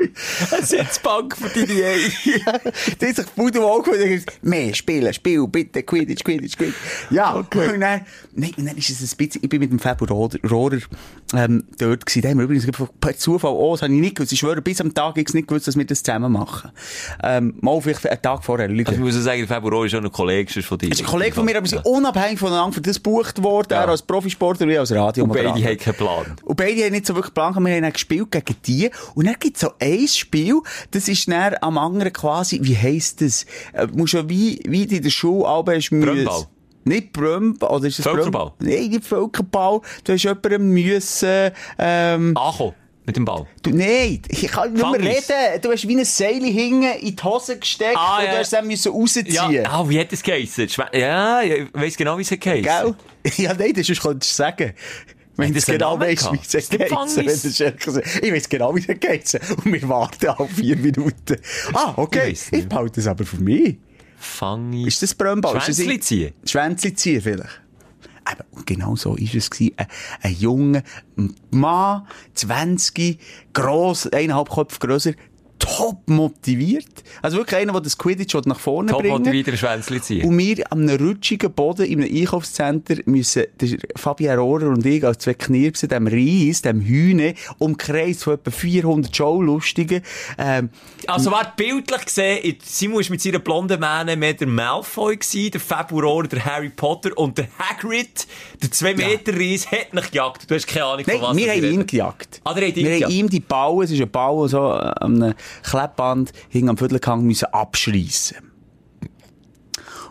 Sitzbank für deine Ehe. Die hat sich voll im Auge und gesagt, mehr spielen, Spiel, bitte, Quidditch, Quidditch, Quidditch. Ja, und dann, nein, dann ist es ein bisschen, ich bin mit dem Fabio Rohrer, Rohrer ähm, dort gewesen. Da haben wir übrigens per Zufall, oh, das habe ich nicht gewusst. Ich schwöre, bis am Tag ich nicht gewusst, dass wir das zusammen machen. Ähm, mal vielleicht einen Tag vorher, Leute. Also ich muss ja sagen, der Februar ist auch ein Kollege von dir. Ist ein Kollege von mir, aber sie sind unabhängig voneinander für das gebucht worden. Ja. Er als Profisportler wie als Radio. Und beide haben keinen Plan. Und beide haben nicht so wirklich Plan. Wir haben dann gespielt gegen die. Und dann gibt es so ein Spiel, das ist dann am anderen quasi, wie heisst das? Äh, musst ja wie, wie du in der Schule müssen- Brömball. Nicht Brömball, oder ist es Völkerball? Nein, nicht Völkerball. Du hast jemandem müssen, ähm, Ankommen. Mit dem Ball. du, nein, ich kann nicht mehr reden. Du hast wie ein Seil hinten in die Hose gesteckt Ah, und ja. du hast dann müssen rausziehen. Ja, ah, wie hat das geheissen? Ja, ich weiss genau, wie es geheissen. Gell? Ja, nein, das könntest du sagen. Das einen genau weißt, wie es sagst. Ich weiss genau, wie es geht. Und wir warten auf vier Minuten. Ah, okay. Ich Ich, behalte das aber für mich. Fangi. Ist das das Schwänzli ziehen? Schwänzli ziehen vielleicht. Eben, und genau so war es. gewesen. Ein, ein junger Mann, 20, gross, eineinhalb Köpfe grösser, top motiviert. Also wirklich einer, der das Quidditch nach vorne Top bringen motiviert, ein Schwänzli ziehen. und wir einem rutschigen Boden einem Einkaufscenter müssen, Fabian Rohrer und ich als zwei Knirpsen, dem Reis, dem Hühne, umkreist von etwa 400 Showlustigen, ähm, Also, wer bildlich gesehen, Simon war mit seiner blonden Mähne mehr der Malfoy gewesen, der Februar, der Harry Potter und der Hagrid, der 2 Meter Reis, hat mich gejagt. Du hast keine Ahnung, Nein, von was wir haben ihn gejagt. Ah, der hat ihn wir haben ihm die Baue, es ist ein Bau, so äh, einem Klebband hing am Viertelgang müssen abschreissen.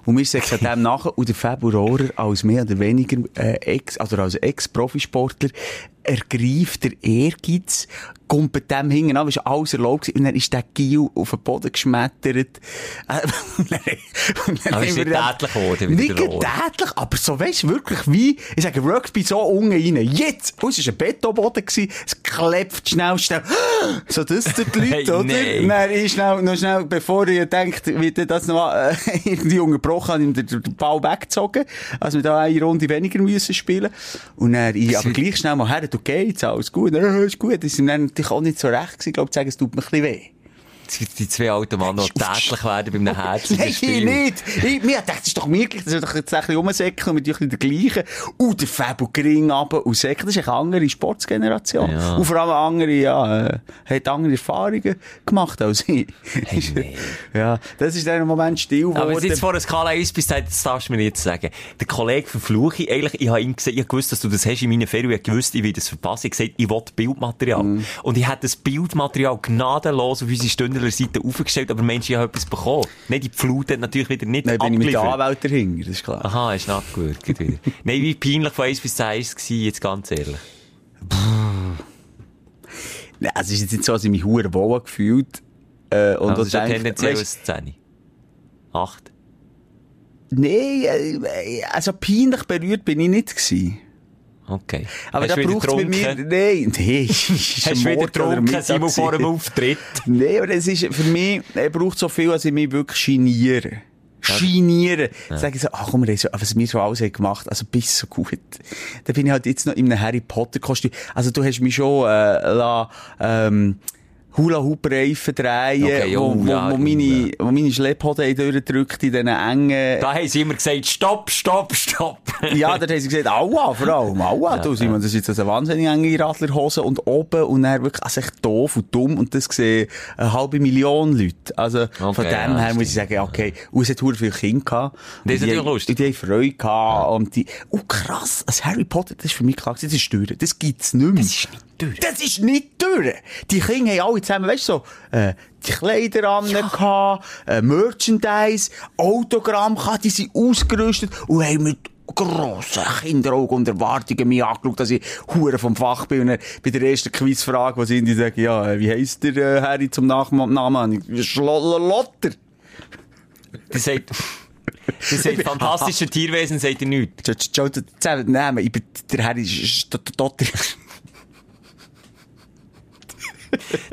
Und wir sagen dem nachher, und der Fabio Rohrer als mehr oder weniger, äh, Ex, also als Ex-Profisportler, ergreift der Ehrgeiz, kommt bei dem hinten an, ist alles erlaubt gewesen, und dann ist der Gil auf den Boden geschmettert. Äh, und dann- und dann Aber ist nicht tätlich geworden, wie Nicht tätlich, aber so weisst wirklich wie, ich sage Rugby so unten rein. Jetzt! Und es war ein Betonboden gewesen, es klebt schnell, schnell. So das tut die Leute, Hey, oder? nein. Dann ist schnell, noch schnell, bevor ihr denkt, wird das noch äh, irgendwie unterbrochen, habe ich den, den Ball weggezogen. Also wir da eine Runde weniger müssen spielen. Und dann, ich, aber gleich schnell mal her, du geht's, alles gut. Ja, ist gut. Das sind dann natürlich auch nicht so recht gewesen. Ich glaube, zu sagen, es tut mir ein bisschen weh. Die, zwei alten Männer, tätlich werden bei einem herzigen Nein, ich Spiel. nicht. Ich, mir dachte, das ist doch möglich, das ist doch jetzt ein bisschen rumsäckeln mit der gleichen. Und der Fabio Gring runter und säckeln. Das ist eine andere Sportsgeneration. Ja. Und vor allem andere, ja, äh, hat andere Erfahrungen gemacht als ich. nee. ja, das ist im Moment still Aber geworden. jetzt vor einer Skala 1 bis 10, das darfst du mir jetzt sagen. Der Kollege verfluche ich, eigentlich, ich habe ihm gesagt, ich gewusst, dass du das hast in meinen Ferien, ich gewusst, ich will das verpassen. Ich habe gesagt, ich will Bildmaterial. Mhm. Und ich habe das Bildmaterial gnadenlos auf unsere Stündler-Seite aufgestellt, aber ich habe etwas bekommen. Nicht die Flut hat natürlich wieder nicht Nein, bin ich mit abgeliefert. Anwalt dahinter, das ist klar. Aha, ist abgewürgt wieder. Nein, wie peinlich von 1 bis 10 war es, jetzt ganz ehrlich. Nein, es ist jetzt nicht so, dass ich mich hure wohl gefühlt äh, und Also, das ist denke, tendenziell eine 10. 8. Nee, äh, also peinlich berührt bin ich nicht gewesen. Okay. Aber Hast da braucht es bei mir, nein, nee. Hast du wieder getrunken, Simon, vor dem Auftritt? Nee, aber es ist, für mich, er braucht so viel, als ich mich wirklich geniere. Genieren. Sag ich so, ach komm, was wir so alles haben gemacht, also bist so gut. Da bin ich halt jetzt noch in einem Harry Potter Kostüm. Also du hast mich schon, äh, la, ähm, Hula-Hoop-Reifen drehen, Okay, wo, oh, wo, ja, wo, meine, wo meine Schlepphoden haben durchgedrückt in diesen engen, Da haben sie immer gesagt, stopp, stopp, stopp. ja, dort haben sie gesagt, aua, vor allem, aua, du, Simon, das ist jetzt eine wahnsinnig enge Radlerhose und oben und dann wirklich, also echt doof und dumm und das sehen eine halbe Million Leute. Also, von Okay, dem ja, her muss ich sagen, okay, und es hat viele Kinder gehabt. Das ist natürlich lustig. Und die haben Freude gehabt und die, oh krass, als Harry Potter, das ist für mich klar, das ist durch, das gibt's nicht mehr. Das ist nicht durch. Das ist nicht durch. Die Kinder haben alle zusammen, weißt du, so, äh, die Kleider an, gehabt, äh, Merchandise, Autogramm gehabt, die sind ausgerüstet und haben mit grossen Kinderaugen und Erwartungen mich angeschaut, dass ich Hure vom Fach bin. Und dann bei der ersten Quizfrage, wo sie die sagen, ja, äh, wie heisst der äh, Harry zum Nachnamen? Namen? Schlotter. Die sagt, die sagt, fantastische Tierwesen, sagt ihr nichts. Schau, schau, Namen, ich bin der Harry Stotter.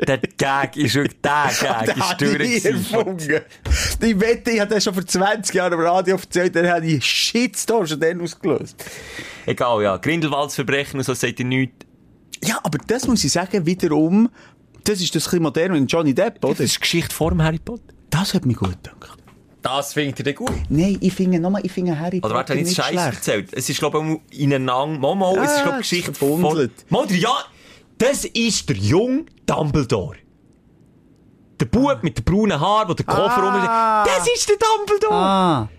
Der Gag ist wirklich, der Gag ist durch. Ich wette, ich habe das schon vor 20 Jahren am Radio erzählt, dann habe ich Shitstorm schon dann ausgelöst. Egal, ja. Grindelwalds Verbrechen und so sagt ihr nichts. Ja, aber das muss ich sagen, wiederum, das ist das ein modern mit Johnny Depp, oder? Das ist Geschichte vor dem Harry Potter. Das hat mich gut gedacht. Das findet ihr denn gut? Nein, ich finde, nochmal, ich finde Harry Oder warte, Potter habe ich jetzt Scheiße erzählt? Es ist, glaube ich, ineinander. Mal, mal, es ist, Ah, glaube ich, ist Geschichte vor... verbundelt. Mal, der- ja, das ist der junge Dumbledore. Der Bub mit den braunen Haaren, der den Koffer Ah. rum... Das ist der Dumbledore! Ah.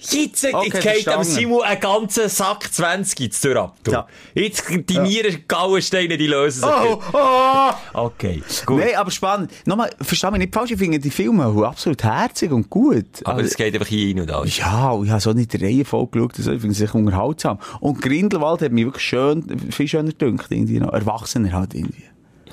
Jetzt, Okay, geht verstanden. Simon einen ganzen Sack 20 jetzt durch ab. Ja. Jetzt, die Nieren, Gallensteine, die lösen sich. Oh, oh. Okay, gut. Nein, aber spannend. Nochmal, versteh mich nicht falsch, ich finde die Filme absolut herzig und gut. Aber es geht einfach rein und aus. Ja, und ich habe so nicht die Reihenfolge geschaut, also ich finde es unterhaltsam. Und Grindelwald hat mich wirklich schön, viel schöner gedacht, irgendwie noch. Erwachsener halt irgendwie.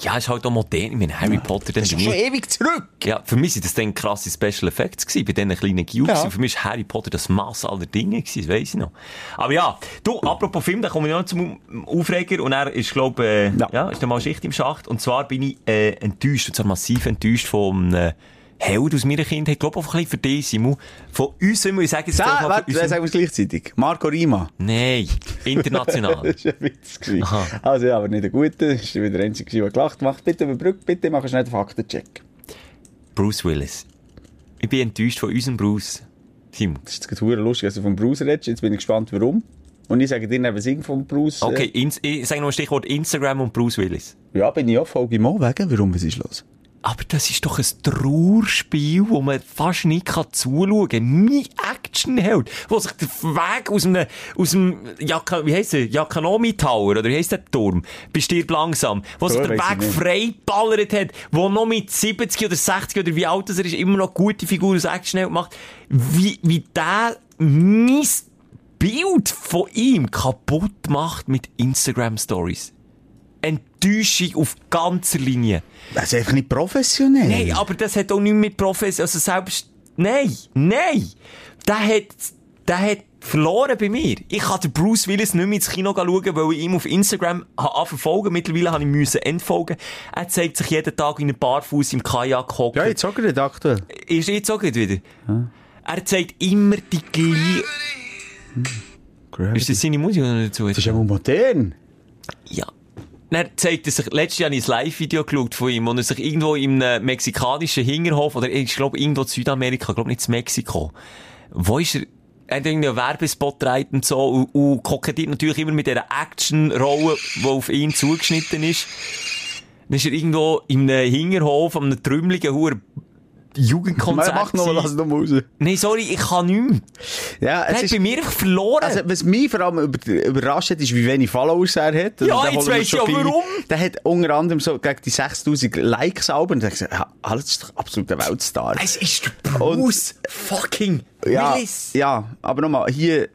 Ja, ist halt auch modern. Ich meine, Harry Potter, Das ist schon ewig zurück. Ja, für mich sind das dann krasse Special Effects gewesen, bei diesen kleinen Gigs. Ja. Für mich ist Harry Potter das Mass aller Dinge gewesen, das weiss ich noch. Aber ja, du, apropos Film, da komme ich noch zum Aufreger und er ist, glaube äh, ja. Ja. ist dann mal Schicht im Schacht. Und zwar bin ich, äh, enttäuscht, und zwar massiv enttäuscht vom, äh, Held aus meiner Kindheit, ich glaube auch ein bisschen für dich, Simon. Von uns, muss ich sagen, gleich mal warte, von wer uns- sagen wir es gleichzeitig? Marco Rima. Nein, international. Das war ein Witz. gewesen. Also ja, aber nicht ein guter. Das war wieder der Einzige, der gelacht hat. Bitte überbrückt, bitte mach schnell den Faktencheck. Bruce Willis. Ich bin enttäuscht von unserem Bruce. Simon. Das ist jetzt lustig, dass du vom Bruce redest. Jetzt bin ich gespannt, warum. Und ich sage dir eben Sing vom Bruce. äh, Okay, ins, ich sage noch ein Stichwort Instagram und Bruce Willis. Ja, bin ich auch Folge mal wegen. Warum, was ist los? Aber das ist doch ein Trauerspiel, wo man fast nicht kann zuschauen kann. Mein Actionheld, wo sich der Weg aus einem, aus dem, Jaka, wie heisst der? Yakanomi Tower, oder wie heisst der Turm? Bestirb langsam. Wo sich der Weg frei ballert hat, wo noch mit 70 oder 60 oder wie alt er ist, immer noch gute Figur als Actionheld macht. Wie, wie der mein Bild von ihm kaputt macht mit Instagram Stories. Enttäuschung auf ganzer Linie. Das ist einfach nicht professionell. Nein, aber das hat auch nichts mit Profis, also selbst, nein, nein. Der hat, der hat verloren bei mir. Ich kann den Bruce Willis nicht mehr ins Kino schauen, weil ich ihm auf Instagram habe verfolgen. Mittlerweile habe ich müssen entfolgen. Er zeigt sich jeden Tag in einem Barfuß im Kajak hocken. Ja, jetzt auch gerade aktuell. Ist jetzt auch gerade wieder? Er zeigt immer die gleiche... Ist das seine Musik oder nicht dazu? Das ist ja modern. Ja. Dann zeigt er sich, letztes Jahr habe ich ein Live-Video geschaut von ihm, wo er sich irgendwo im mexikanischen Hinterhof, oder ich glaube irgendwo in Südamerika, ich glaube nicht in Mexiko, wo ist er, er hat irgendwie einen Werbespot gedreht und so, und, und kokettiert natürlich immer mit dieser Action-Rolle, die auf ihn zugeschnitten ist. Dann ist er irgendwo in einem Hinterhof, an einem trümmeligen, Jugendkonzert. Mach noch mal, lass noch mal raus. Nein, sorry, ich kann nicht. Ja, es hat ist, bei mir verloren. also, was mich vor allem über, überrascht hat, ist, wie wenig Followers er hat. Also, Ja, jetzt holen wir weiss schon ich auch viele. warum. Der hat unter anderem so gegen die 6000 Likes Alben. Und ich gesagt, ja, alles ist doch absolut ein Weltstar. es ist der Bruce fucking Ja, Willis. ja, aber nochmal, hier,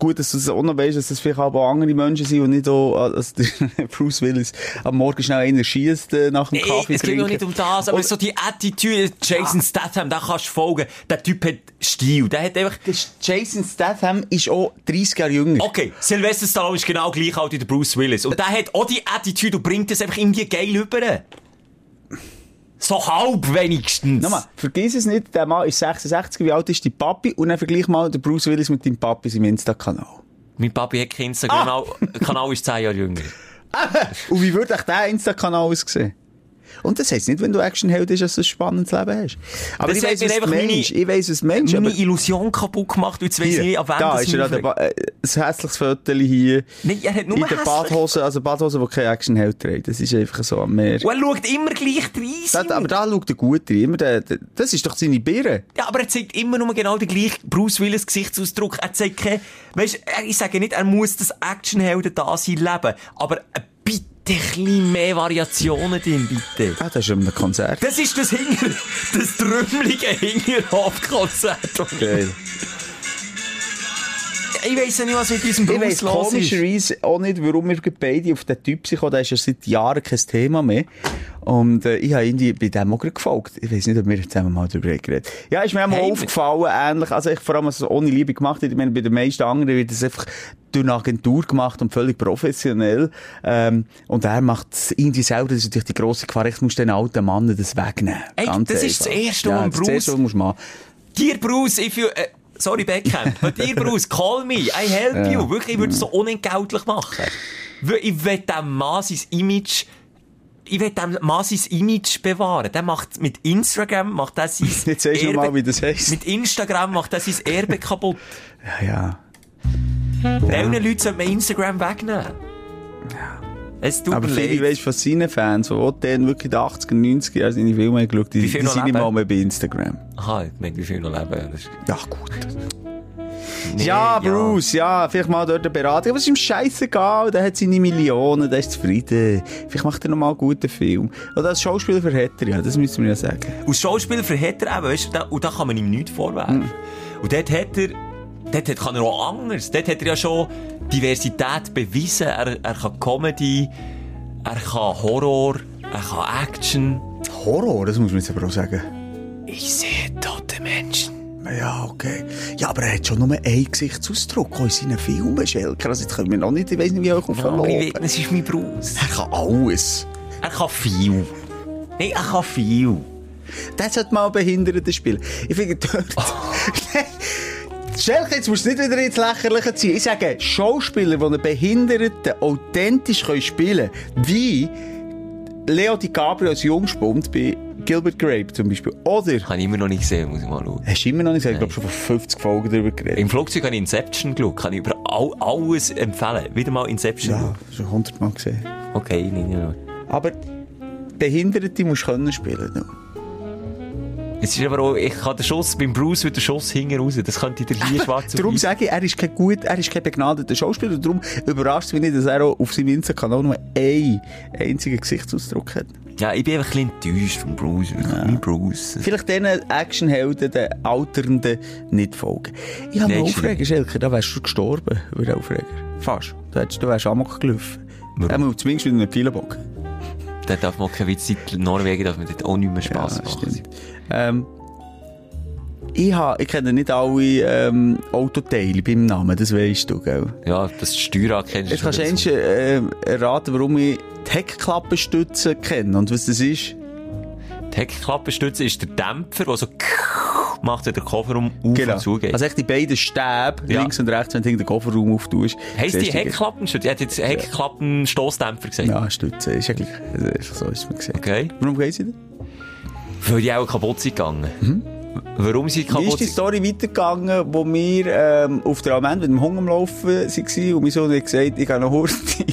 gut, dass du das auch noch weißt, dass das vielleicht auch andere Menschen sind und nicht auch, als der Bruce Willis am Morgen schnell einer schießt äh, nach dem Nee, Kaffee es geht noch nicht um das, aber Und- so die Attitüde, Jason Statham, da kannst du folgen. Der Typ hat Stil. Der hat einfach... Jason Statham ist auch 30 Jahre jünger. Okay, Sylvester Stallone ist genau gleich alt wie der Bruce Willis. Und der hat auch die Attitüde und bringt das einfach irgendwie geil rüber. So halb wenigstens. Nochmal, vergiss es nicht, der Mann ist 66, wie alt ist dein Papi? Und dann vergleich mal den Bruce Willis mit deinem Papi im Insta-Kanal. Mein Papi hat kein Instagram, der Kanal ist 10 Jahre jünger. Und wie würde echt der Insta-Kanal aussehen? Und das heisst nicht, wenn du Actionheld bist, dass du ein spannendes Leben hast. Aber Das ich weiss, was du einfach meine-. Ich weiss, was meinst. Meine aber Illusion kaputt gemacht, und jetzt weiss ich an wen da das ist er an der ba äh, ein hässliches Foto hier. Nein, er hat nur in der Badhose, also Badhose, die kein Actionheld trägt. Das ist einfach so am Meer. Und er schaut immer gleich rein. Aber da schaut er gut rein. Immer der, der, das ist doch seine Birne. Ja, aber er zeigt immer nur genau den gleichen Bruce Willis Gesichtsausdruck. Er zeigt kein, weißt, ich sage nicht, er muss das Actionhelden da sein Leben, aber bitte ein bisschen mehr Variationen drin, bitte. Ah, das ist einem Konzert. Das ist das Hinger, das trümmelige Hingerhofkonzert. Geil. Ich weiss ja nicht, was mit diesem Ich Bruce weiss los ist. komischerweise auch nicht, warum wir beide auf den Typ sind. Der ist ja seit Jahren kein Thema mehr. Und äh, ich habe irgendwie bei dem auch gefolgt. Ich weiss nicht, ob wir zusammen mal darüber geredet Ja, ist mir auch mal Hey, aufgefallen, ähnlich. Also ich vor allem, also ohne Liebe gemacht. Ich meine, bei den meisten anderen wird das einfach durch eine Agentur gemacht und völlig professionell. Ähm, und er macht es irgendwie selber. Das ist natürlich die grosse Gefahr. Ich muss den alten Mann das wegnehmen. Ey, Ganz das ist das einfach. Erste, ja, was man das Erste, was musst du machen. Dir, Bruce, if you, äh, sorry, Beckham, but dir, Bruce, call me, I help you. Wirklich, ich würde es so unentgeltlich machen. Ich will dem Mann sein Image, ich will dem Mann sein Image bewahren. Der macht mit Instagram, macht er sein Jetzt sagst du mal, wie das heisst. Mit Instagram macht er sein Erbe kaputt. Ja, ja. Welchen Leuten sollte man Instagram wegnehmen? Es tut Aber viele, weißt, von seinen Fans, die dann wirklich den 80er, 90er Jahren seine Filme geschaut die, Wie die viel sind nicht mal mehr bei Instagram. Aha, ich meine, wie viel noch leben? Ja, gut. Nee, ja, Bruce, ja. vielleicht mal dort eine Beratung. Aber es ist ihm scheißegal, der hat seine Millionen, der ist zufrieden. Vielleicht macht er noch mal einen guten Film. Oder als Schauspieler verhält er ja, das müssen wir ja sagen. Als Schauspieler verhält er eben, weißt du, da, und da kann man ihm nichts vorwerfen. Hm. Und dort hat er, dort hat, kann er auch anders. Dort hat er ja schon Diversität bewiesen. Er, er kann Comedy, er kann Horror, er kann Action. Horror, das muss man jetzt aber auch sagen. Ich sehe tote Menschen. Ja, okay. Ja, aber er hat schon nur einen Gesichtsausdruck in seinen Filmen, Schelker. Also jetzt können wir noch nicht, ich weiss nicht, wie ich auf Ja, das ist mein Bruce. Er kann alles. Er kann viel. Nein, er kann viel. Der sollte mal Behinderten spielen. Ich finde dort... Schelke, jetzt musst du nicht wieder ins Lächerliche ziehen. Ich sage, Schauspieler, die einen Behinderten authentisch spielen können, wie Leo DiCaprio als Jungspund bei Gilbert Grape zum Beispiel. Oder, Habe ich immer noch nicht gesehen, muss ich mal schauen. hast du immer noch nicht gesagt, ich glaube schon vor 50 Folgen darüber geredet. Im Flugzeug habe ich Inception geschaut. Kann ich über all, alles empfehlen. Wieder mal Inception Ja, schon 100 Mal gesehen. Okay, nein, nein, nein. Aber Behinderte musst du können spielen. du. Es ist aber auch, ich kann den Schuss, beim Bruce wieder Schuss hinten raus. Das könnte der hier schwarz Darum sage ich, er ist kein gut, er ist kein begnadeter Schauspieler. Und darum überrascht es mich nicht, dass er auch auf seinem Insta-Kanal nur einen einzigen Gesichtsausdruck hat. Ja, ich bin einfach ein bisschen enttäuscht von Bruce. Mein Bruce. Vielleicht diesen Actionhelden, den Alternden, nicht folgen. Ich habe einen Aufreger, Schelker, da wärst du gestorben, über den Aufreger. Fast. Du, hättest, du wärst Amok gelaufen. Einmal zumindest mit einem Pfeilenbock. Da darf man kein Witz in Norwegen, darf man dort auch nicht mehr Spass Ja, machen. Ähm, ich, ich kenne nicht alle ähm, Autoteile beim Namen, das weisst du, gell? Ja, das Steuer kennst Jetzt kannst du eigentlich äh, erraten, warum ich die Heckklappenstütze kenne und was das ist. Die Heckklappenstütze ist der Dämpfer, der so macht, wenn der Kofferraum auf Genau. und zugeht. Also echt die beiden Stäbe, Ja. links und rechts, wenn du den Kofferraum auftust. Heisst die du Heckklappenstütze? Ich hätte jetzt Heckklappen-Stossdämpfer gesagt. Ja, Stütze, ist. Also, einfach so ist es mir gesagt. Okay. Warum geht sie denn? Weil die auch kaputt sind gegangen. Warum sind die Wie ist kaputt die? Story weitergegangen, wo wir ähm, auf der Almend mit dem Hunger am Laufen waren und mein Sohn hat gesagt, ich gehe noch Hurti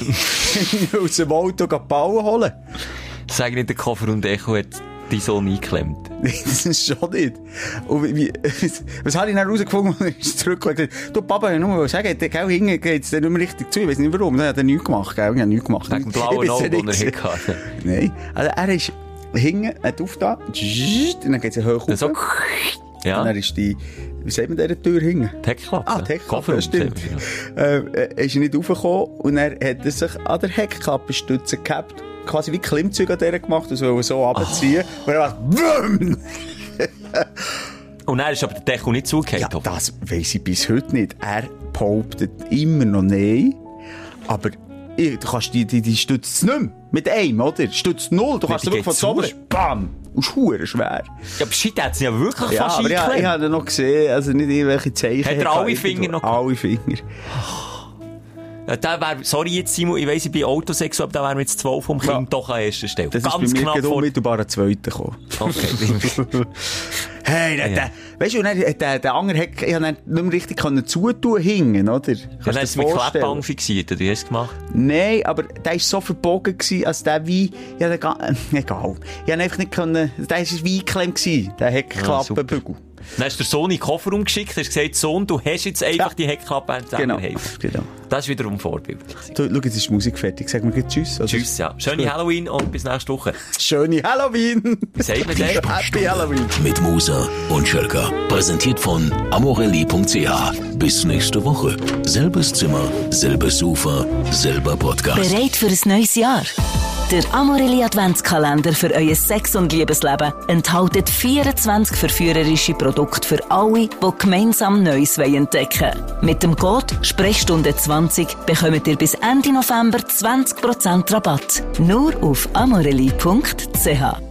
aus dem Auto Bauen holen? Sag nicht, der Koffer und Echo hat die Sohn eingeklemmt. das ist schon nicht. Und wie, was, was habe ich dann rausgefunden, als ich zurückgelegt habe? Du, Papa, ich nur mal sagen, der gell, hinten geht es nicht mehr richtig zu. Ich weiß nicht warum. Dann hat er nichts gemacht, gell? Ich habe nichts gemacht. Wegen dem blauen Auge, den er hatte. Nein. Also er ist hinten, hat aufgetan, und dann geht es hoch So, rauf. ja, Und dann ist die, wie sagt man dieser Tür hinten? Heckklappe. Ah, die Heckklappe, ja, stimmt. ja. Äh, äh, ist er nicht raufgekommen und er hat er sich an der Heckklappenstütze gehabt, quasi wie Klimmzüge an der gemacht, und so, so runterziehen. Und er war, WUM! Und dann ist aber der Deckel nicht zugehört. Ja, das weiss ich bis heute nicht. Er behauptet immer noch nein. Aber ich, du kannst die, die, die stützt nicht mehr. Mit einem, oder? Stützt null. Du kannst wirklich von oben, bam! Und ist verdammt schwer. Ja, der hat es ja wirklich Ja, fast aber ich, ich eingeklemmt. habe noch gesehen, also nicht irgendwelche Zeichen. Hat er alle. Finger noch Alle Finger. Ja, der wär, sorry jetzt, Simon, ich weiss, ich bin Autosex, aber da wären wir jetzt zwei vom Kind Ja. doch an erster Stelle. Das Ganz ist bei mir gerade unmittelbar ein zweiter gekommen. Okay. Hey, der, Ja. der, weißt du, dann, der, der andere hat, ich konnte nicht mehr richtig können zutun hingen, oder? Kannst du hast dir du mit vorstellen? Kleppband fixiert, oder wie hast du es gemacht? Nein, aber der war so verbogen, gewesen, als der wie, ja, der, ga- egal. Ich konnte einfach nicht können, der war wie eingeklemmt der Ah, Heckklappenbügel. Dann hast du der Sohn in den Kofferraum geschickt, hast gesagt, Sohn, du hast jetzt einfach Ja. die Heckklappe genau, genau. Das ist wiederum Vorbild. Du, schau, jetzt ist die Musik fertig. Sag mir gleich Tschüss. oder? Tschüss, ja. Schöne Halloween und bis nächste Woche. Schöne Halloween. Wie sagt man das? Happy Halloween. Mit Musa und Schelka. Präsentiert von amorelli.ch. Bis nächste Woche. Selbes Zimmer, selbes Sofa, selber Podcast. Bereit für ein neues Jahr? Der Amorelli Adventskalender für euer Sex- und Liebesleben enthält 24 verführerische Produkte für alle, die gemeinsam Neues wollen entdecken Mit dem Code Sprechstunde 20 bekommt ihr bis Ende November 20% Rabatt. Nur auf amorelli.ch.